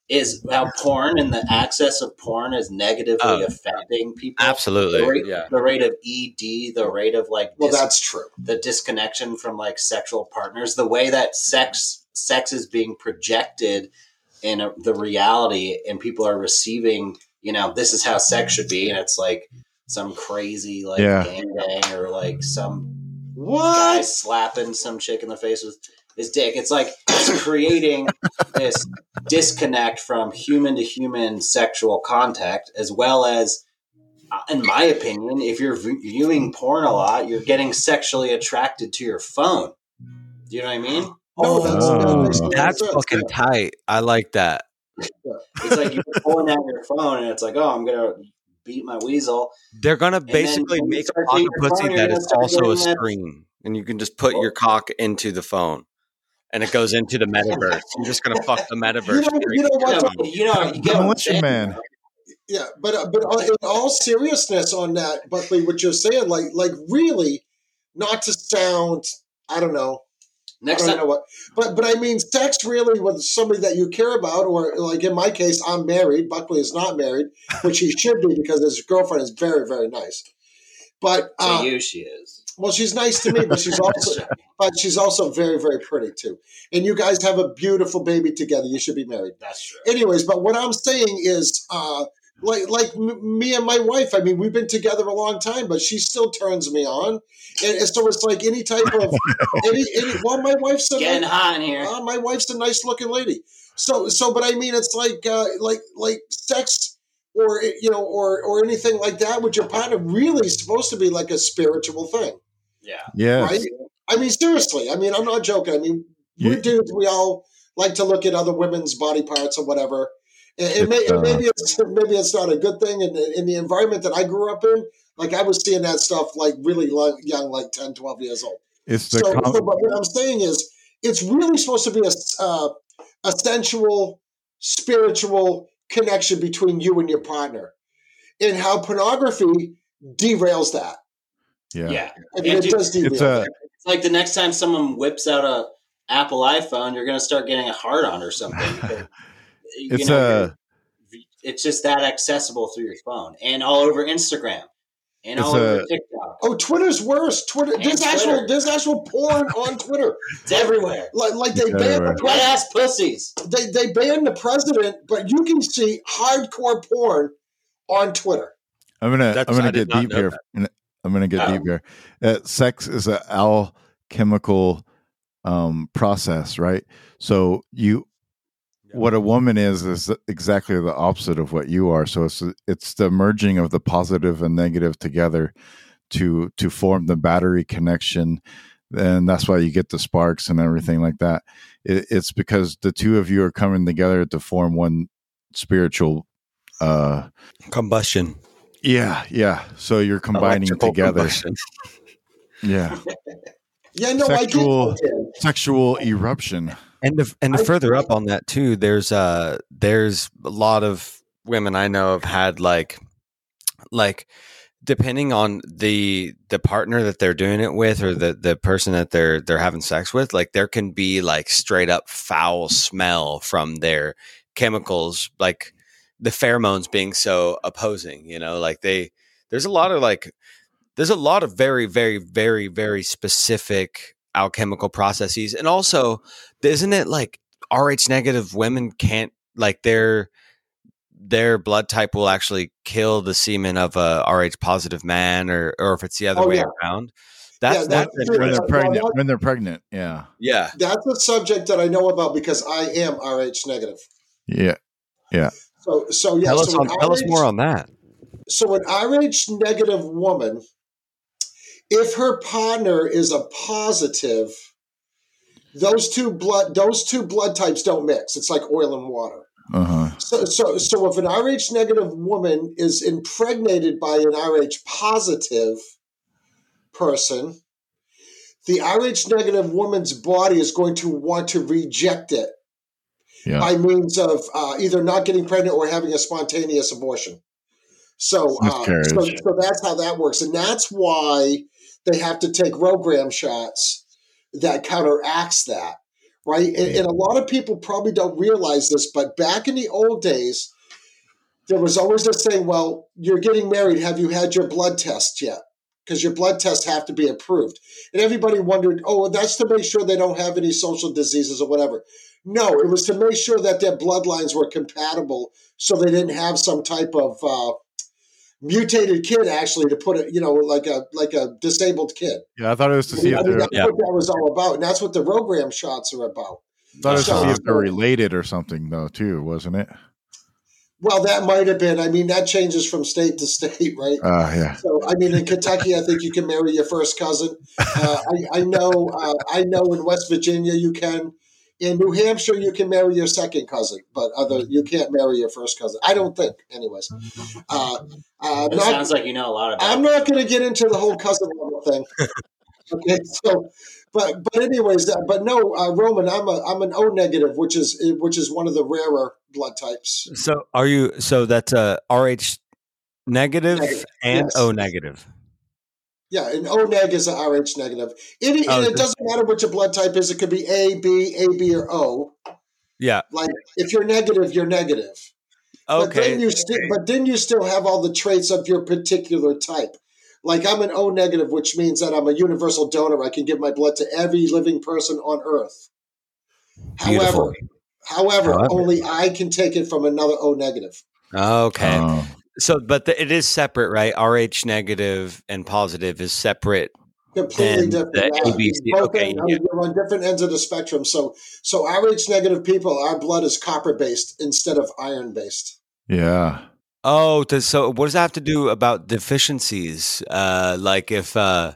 is, how porn and the access of porn is negatively Oh. affecting people. Absolutely. The rate, Yeah. the rate of ED, the rate of like Well, dis- that's true. the disconnection from like sexual partners, the way that sex sex is being projected in a, the reality, and people are receiving, you know, this is how sex should be, and it's like some crazy like Yeah. gang bang or like some guy What? slapping some chick in the face with his dick. It's like it's creating this disconnect from human to human sexual contact, as well as, uh, in my opinion, if you're viewing porn a lot, you're getting sexually attracted to your phone. Do you know what I mean? No, that's, Oh. that makes no That's sense. fucking tight. I like that. It's like you're pulling out your phone, and it's like, oh, I'm gonna beat my weasel. They're gonna then basically make a pocket pussy phone, you're that gonna is start also a getting that- screen, and you can just put your cock into the phone, and it goes into the metaverse. You're just gonna fuck the *laughs* metaverse. You know- straight you know what, your Yeah, phone. but, you know, you get what I'm Demolition saying. Man. Yeah, but uh, but uh, in all seriousness on that, Buckley, what you're saying, like like really, not to sound, I don't know, Next I don't time, know what, but but I mean, sex really with somebody that you care about, or like in my case, I'm married. Buckley is not married, which he should be because his girlfriend is very very nice. But *laughs* to uh, you, she is. well, she's nice to me, but she's *laughs* also but she's also very very pretty too. And you guys have a beautiful baby together. You should be married That's true. anyways, but what I'm saying is, uh, like like m- me and my wife. I mean, we've been together a long time, but she still turns me on, and, and so it's like any type of *laughs* any, any. Well, my wife's a Getting nice, hot in here. uh, my wife's a nice looking lady. So so, but I mean, it's like uh, like like sex. Or you know, or or anything like that with your partner really supposed to be like a spiritual thing, Yeah. Yeah. right? I mean, seriously. I mean, I'm not joking. I mean, we're dudes. We all like to look at other women's body parts or whatever. And, and, may, and uh, maybe it's maybe it's not a good thing in the, in the environment that I grew up in. Like I was seeing that stuff like really young, like 10, 12 years old. It's the So, com- so but what I'm saying is, it's really supposed to be a s- uh, a sensual, spiritual connection between you and your partner, and how pornography derails that. Yeah. yeah. I mean, And it dude, does derail It's a. It's like the next time someone whips out a Apple iPhone, you're going to start getting a hard on or something. *laughs* because, you it's know, a it's just that accessible through your phone and all over Instagram and It's all over a- TikTok. Oh, Twitter's worse. Twitter. And There's actual. There's actual porn on Twitter. It's everywhere. Like, like they It's banned the Wet president. ass pussies. They they banned the president, but you can see hardcore porn on Twitter. I'm gonna That's- I'm gonna I get deep know here. I'm gonna get Oh. deep here. Uh, sex is an alchemical um, process, right? So you what a woman is is exactly the opposite of what you are. So it's it's the merging of the positive and negative together to to form the battery connection, and that's why you get the sparks and everything like that. It, it's because the two of you are coming together to form one spiritual. uh Combustion. Yeah, yeah. So you're combining Electrical together. Yeah, *laughs* Yeah, no, Sexual- I get sexual eruption. And and further up on that too, there's uh there's a lot of women I know have had like like depending on the the partner that they're doing it with or the the person that they're they're having sex with, like there can be like straight up foul smell from their chemicals, like the pheromones being so opposing, you know, like they there's a lot of like there's a lot of very very very very specific alchemical processes and also isn't it like rh negative women can't like their their blood type will actually kill the semen of a rh positive man or or if it's the other Oh, way yeah. around that's Yeah, that's that's When they're pregnant, that- when they're pregnant, yeah, yeah That's a subject that I know about because I am Rh negative. yeah, yeah. So, so yeah. tell us on an tell us more on that So an Rh negative woman, if her partner is a positive, those two blood those two blood types don't mix. It's like oil and water. uh huh, So, so, so if an Rh negative woman is impregnated by an Rh positive person, the Rh negative woman's body is going to want to reject it yeah. by means of uh, either not getting pregnant or having a spontaneous abortion. So, uh, so, so that's how that works, and that's why they have to take RhoGAM shots that counteracts that, right? And, and a lot of people probably don't realize this, but back in the old days, there was always this saying, "Well, you're getting married. Have you had your blood test yet?" Because your blood tests have to be approved, and everybody wondered, "Oh, well, that's to make sure they don't have any social diseases or whatever." No, it was to make sure that their bloodlines were compatible, so they didn't have some type of uh, mutated kid. Actually, to put it, you know, like a like a disabled kid. Yeah, I thought it was to see I if they're, that's Yeah. what that was all about, and that's what the RhoGAM shots are about. thought it was to So- see if they're related or something, though, too, wasn't it? Well, that might have been. I mean, that changes from state to state, right? Uh, yeah. So, I mean, in Kentucky, I think you can marry your first cousin. Uh, I, I know. Uh, I know in West Virginia you can. In New Hampshire, you can marry your second cousin, but other you can't marry your first cousin. I don't think, anyways. Uh, uh, It not, sounds like you know a lot about. I'm not going to get into the whole cousin level thing. *laughs* Okay, so, but but anyways, uh, but no, uh, Roman, I'm a I'm an O negative, which is which is one of the rarer blood types. so are you so that's a rh negative Negative, and yes. o negative Yeah, an O neg is an Rh negative. It, Oh, and it doesn't matter what your blood type is. It could be A, B, A, B, or O. yeah Like if you're negative, you're negative. But okay then you still, but then you still have all the traits of your particular type. Like I'm an O negative, which means that I'm a universal donor. I can give my blood to every living person on Earth. Beautiful. However, however, However. only I can take it from another O negative. okay Oh, So, but the, it is separate, right? RH negative and positive is separate. Completely different. the yeah. ABC Both okay, end- yeah. You're on different ends of the spectrum. So, so Rh negative people, our blood is copper based instead of iron based. yeah. Oh, does, so what does that have to do about deficiencies? Uh, like if uh,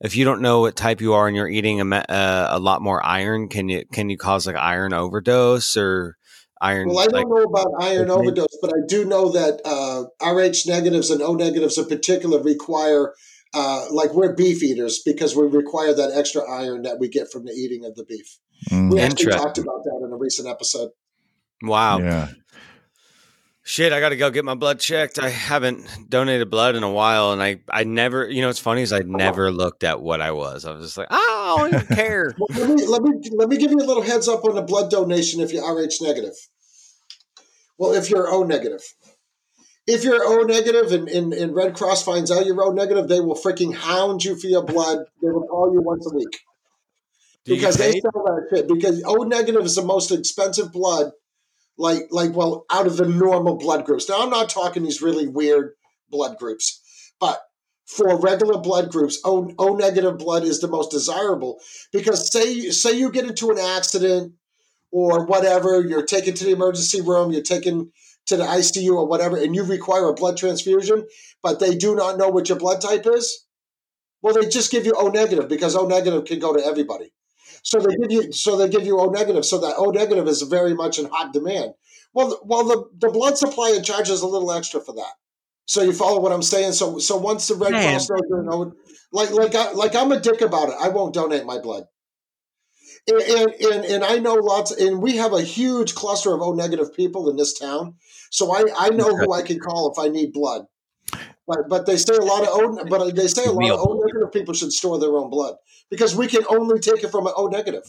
if you don't know what type you are and you're eating a, me- uh, a lot more iron, can you can you cause like iron overdose or iron? Well, I don't know about iron Okay. overdose, but I do know that uh, Rh negatives and O negatives in particular require, uh, like we're beef eaters because we require that extra iron that we get from the eating of the beef. Mm, We actually talked about that in a recent episode. wow, yeah. shit! I got to go get my blood checked. I haven't donated blood in a while, and I I never, you know, it's funny is I never looked at what I was. I was just like, oh, I don't even care. Well, *laughs* let me let me let me give you a little heads up on the blood donation if you're Rh negative. Well, if you're O negative. If you're O negative and, and, and Red Cross finds out you're O negative, they will freaking hound you for your blood. They will call you once a week. Do because they sell that shit. Because O negative is the most expensive blood, like like well, out of the normal blood groups. Now I'm not talking these really weird blood groups, but for regular blood groups, O, o negative blood is the most desirable because say say you get into an accident or whatever, you're taken to the emergency room, you're taken to the ICU or whatever, and you require a blood transfusion, but they do not know what your blood type is, well, they just give you O negative because O negative can go to everybody. So they give you so they give you O negative. So that O negative is very much in hot demand. Well, well, the, the blood supply charges a little extra for that. So you follow what I'm saying. So so once the Red Man. Cross knows you're an O, like like I, like I'm a dick about it. I won't donate my blood. And, and and and I know lots, and we have a huge cluster of O negative people in this town. So I I know who I can call if I need blood. But but they say a lot of O but they say a lot of O negative people should store their own blood because we can only take it from an O negative.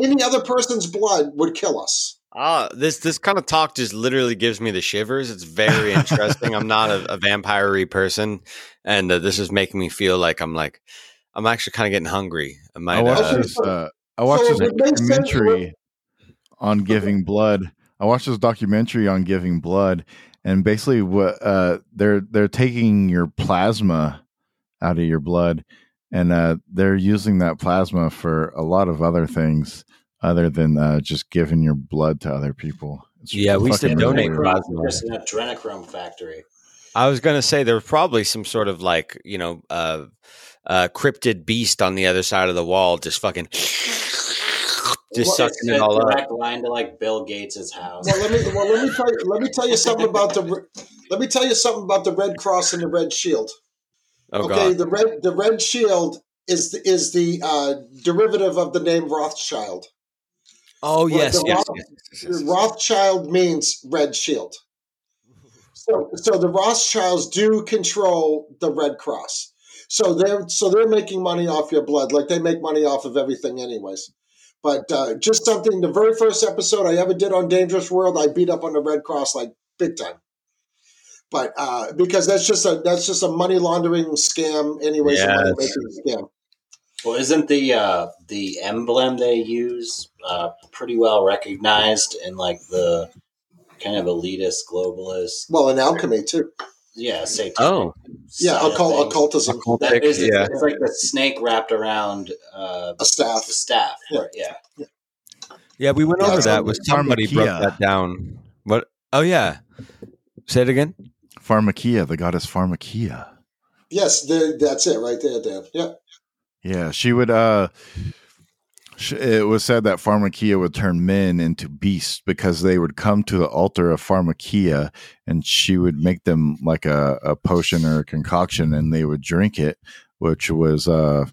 Any other person's blood would kill us. Ah, this this kind of talk just literally gives me the shivers. It's very interesting. I'm not a, a vampire person, and uh, this is making me feel like I'm like I'm actually kind of getting hungry. I I watched Uh, this. Uh, I watched So this it makes sense documentary on giving blood. I watched this documentary on giving blood, and basically, what uh, they're they're taking your plasma out of your blood, and uh, they're using that plasma for a lot of other things other than uh, just giving your blood to other people. It's Yeah, we used to donate plasma. Just an adrenochrome factory. I was gonna say there was probably some sort of like you know uh, uh, cryptid beast on the other side of the wall, just fucking just Well, sucking it a all up. direct line to like Bill Gates' house. Well, let me well let me tell you let me tell you something about the let me tell you something about the Red Cross and the Red Shield. Oh okay, god, the red the Red Shield is the, is the uh, derivative of the name Rothschild. Oh yes, yes, Roth- yes. Rothschild means Red Shield. So, so the Rothschilds do control the Red Cross. So they're so they're making money off your blood, like they make money off of everything, anyways. But uh, just something. The very first episode I ever did on Dangerous World, I beat up on the Red Cross like big time. But uh, because that's just a that's just a money laundering scam, anyways, a money making scam. Well, isn't the uh, the emblem they use uh, pretty well recognized in like the kind of elitist globalist? Well, in alchemy too. Yeah, satanic. Oh. Yeah, side of occult, things. occultism, That is, yeah. it's like the snake wrapped around uh, a staff. the staff. Yeah. Right, yeah. Yeah, we went Yeah, over that on with somebody broke Pharmakia. that down. What? Oh yeah, say it again. Pharmakia, the goddess Pharmakia. Yes, the, that's it right there, Dan. Yeah. Yeah, she would. uh It was said that Pharmakia would turn men into beasts because they would come to the altar of Pharmakia, and she would make them like a, a potion or a concoction, and they would drink it, which was uh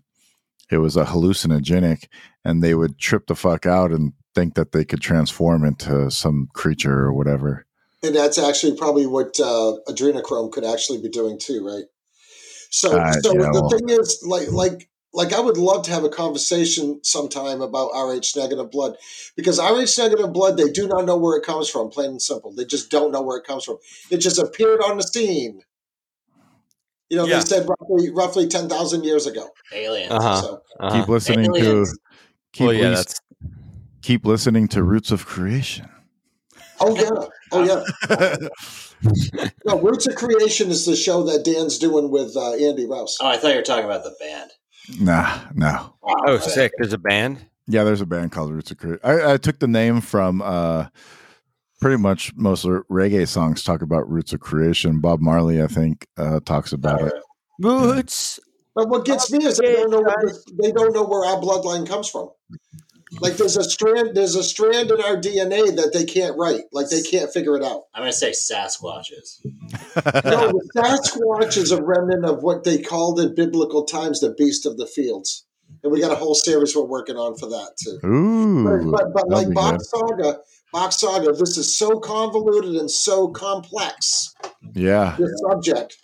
it was a hallucinogenic, and they would trip the fuck out and think that they could transform into some creature or whatever. And that's actually probably what uh, adrenochrome could actually be doing too, right? So, Uh, so yeah, the well- thing is, like, like, like, I would love to have a conversation sometime about Rh negative blood because Rh negative blood, they do not know where it comes from, plain and simple. They just don't know where it comes from. It just appeared on the scene. You know, Yeah. they said roughly, roughly ten thousand years ago. Aliens. Uh-huh. So, Uh-huh. Keep listening Aliens. to keep well, yeah, lis- that's keep listening to Roots of Creation. oh yeah, oh yeah. *laughs* No, Roots of Creation is the show that Dan's doing with uh, Andy Rouse. Oh, I thought you were talking about the band. Nah, no. Wow, oh sick. There's a band. Yeah, there's a band called Roots of Creation. I, I took the name from uh, pretty much most of the reggae songs talk about roots of creation. Bob Marley, I think, uh, talks about it. Roots. But what gets me is they don't know where they don't know where our bloodline comes from. Like there's a strand there's a strand in our DNA that they can't write. Like they can't figure it out. I'm going to say Sasquatches. *laughs* No, the Sasquatch is a remnant of what they called in biblical times the beast of the fields. And we got a whole series we're working on for that too. Ooh, But, but, but like Bock Saga, Bock Saga, this is so convoluted and so complex, yeah, this subject.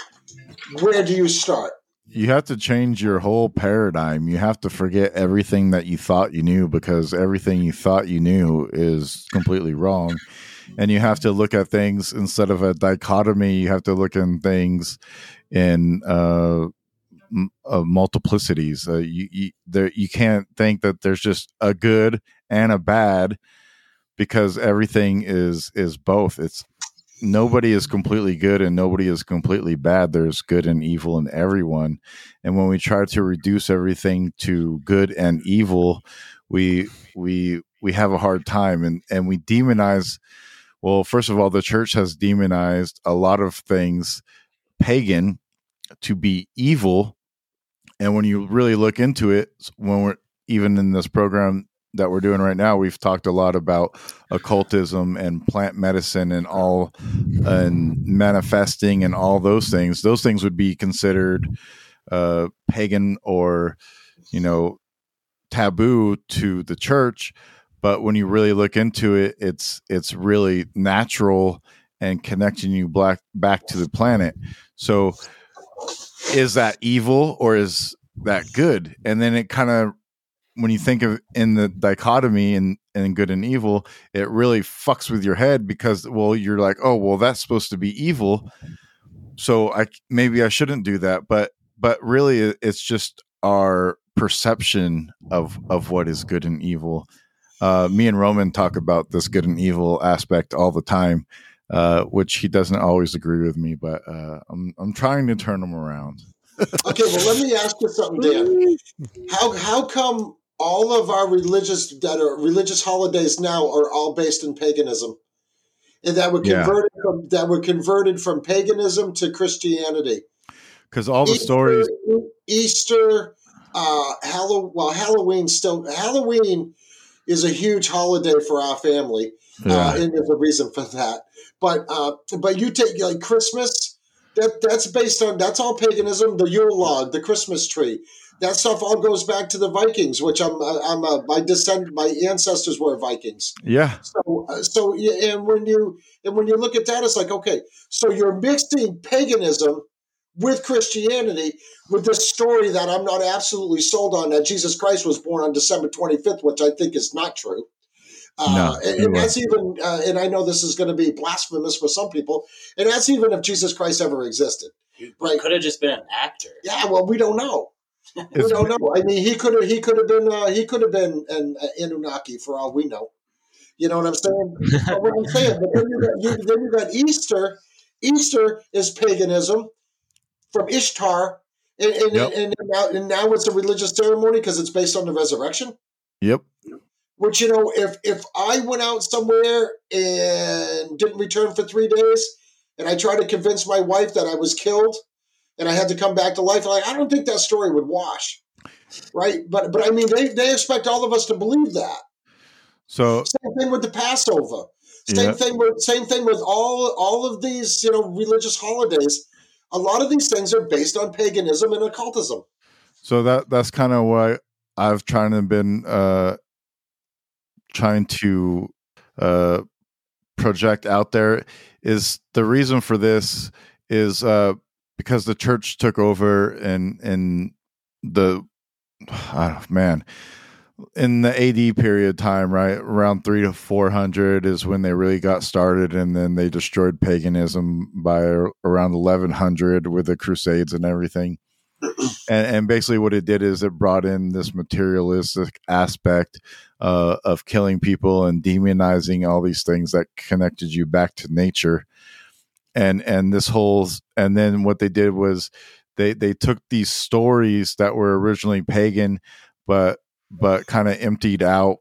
Where do you start? You have to change your whole paradigm. You have to forget everything that you thought you knew because everything you thought you knew is completely wrong. And you have to look at things instead of a dichotomy. You have to look in things in uh, m- uh, multiplicities. Uh, you you, there, you can't think that there's just a good and a bad because everything is is both. It's nobody is completely good and nobody is completely bad. There's good and evil in everyone. And when we try to reduce everything to good and evil, we we we have a hard time and and we demonize well first of all the church has demonized a lot of things pagan to be evil and when you really look into it when we're even in this program that we're doing right now we've talked a lot about occultism and plant medicine and all and manifesting and all those things. Those things would be considered uh pagan or you know taboo to the church but when you really look into it it's it's really natural and connecting you black back to the planet. So is that evil or is that good? And then it kind of when you think of in the dichotomy and and good and evil it really fucks with your head because well you're like oh well that's supposed to be evil so i maybe i shouldn't do that but but really it's just our perception of of what is good and evil. Uh, me and Roman talk about this good and evil aspect all the time, uh, which he doesn't always agree with me, but uh, I'm I'm trying to turn him around. okay, well, let me ask you something, Dan. *laughs* How how come all of our religious that are religious holidays now are all based in paganism, and that were converted yeah. from that were converted from paganism to Christianity? Because all the Easter, stories, Easter, uh, Halloween. Well, Halloween still Halloween is a huge holiday for our family, uh, yeah. uh, and there's a reason for that. But uh, but you take like Christmas. That that's based on that's all paganism. The Yule log, the Christmas tree, that stuff all goes back to the Vikings, which I'm I'm a, my descend my ancestors were Vikings. Yeah. So uh, so and when you and when you look at that, it's like okay, so you're mixing paganism with Christianity with this story that I'm not absolutely sold on that Jesus Christ was born on December 25th, which I think is not true. Uh, no, and, and that's even, uh, and I know this is going to be blasphemous for some people, and that's even if Jesus Christ ever existed. Right? Could have just been an actor. Yeah, well, we don't know. We don't know. I mean, he could have, he could have been, uh, he could have been an uh, Anunnaki for all we know. You know what I'm saying? but what I'm saying, but then you got, you, then you got Easter. Easter is paganism from Ishtar, and, and, yep. and, and, now, and now it's a religious ceremony because it's based on the resurrection. Yep. Which you know, if if I went out somewhere and didn't return for three days, and I tried to convince my wife that I was killed, and I had to come back to life, like I don't think that story would wash, right? But but I mean, they they expect all of us to believe that. So same thing with the Passover. Same yeah. thing with same thing with all all of these you know religious holidays a lot of these things are based on paganism and occultism. So that that's kind of why I've trying to been uh, trying to uh, project out there is the reason for this is uh, because the church took over and and the *sighs* oh, man in the AD period time, right around three to four hundred is when they really got started, and then they destroyed paganism by around eleven hundred with the Crusades and everything. *clears throat* And, and, basically, what it did is it brought in this materialistic aspect uh, of killing people and demonizing all these things that connected you back to nature. And and this whole and then what they did was they they took these stories that were originally pagan, but but kind of emptied out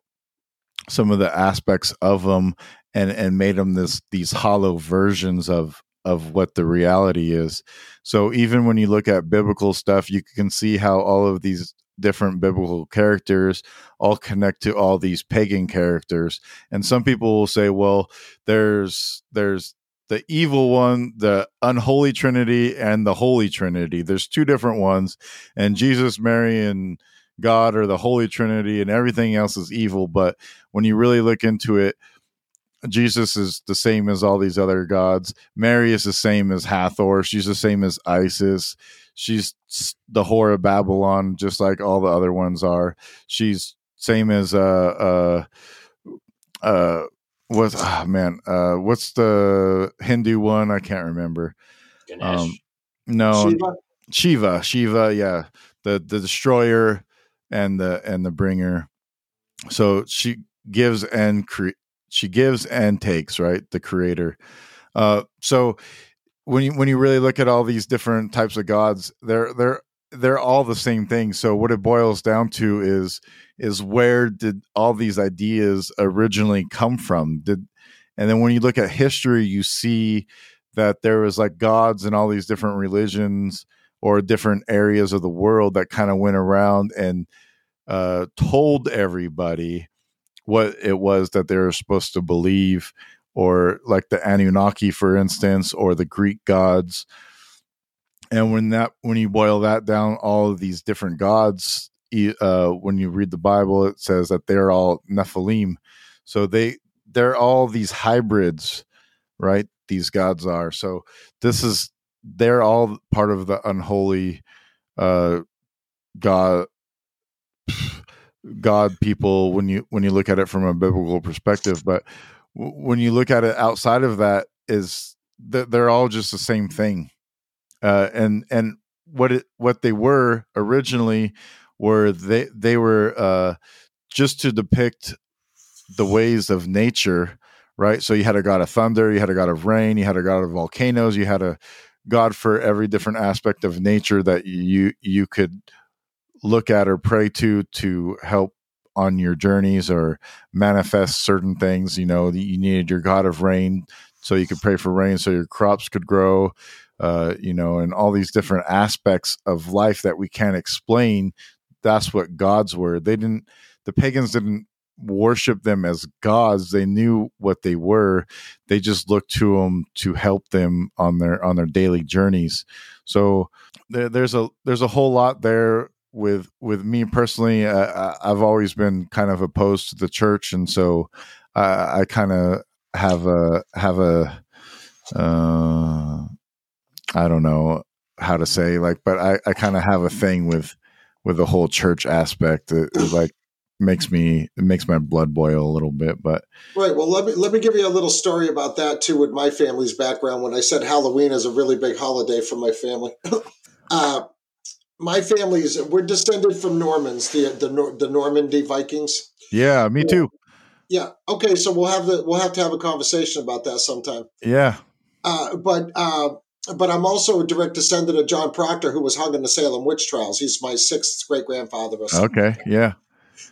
some of the aspects of them and and made them this these hollow versions of of what the reality is. So even when you look at biblical stuff, you can see how all of these different biblical characters all connect to all these pagan characters. And some people will say, well, there's there's the evil one, the unholy trinity and the holy trinity. There's two different ones and Jesus, Mary and God are the Holy Trinity and everything else is evil. But when you really look into it, Jesus is the same as all these other gods. Mary is the same as Hathor. She's the same as Isis. She's the whore of Babylon, just like all the other ones are. She's same as uh uh uh what oh man uh what's the Hindu one? I can't remember. Ganesh. Um, no Shiva? Shiva, Shiva, yeah. The the destroyer and the and the bringer so she gives and cre- she gives and takes right the creator uh so when you when you really look at all these different types of gods they're they're they're all the same thing. So what it boils down to is is where did all these ideas originally come from? Did and then when you look at history, you see that there was like gods in all these different religions or different areas of the world that kind of went around and uh, told everybody what it was that they were supposed to believe, or like the Anunnaki, for instance, or the Greek gods. And when that when you boil that down, all of these different gods, uh, when you read the Bible, it says that they're all Nephilim. So they they're all these hybrids, right? These gods are. So this is they're all part of the unholy uh god god people when you when you look at it from a biblical perspective but w- when you look at it outside of that is that they're all just the same thing uh and and what it what they were originally were they they were uh just to depict the ways of nature right? So you had a god of thunder you had a god of rain you had a god of volcanoes you had a god for every different aspect of nature that you you could look at or pray to to help on your journeys or manifest certain things you know you needed your god of rain so you could pray for rain so your crops could grow uh, you know and all these different aspects of life that we can't explain that's what gods were. They didn't the pagans didn't worship them as gods. They knew what they were. They just looked to them to help them on their on their daily journeys. So there, there's a there's a whole lot there with with me personally. Uh, i've always been kind of opposed to the church and so i kind of have a have a uh, i don't know how to say like but i i kind of have a thing with with the whole church aspect it, it like makes me it makes my blood boil a little bit but right well let me let me give you a little story about that too with my family's background. When i said halloween is a really big holiday for my family *laughs* uh, my family is we're descended from normans the the, the normandy vikings. Yeah me too. Yeah okay so we'll have the we'll have to have a conversation about that sometime. Yeah. Uh, but uh, but I'm also a direct descendant of John Proctor, who was hung in the Salem witch trials. He's my sixth great grandfather. Okay, yeah.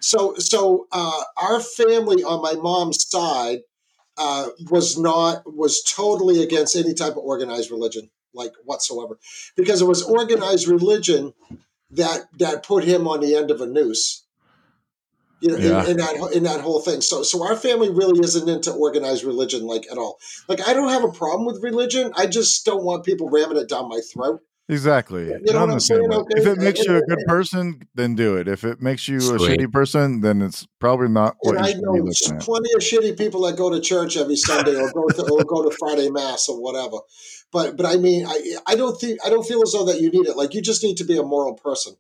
So, so uh, our family on my mom's side uh, was not was totally against any type of organized religion, like whatsoever, because it was organized religion that that put him on the end of a noose. You know, yeah. in, in, that in that whole thing. So, so our family really isn't into organized religion like at all. Like, I don't have a problem with religion. I just don't want people ramming it down my throat. Exactly. You know what I'm saying? Okay. If it makes you a good person, then do it. If it makes you Sweet. a shitty person, then it's probably not what and you I know be plenty of shitty people that go to church every Sunday or go to or go to Friday mass or whatever. But but I mean, I I don't think I don't feel as though that you need it. Like you just need to be a moral person.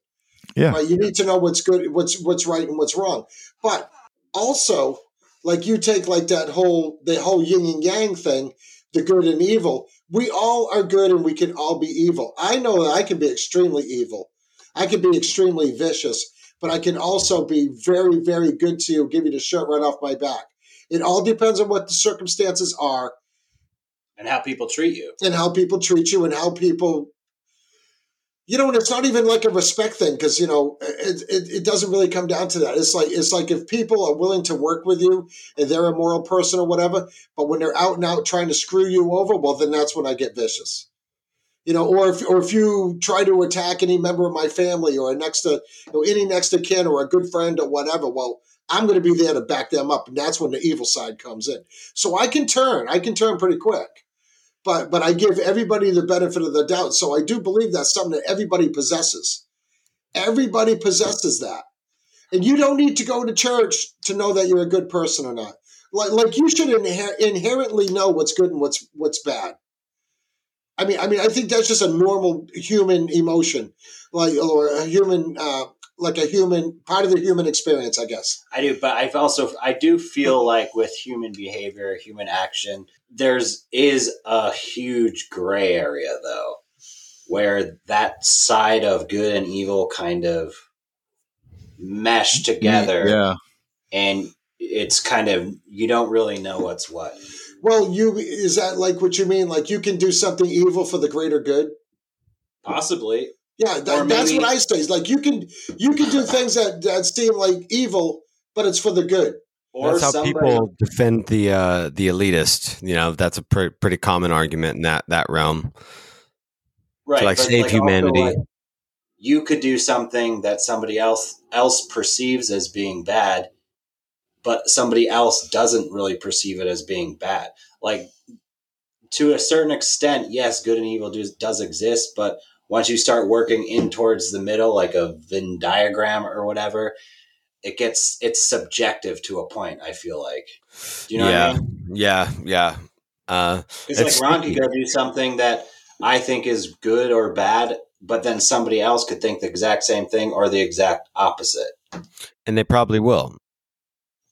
Yeah. Right? You need to know what's good, what's what's right, and what's wrong. But also, like you take like that whole the whole yin and yang thing, the good and evil we all are good and we can all be evil. I know that I can be extremely evil. I can be extremely vicious, but I can also be very, very good to you, give you the shirt right off my back. It all depends on what the circumstances are. And how people treat you. And how people treat you and how people you know, and it's not even like a respect thing because you know it, it, it, doesn't really come down to that. It's like it's like if people are willing to work with you and they're a moral person or whatever, but when they're out and out trying to screw you over, well, then that's when I get vicious. You know, or if or if you try to attack any member of my family or next to you know, any next to kin or a good friend or whatever, well, I'm going to be there to back them up, and that's when the evil side comes in. So I can turn, I can turn pretty quick but but I give everybody the benefit of the doubt. So I do believe that's something that everybody possesses. Everybody possesses that. And you don't need to go to church to know that you're a good person or not. Like, like you should inher- inherently know what's good and what's what's bad. I mean, I mean, I think that's just a normal human emotion, like or a human uh, like a human part of the human experience, I guess. I do, but I also I do feel *laughs* like with human behavior, human action, there's is a huge gray area though, where that side of good and evil kind of mesh together. Yeah. And it's kind of you don't really know what's what. Well, you is that like what you mean? Like you can do something evil for the greater good? Possibly. Yeah, Or that, that's what I say. Is like you can you can do things that, that seem like evil, but it's for the good. Or that's how somebody, people defend the uh, the elitist. You know, that's a pre- pretty common argument in that that realm. right, like, save also, humanity. like, you could do something that somebody else else perceives as being bad, but somebody else doesn't really perceive it as being bad. Like to a certain extent, yes, good and evil does, does exist, but once you start working in towards the middle, like a Venn diagram or whatever, it gets it's subjective to a point. I feel like, do you know yeah, what I mean? yeah, yeah. Uh, It's It's like Ron could go do something that I think is good or bad, but then somebody else could think the exact same thing or the exact opposite. and they probably will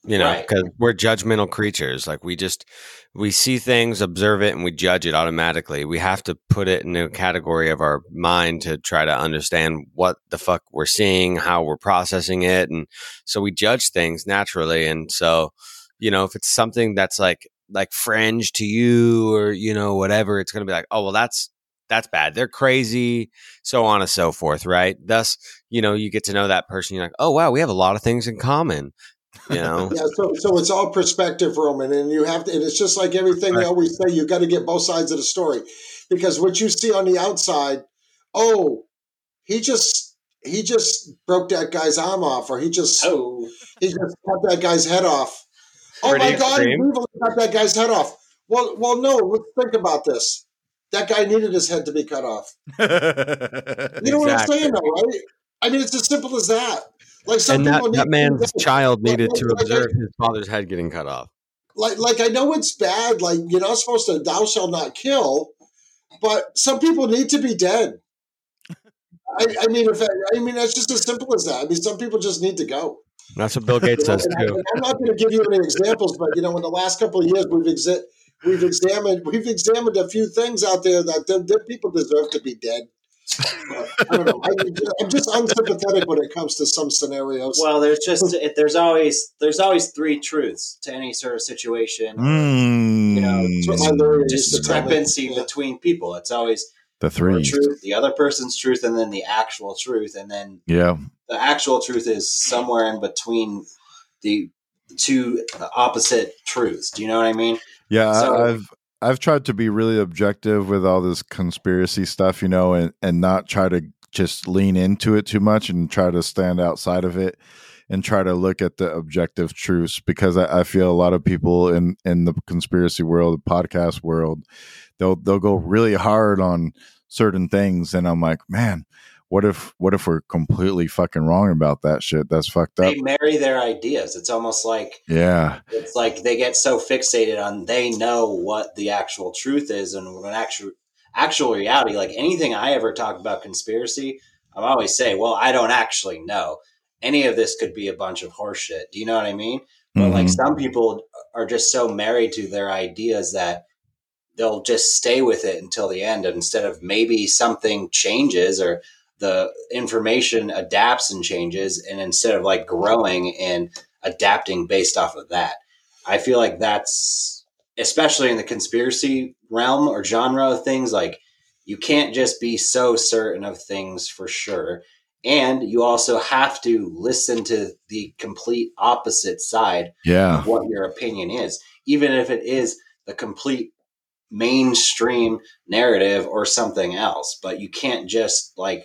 you know Right. because we're judgmental creatures like we just we see things observe it and we judge it automatically. We have to put it in a category of our mind to try to understand what the fuck we're seeing how we're processing it and so we judge things naturally and so you know if it's something that's like like fringe to you or you know whatever it's going to be like oh well that's that's bad. They're crazy so on and so forth right? Thus you know you get to know that person you're like oh wow we have a lot of things in common you know Yeah, so so it's all perspective, Roman, and you have to. And it's just like everything they always say. you've got to get both sides of the story, because what you see on the outside, oh, he just he just broke that guy's arm off, or he just Oh, he just cut that guy's head off. Oh Pretty my God, he extreme. cut that guy's head off. Well, well, no. Let's think about this. That guy needed his head to be cut off. *laughs* You know what I'm saying, though, right? I mean, it's as simple as that. Like some and that, that man's child Like- needed to like- like- observe his father's head getting cut off like like I know it's bad, like you're not supposed to thou shalt not kill, but some people need to be dead. I, I mean, if I, I mean that's just as simple as that. I mean, some people just need to go. that's what bill gates says and I, too I'm not going to give you any examples, but you know, in the last couple of years, we've exa- we've examined we've examined a few things out there that them, them people deserve to be dead. But, I don't know. I, I'm just unsympathetic when it comes to some scenarios. well, there's just it, there's always there's always three truths to any sort of situation. Mm, You know, That's what my lawyer used to tell. Discrepancy Yeah. between people. It's always the three. truth, the other person's truth, and then the actual truth, and then Yeah. the actual truth is somewhere in between the two opposite truths. Do you know what I mean? Yeah, So- I've I've tried to be really objective with all this conspiracy stuff, you know, and and not try to just lean into it too much and try to stand outside of it and try to look at the objective truths because I, I feel a lot of people in in the conspiracy world, the podcast world, they'll they'll go really hard on certain things, and I'm like, man, what if what if we're completely fucking wrong about that shit? That's fucked up. They marry their ideas. It's almost like Yeah, it's like they get so fixated on they know what the actual truth is and when actual actual reality like anything i ever talk about conspiracy I'm always say well i don't actually know any of this could be a bunch of horseshit do you know what i mean but like Mhm. some people are just so married to their ideas that they'll just stay with it until the end and instead of maybe something changes or the information adapts and changes and instead of like growing and adapting based off of that. I feel like that's especially in the conspiracy realm or genre of things like you can't just be so certain of things for sure. And you also have to listen to the complete opposite side yeah, of what your opinion is, even if it is the complete mainstream narrative or something else. But you can't just like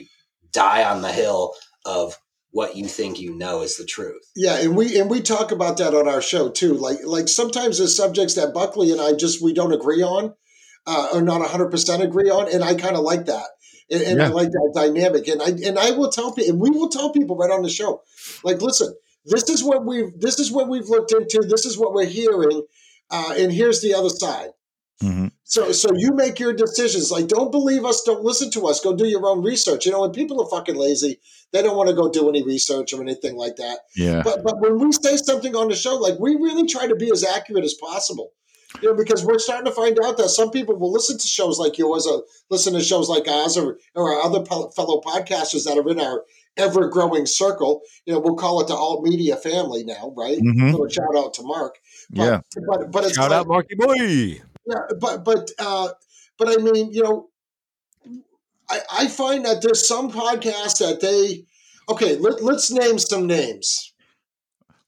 die on the hill of what you think you know is the truth. Yeah, and we and we talk about that on our show too. Like like sometimes there's subjects that Buckley and I just we don't agree on, uh, or not hundred percent agree on, and I kind of like that, and, and I like that dynamic. And I and I will tell people, and we will tell people right on the show, like, listen, this is what we've this is what we've looked into. This is what we're hearing, uh, and here's the other side. Hmm So so you make your decisions. Like, don't believe us. Don't listen to us. Go do your own research. You know, when people are fucking lazy, they don't want to go do any research or anything like that yeah. but but when we say something on the show, like we really try to be as accurate as possible. You know, because we're starting to find out that some people will listen to shows like yours, or listen to shows like ours, or, or our other fellow podcasters that are in our ever growing circle. You know, we'll call it the alt media family now, right? Mhm. So a shout out to Mark. But, Yeah. but but it's shout like, out marky boy yeah, but but uh, but I mean, you know, I, I find that there's some podcasts that they okay. Let, let's name some names.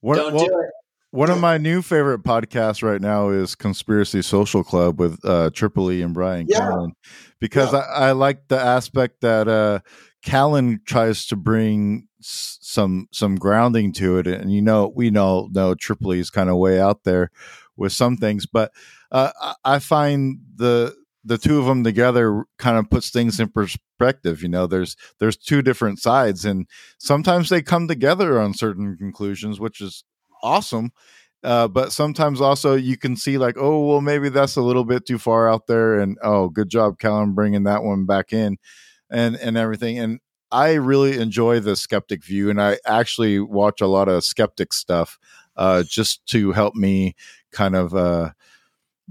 What, Don't well, do it. one of my new favorite podcasts right now is Conspiracy Social Club with uh, Triple E and Bryan Yeah. Callen because Yeah. I, I like the aspect that uh, Callen tries to bring s- some some grounding to it, and you know we know know Triple E is kind of way out there with some things, but uh, I, find the the two of them together kind of puts things in perspective. You know, there's there's two different sides, and sometimes they come together on certain conclusions, which is awesome. Uh, but sometimes also you can see like, oh, well, maybe that's a little bit too far out there, and oh, good job, Callen, bringing that one back in, and and everything. And I really enjoy the skeptic view, and I actually watch a lot of skeptic stuff, uh, just to help me kind of uh,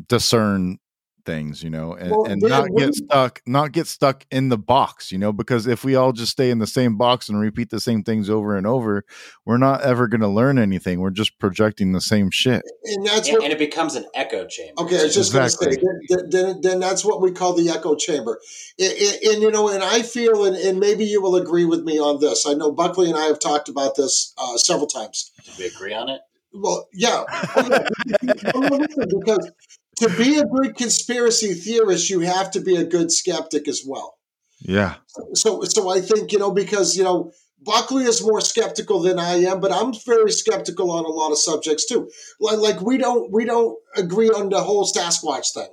discern things, you know, and, Well, and not get do stuck, not get stuck in the box, you know, because if we all just stay in the same box and repeat the same things over and over, we're not ever going to learn anything. We're just projecting the same shit. And that's And, what and it becomes an echo chamber. Okay, I was just Exactly. going to say, then, then, then that's what we call the echo chamber. And, and, and, you know, and I feel, and, and maybe you will agree with me on this. I know Buckley and I have talked about this uh, several times. Do we agree on it? Well, yeah. Oh, yeah. No, no, listen, because to be a good conspiracy theorist, you have to be a good skeptic as well. Yeah. So, so I think you know because you know Buckley is more skeptical than I am, but I'm very skeptical on a lot of subjects too. Like, like we don't we don't agree on the whole Sasquatch thing.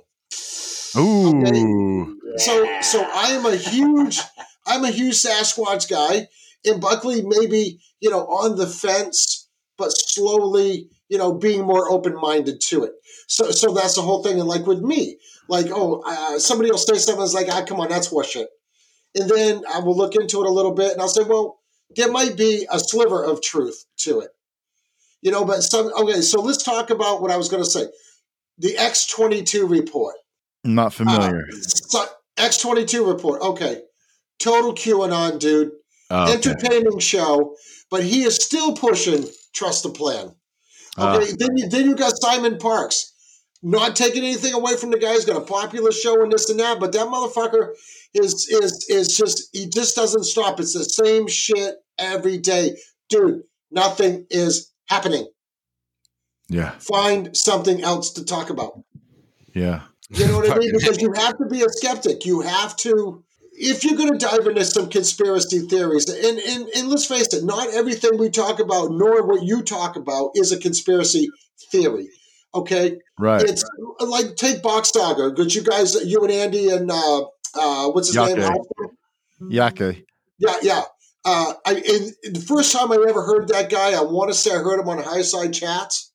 Ooh. So so I am a huge I'm a huge Sasquatch guy, and Buckley maybe you know on the fence, but slowly you know being more open minded to it. So so that's the whole thing. And like with me, like oh uh, somebody will say something that's like ah come on that's horseshit, and then I will look into it a little bit and I'll say well there might be a sliver of truth to it, you know. But some okay so let's talk about what I was going to say, the X twenty two report. Not familiar. So, X22 report. Okay. Total QAnon dude. Oh, okay. Entertaining show, but he is still pushing trust the plan. Okay. Uh. then, you, then you got Simon Parkes. Not taking anything away from the guy. He's got a popular show and this and that, but that motherfucker is is is just he just doesn't stop. It's the same shit every day. Dude, nothing is happening. yeah. Find something else to talk about. Yeah. You know what I *laughs* mean? Because you have to be a skeptic. You have to, if you're going to dive into some conspiracy theories, and, and, and let's face it, not everything we talk about, nor what you talk about, is a conspiracy theory. Okay? Right. It's like take Bock Saga, because you guys, you and Andy and uh, uh, what's his name? Yake. Alfred? Yaka. Yeah, yeah. Uh, I, the first time I ever heard that guy, I want to say I heard him on Higherside Chats.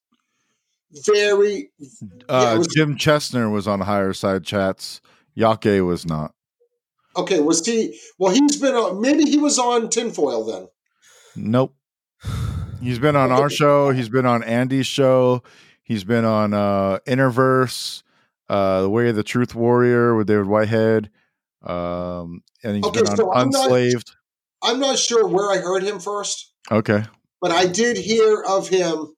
Very, Uh, it was- Jim Chestner was on Higherside Chats. Yake was not. Okay, was he, well, he's been on, maybe he was on Tinfoil then. Nope. He's been on our show. He's been on Andy's show. He's been on uh Interverse, uh The Way of the Truth Warrior with David Whitehead. Um and he's Okay, been on so I'm not- Unslaved. I'm not sure where I heard him first, Okay. but I did hear of him.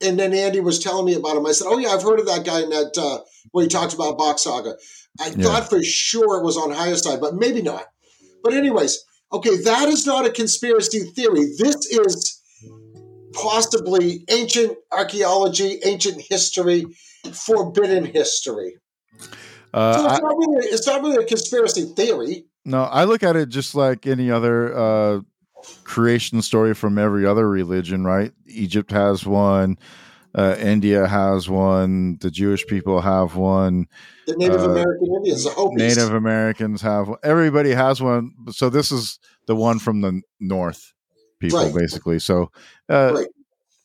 And then Andy was telling me about him. I said, "Oh yeah, I've heard of that guy in that uh, where he talked about Bock Saga." I Yeah. thought for sure it was on Higherside, but maybe not. But anyways, okay, that is not a conspiracy theory. This is possibly ancient archaeology, ancient history, forbidden history. Uh So I, it's, not really, it's not really a conspiracy theory. no, I look at it just like any other uh creation story from every other religion, right? Egypt has one, uh India has one, the Jewish people have one. The Native Uh, American Indians, the Hopis. Native Americans have everybody has one. So this is the one from the north people, Right. basically. So uh, Right.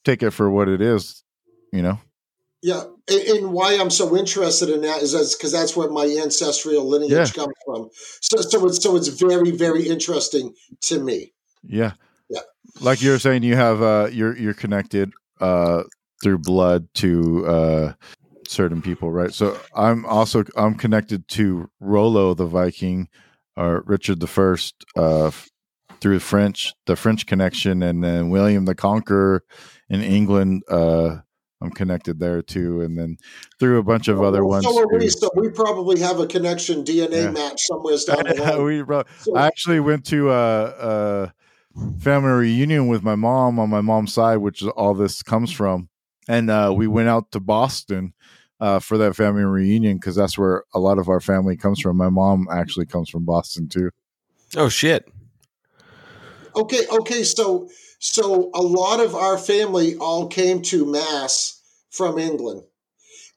take it for what it is, you know. Yeah, and, and why I'm so interested in that is because that's where my ancestral lineage Yeah. comes from. So, so it's so it's very, very interesting to me. Yeah, Yeah. Like you were saying, you have uh, you're you're connected uh, through blood to uh, certain people, right? So I'm also I'm connected to Rollo the Viking, or Richard the First, uh, through French, the French connection, and then William the Conqueror in England. Uh, I'm connected there too, and then through a bunch of other ones. So we. So we probably have a connection DNA Yeah. match somewhere down the *laughs* line. we bro- So- I actually went to a, a family reunion with my mom on my mom's side, which is all this comes from, and uh, we went out to Boston uh, for that family reunion because that's where a lot of our family comes from. My mom actually comes from Boston too. Oh shit. Okay, okay, so so a lot of our family all came to Mass from England.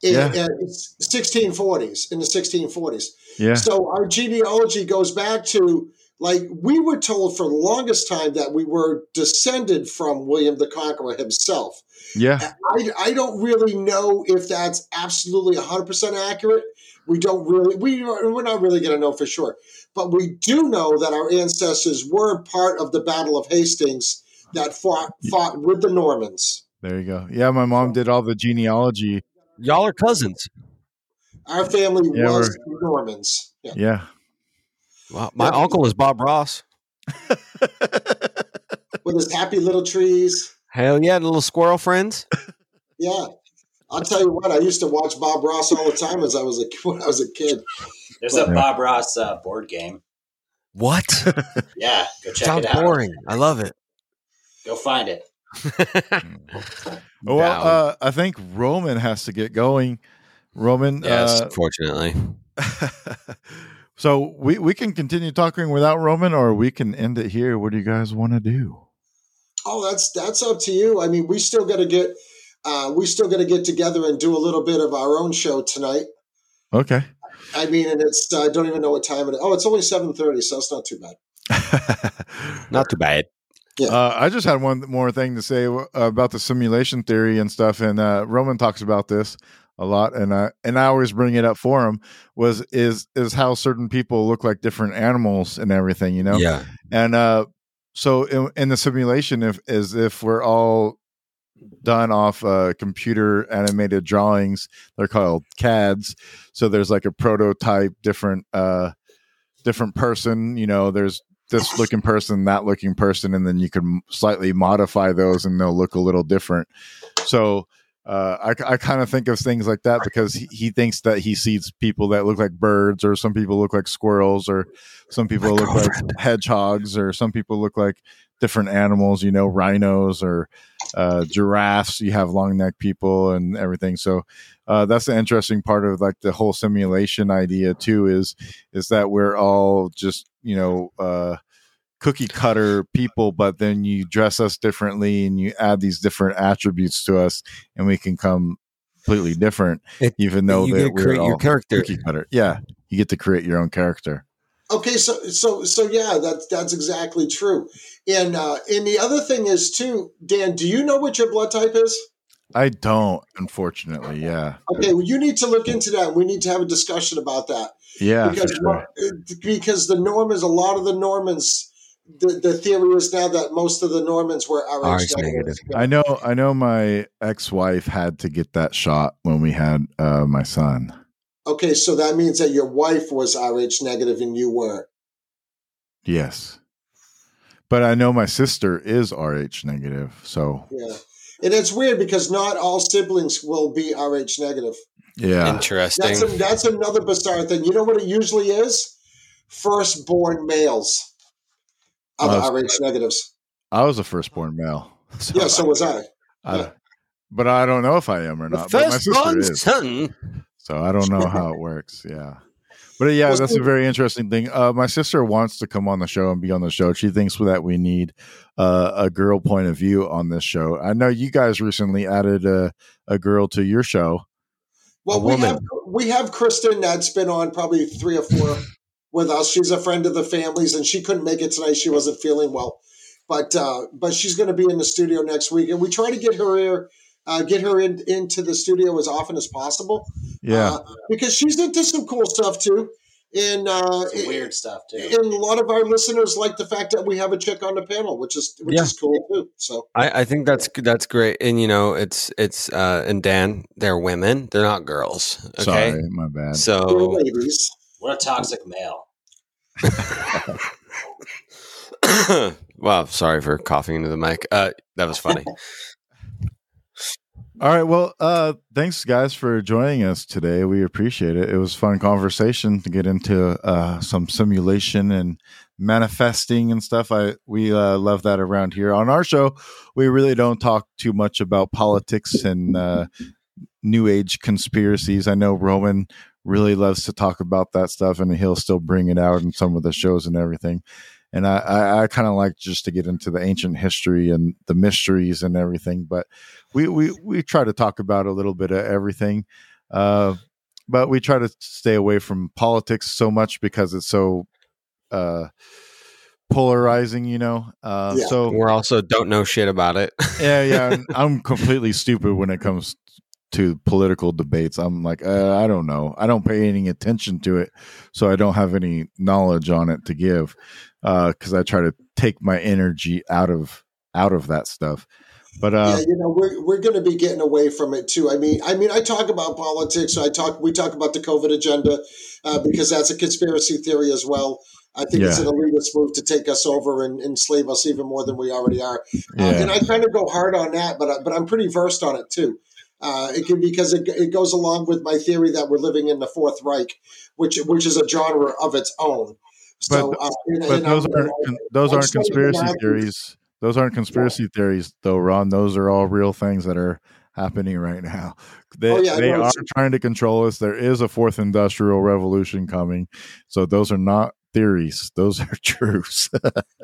In, Yeah. in 1640s in the 1640s. Yeah, So our genealogy goes back to like we were told for the longest time that we were descended from William the Conqueror himself. Yeah, I, I don't really know if that's absolutely 100% accurate. We don't really, we, we're not really going to know for sure. But we do know that our ancestors were part of the Battle of Hastings that fought, fought with the Normans. there you go. Yeah, my mom did all the genealogy. Y'all are cousins. Our family Yeah, was Normans. Yeah. Yeah, Wow. My uncle is Bob Ross. With his happy little trees. Hell yeah, the little squirrel friends. *laughs* Yeah. I'll tell you what, I used to watch Bob Ross all the time as I was a, *laughs* when I was a kid. There's a Bob Ross uh, board game. What? *laughs* Yeah, go check Sounds it out. boring. I love it. Go find it. well, uh, I think Roman has to get going. Roman, yes, uh, unfortunately. so we we can continue talking without Roman, or we can end it here. What do you guys want to do? Oh, that's that's up to you. I mean, we still got to get uh, we still got to get together and do a little bit of our own show tonight. Okay. I mean, and it's I don't even know what time it is. Oh, it's only seven thirty, so it's not too bad. *laughs* Not too bad. Uh, I just had one more thing to say uh, about the simulation theory and stuff, and uh, Roman talks about this a lot, and I and I always bring it up for him. Was is is how certain people look like different animals and everything, you know? Yeah. And uh, so in, in the simulation, if as if we're all done off uh, computer animated drawings, they're called CADs. So there's like a prototype, different uh, different person. You know, there's this looking person, that looking person, and then you can slightly modify those, and they'll look a little different. So. Uh, I, I kind of think of things like that because he, he thinks that he sees people that look like birds, or some people look like squirrels, or some people My look like hedgehogs, or some people look like different animals, you know, rhinos or uh, giraffes. You have long neck people and everything. So uh, that's the interesting part of like the whole simulation idea too. Is is that we're all just you know uh, cookie cutter people, but then you dress us differently and you add these different attributes to us, and we can come completely different, It- even though you that we're create your all character. cookie cutter. Yeah, you get to create your own character. Okay, so so so yeah, that's that's exactly true. And uh, and the other thing is too, Dan. Do you know what your blood type is? I don't, unfortunately. Yeah, Okay, well, you need to look into that. We need to have a discussion about that. yeah, because sure. because the norm is a lot of the Normans, the, the theory is now that most of the Normans were RH, RH negative. I know. I know. My ex-wife had to get that shot when we had uh, my son. Okay, so that means that your wife was RH negative and you weren't. Yes, but I know my sister is Rh negative. So Yeah, and it's weird because not all siblings will be RH negative. yeah, Interesting. That's a, that's another bizarre thing. You know what it usually is? Firstborn males of Uh, RH negatives. I was a firstborn male. *laughs* So Yeah, so was I. I, yeah. but I don't know if I am or the not. But my first sister born is. son. So I don't know how it works. Yeah. But yeah, that's a very interesting thing. Uh, my sister wants to come on the show and be on the show. She thinks that we need uh, a girl point of view on this show. I know you guys recently added a, a girl to your show. Well, we have we have Kristen that's been on probably three or four with us. She's a friend of the family's, and she couldn't make it tonight. She wasn't feeling well, but uh, but she's going to be in the studio next week, and we try to get her here, uh, get her in, into the studio as often as possible. Yeah. uh, because she's into some cool stuff too, and uh, Some weird stuff too. and a lot of our listeners like the fact that we have a chick on the panel, which is which Yeah. is cool too. So I, I think that's that's great, and you know, it's it's uh, and Dan, they're women, they're not girls. Okay, Sorry, my bad. we're so ladies. What a toxic male. *laughs* wow, sorry for coughing into the mic. Uh, that was funny. *laughs* All right. Well, uh, thanks guys for joining us today. We appreciate it. It was fun conversation to get into uh, some simulation and manifesting and stuff. I we uh, love that around here on our show. We really don't talk too much about politics and uh, new age conspiracies. I know Roman really loves to talk about that stuff, and he'll still bring it out in some of the shows and everything and I, I, I kind of like just to get into the ancient history and the mysteries and everything. But we we we try to talk about a little bit of everything, uh, but we try to stay away from politics so much because it's so uh, polarizing, you know. Uh, Yeah. So We're also don't know shit about it. yeah, yeah, *laughs* and I'm completely stupid when it comes to political debates. I'm like, uh, I don't know. I don't pay any attention to it, so I don't have any knowledge on it to give because I try to take my energy out of out of that stuff. But uh, yeah, you know, we're we're going to be getting away from it too. I mean, I mean, I talk about politics. I talk, we talk about the COVID agenda uh, because that's a conspiracy theory as well. I think it's an elitist move to take us over and enslave us even more than we already are. Uh, and I kind of go hard on that, but I- but I'm pretty versed on it too. Uh, it can because it, it goes along with my theory that we're living in the Fourth Reich, which which is a genre of its own. So, But- uh, and- but and those aren't con- those aren't conspiracy theories. Those aren't conspiracy theories, though, Ron. Those are all real things that are happening right now. They, Oh, yeah, they no, are trying to control us. There is a fourth industrial revolution coming. So those are not theories. Those are *laughs* truths.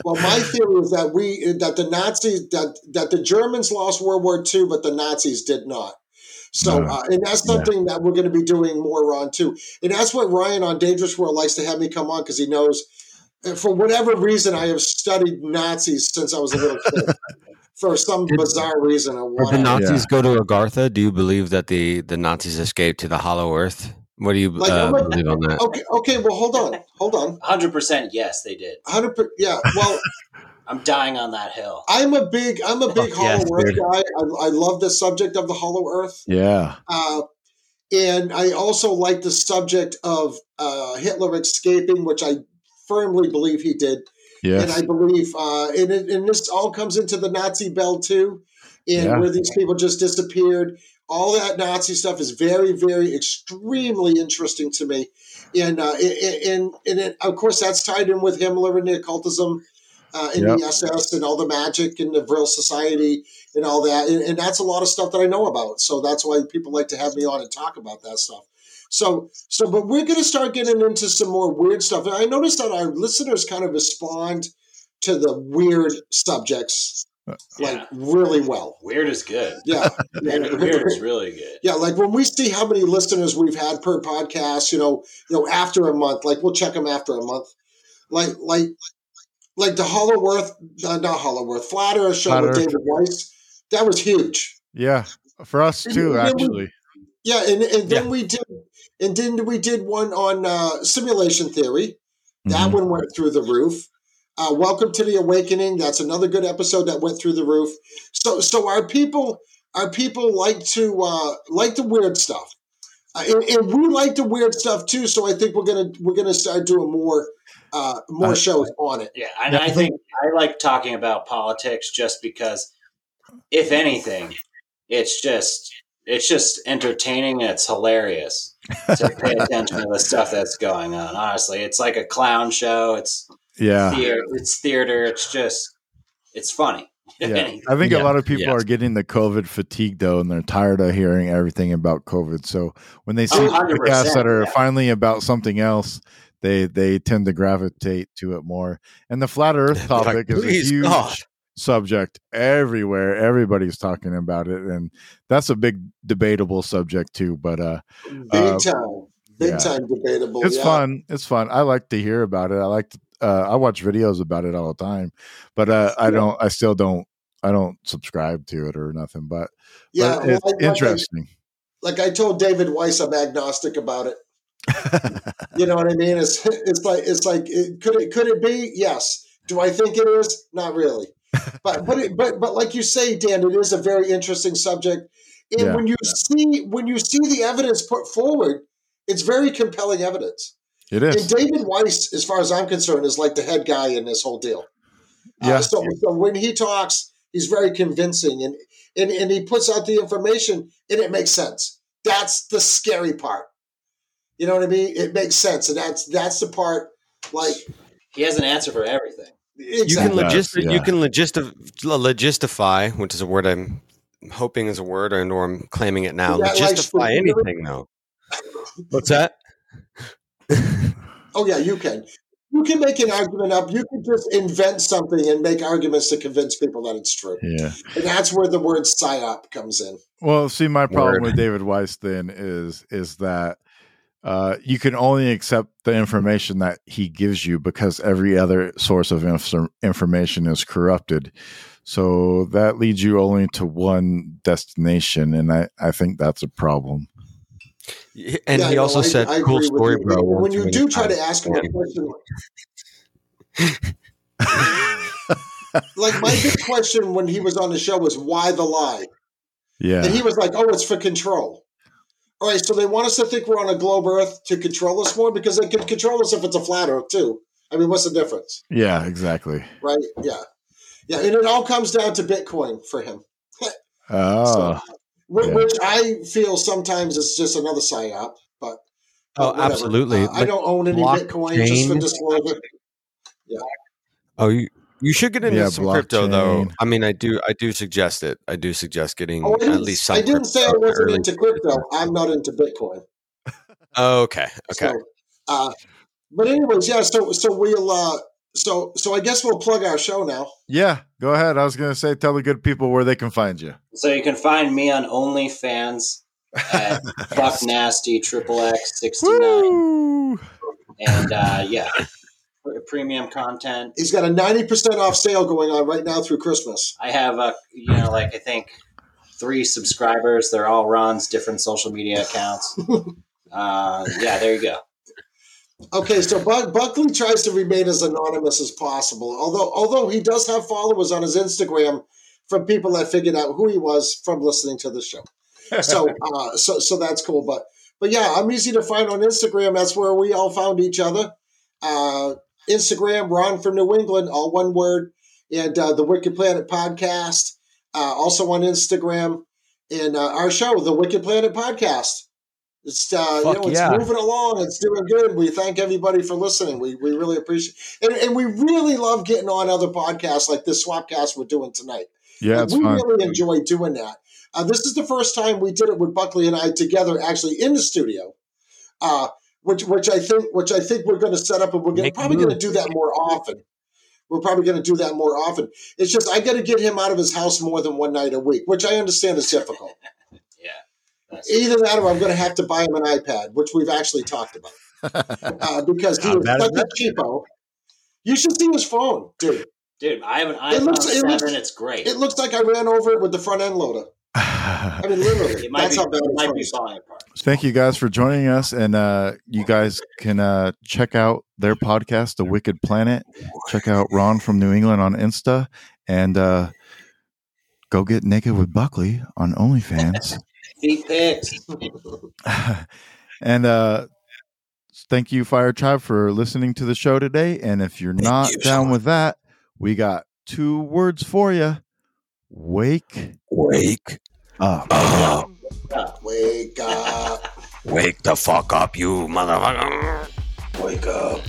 Well, my theory is that we that the Nazis that that the Germans lost World War II, but the Nazis did not. So, No. uh, and that's Yeah. something that we're going to be doing more on too. And that's what Ryan on Dangerous World likes to have me come on because he knows, uh, for whatever reason, I have studied Nazis since I was a little kid. *laughs* for some Did- bizarre reason or Did the whatever. Nazis go to Agartha? Do you believe that the, the Nazis escaped to the Hollow Earth? What do you Like, uh, like- believe on that? Okay, okay. Well, hold on, hold on. 100% yes, they did. Hundred, per- yeah. Well, *laughs* I'm dying on that hill. I'm a big, I'm a big Oh, Hollow yes, Earth dude. guy. I, I love the subject of the Hollow Earth. yeah. Uh, and I also like the subject of uh, Hitler escaping, which I firmly believe he did. Yes. And I believe, uh, and, it, and this all comes into the Nazi bell too, and Yeah. where these people just disappeared. All that Nazi stuff is very, very, extremely interesting to me. And, uh, and, and, and it, of course, that's tied in with Himmler and the occultism. Uh, and Yep. the SS and all the magic and the Vril Society and all that. And, and that's a lot of stuff that I know about. So that's why people like to have me on and talk about that stuff. So, so, but we're going to start getting into some more weird stuff. And I noticed that our listeners kind of respond to the weird subjects like Yeah. really well. Weird is good. *laughs* Yeah. Weird, weird is really good. Yeah, like when we see how many listeners we've had per podcast, you know, you know, after a month, like we'll check them after a month, like like like the Hollow Earth, uh, not Hollow Earth, Flat Earth show Flat with Earth. David Weiss, that was huge. Yeah. For us too, Yeah, we- actually. Yeah, and, and then Yeah. we did, and then we did one on uh, simulation theory. That Mhm. one went through the roof. Uh, Welcome to the Awakening. That's another good episode that went through the roof. So, so our people, our people like to uh, like the weird stuff, uh, and, and we like the weird stuff too. So I think we're gonna we're gonna start doing more uh, more I- shows on it. Yeah, and I I think I like talking about politics just because, if anything, it's just it's just entertaining and it's hilarious to pay *laughs* attention to the stuff that's going on. Honestly, it's like a clown show. It's Yeah. theater. It's theater. It's just it's funny. *laughs* Yeah. I think a lot of people Yes. are getting the COVID fatigue though, and they're tired of hearing everything about COVID. So when they see Oh, 100%, podcasts that are yeah. finally about something else, they they tend to gravitate to it more. And the flat Earth *laughs* Like, topic is a huge God. subject everywhere. Everybody's talking about it, and that's a big debatable subject too. But uh, Big Uh, time, big yeah. time debatable. it's yeah. fun. It's fun. I like to hear about it. I like to. Uh, I watch videos about it all the time, but uh, I don't. I still don't. I don't subscribe to it or nothing. But Yeah, but well, it's like- like I- interesting. like I told David Weiss, I'm agnostic about it. You know what I mean? It's it's like it's like it, could it could it be? Yes. Do I think it is? Not really. But but it, but but like you say, Dan, it is a very interesting subject. And Yeah. when you see when you see the evidence put forward, it's very compelling evidence. it And. David Weiss, as far as I'm concerned, is like the head guy in this whole deal. Uh, so, so when he talks, He's very convincing, and and and he puts out the information, and it makes sense. That's the scary part. You know what I mean? It makes sense, and that's that's the part. Like He has an answer for everything. You can Yes, logist- yeah. you can logistif- logistify, which is a word I'm hoping is a word, and or I'm claiming it now. Is that like anything though. *laughs* What's that? Oh yeah, you can. You can make an argument up. You can just invent something and make arguments to convince people that it's true. Yeah. And that's where the word psyop comes in. Well, see, my problem Word. with David Weiss then is is that uh, you can only accept the information that he gives you because every other source of inf- information is corrupted. So that leads you only to one destination, and I, I think that's a problem. And Yeah, he no, also I- said, I "Cool story, you. bro." When, when you do try to ask him a question, *laughs* like my big question when he was on the show was why the lie? Yeah, And he was like, "Oh, it's for control." All right, so they want us to think we're on a globe Earth to control us more because they could control us if it's a flat Earth too. I mean, what's the difference, yeah, exactly. right? Yeah, yeah, and it all comes down to Bitcoin for him. *laughs* Oh, Wh- Yeah. which I feel sometimes is just another psyop. But Oh, whatever. absolutely. Uh, I don't own any Bitcoin just for blockchain- Yeah. Oh, you you should get into Yeah, some crypto though. I mean, I do I do suggest it. I do suggest getting Oh, I at didn't, least some. I didn't say I wasn't early. into crypto. I'm not into Bitcoin. Okay, okay. So, uh, but anyways, yeah. So so we'll uh, so so I guess we'll plug our show now. yeah. Go ahead. I was going to say, tell the good people where they can find you. So you can find me on OnlyFans at *laughs* Buck Nasty Triple X sixty nine, and uh, yeah, premium content. He's got a ninety percent off sale going on right now through Christmas. I have a you know like I think three subscribers. They're all Ron's different social media accounts. *laughs* Uh, yeah, there you go. Okay, so Buck, Buckley tries to remain as anonymous as possible. Although although he does have followers on his Instagram from people that figured out who he was from listening to the show. So *laughs* uh, so so that's cool. But but yeah, I'm easy to find on Instagram. That's where we all found each other. Uh, Instagram, Ron from New England, all one word, and uh, the Wicked Planet podcast. Uh, also on Instagram, and uh, our show, the Wicked Planet podcast. It's uh, you know it's yeah. moving along. It's doing good. We thank everybody for listening. We we really appreciate, and, and we really love getting on other podcasts like this Swapcast we're doing tonight. Yeah, Like, we fun. really enjoy doing that. Uh, this is the first time we did it with Buckley and I together, actually in the studio. Uh, which which I think which I think we're going to set up, and we're gonna, probably going to do that more often. We're probably going to do that more often. It's just I got to get him out of his house more than one night a week, which I understand is difficult. *laughs* Yeah. Either that, or I'm going to have to buy him an iPad, which we've actually talked about, *laughs* uh, because he Not was such a cheapo. You should see his phone, dude. Dude, I have an It iPhone looks- it 7. looks- it's great. It looks like I ran over it with the front end loader. I mean, literally. It might, That's be, how bad it might be falling apart. Thank you guys for joining us. And uh, you guys can uh, check out their podcast, The Wicked Planet. Check out Ron from New England on Insta. And uh, go get naked with Buckley on OnlyFans. *laughs* Feet pics. *laughs* and uh, thank you, Fire Tribe, for listening to the show today. And if you're not you, down Sean. with that, we got two words for you wake Wake up. up! Wake up. Wake the fuck up, you motherfucker! Wake up.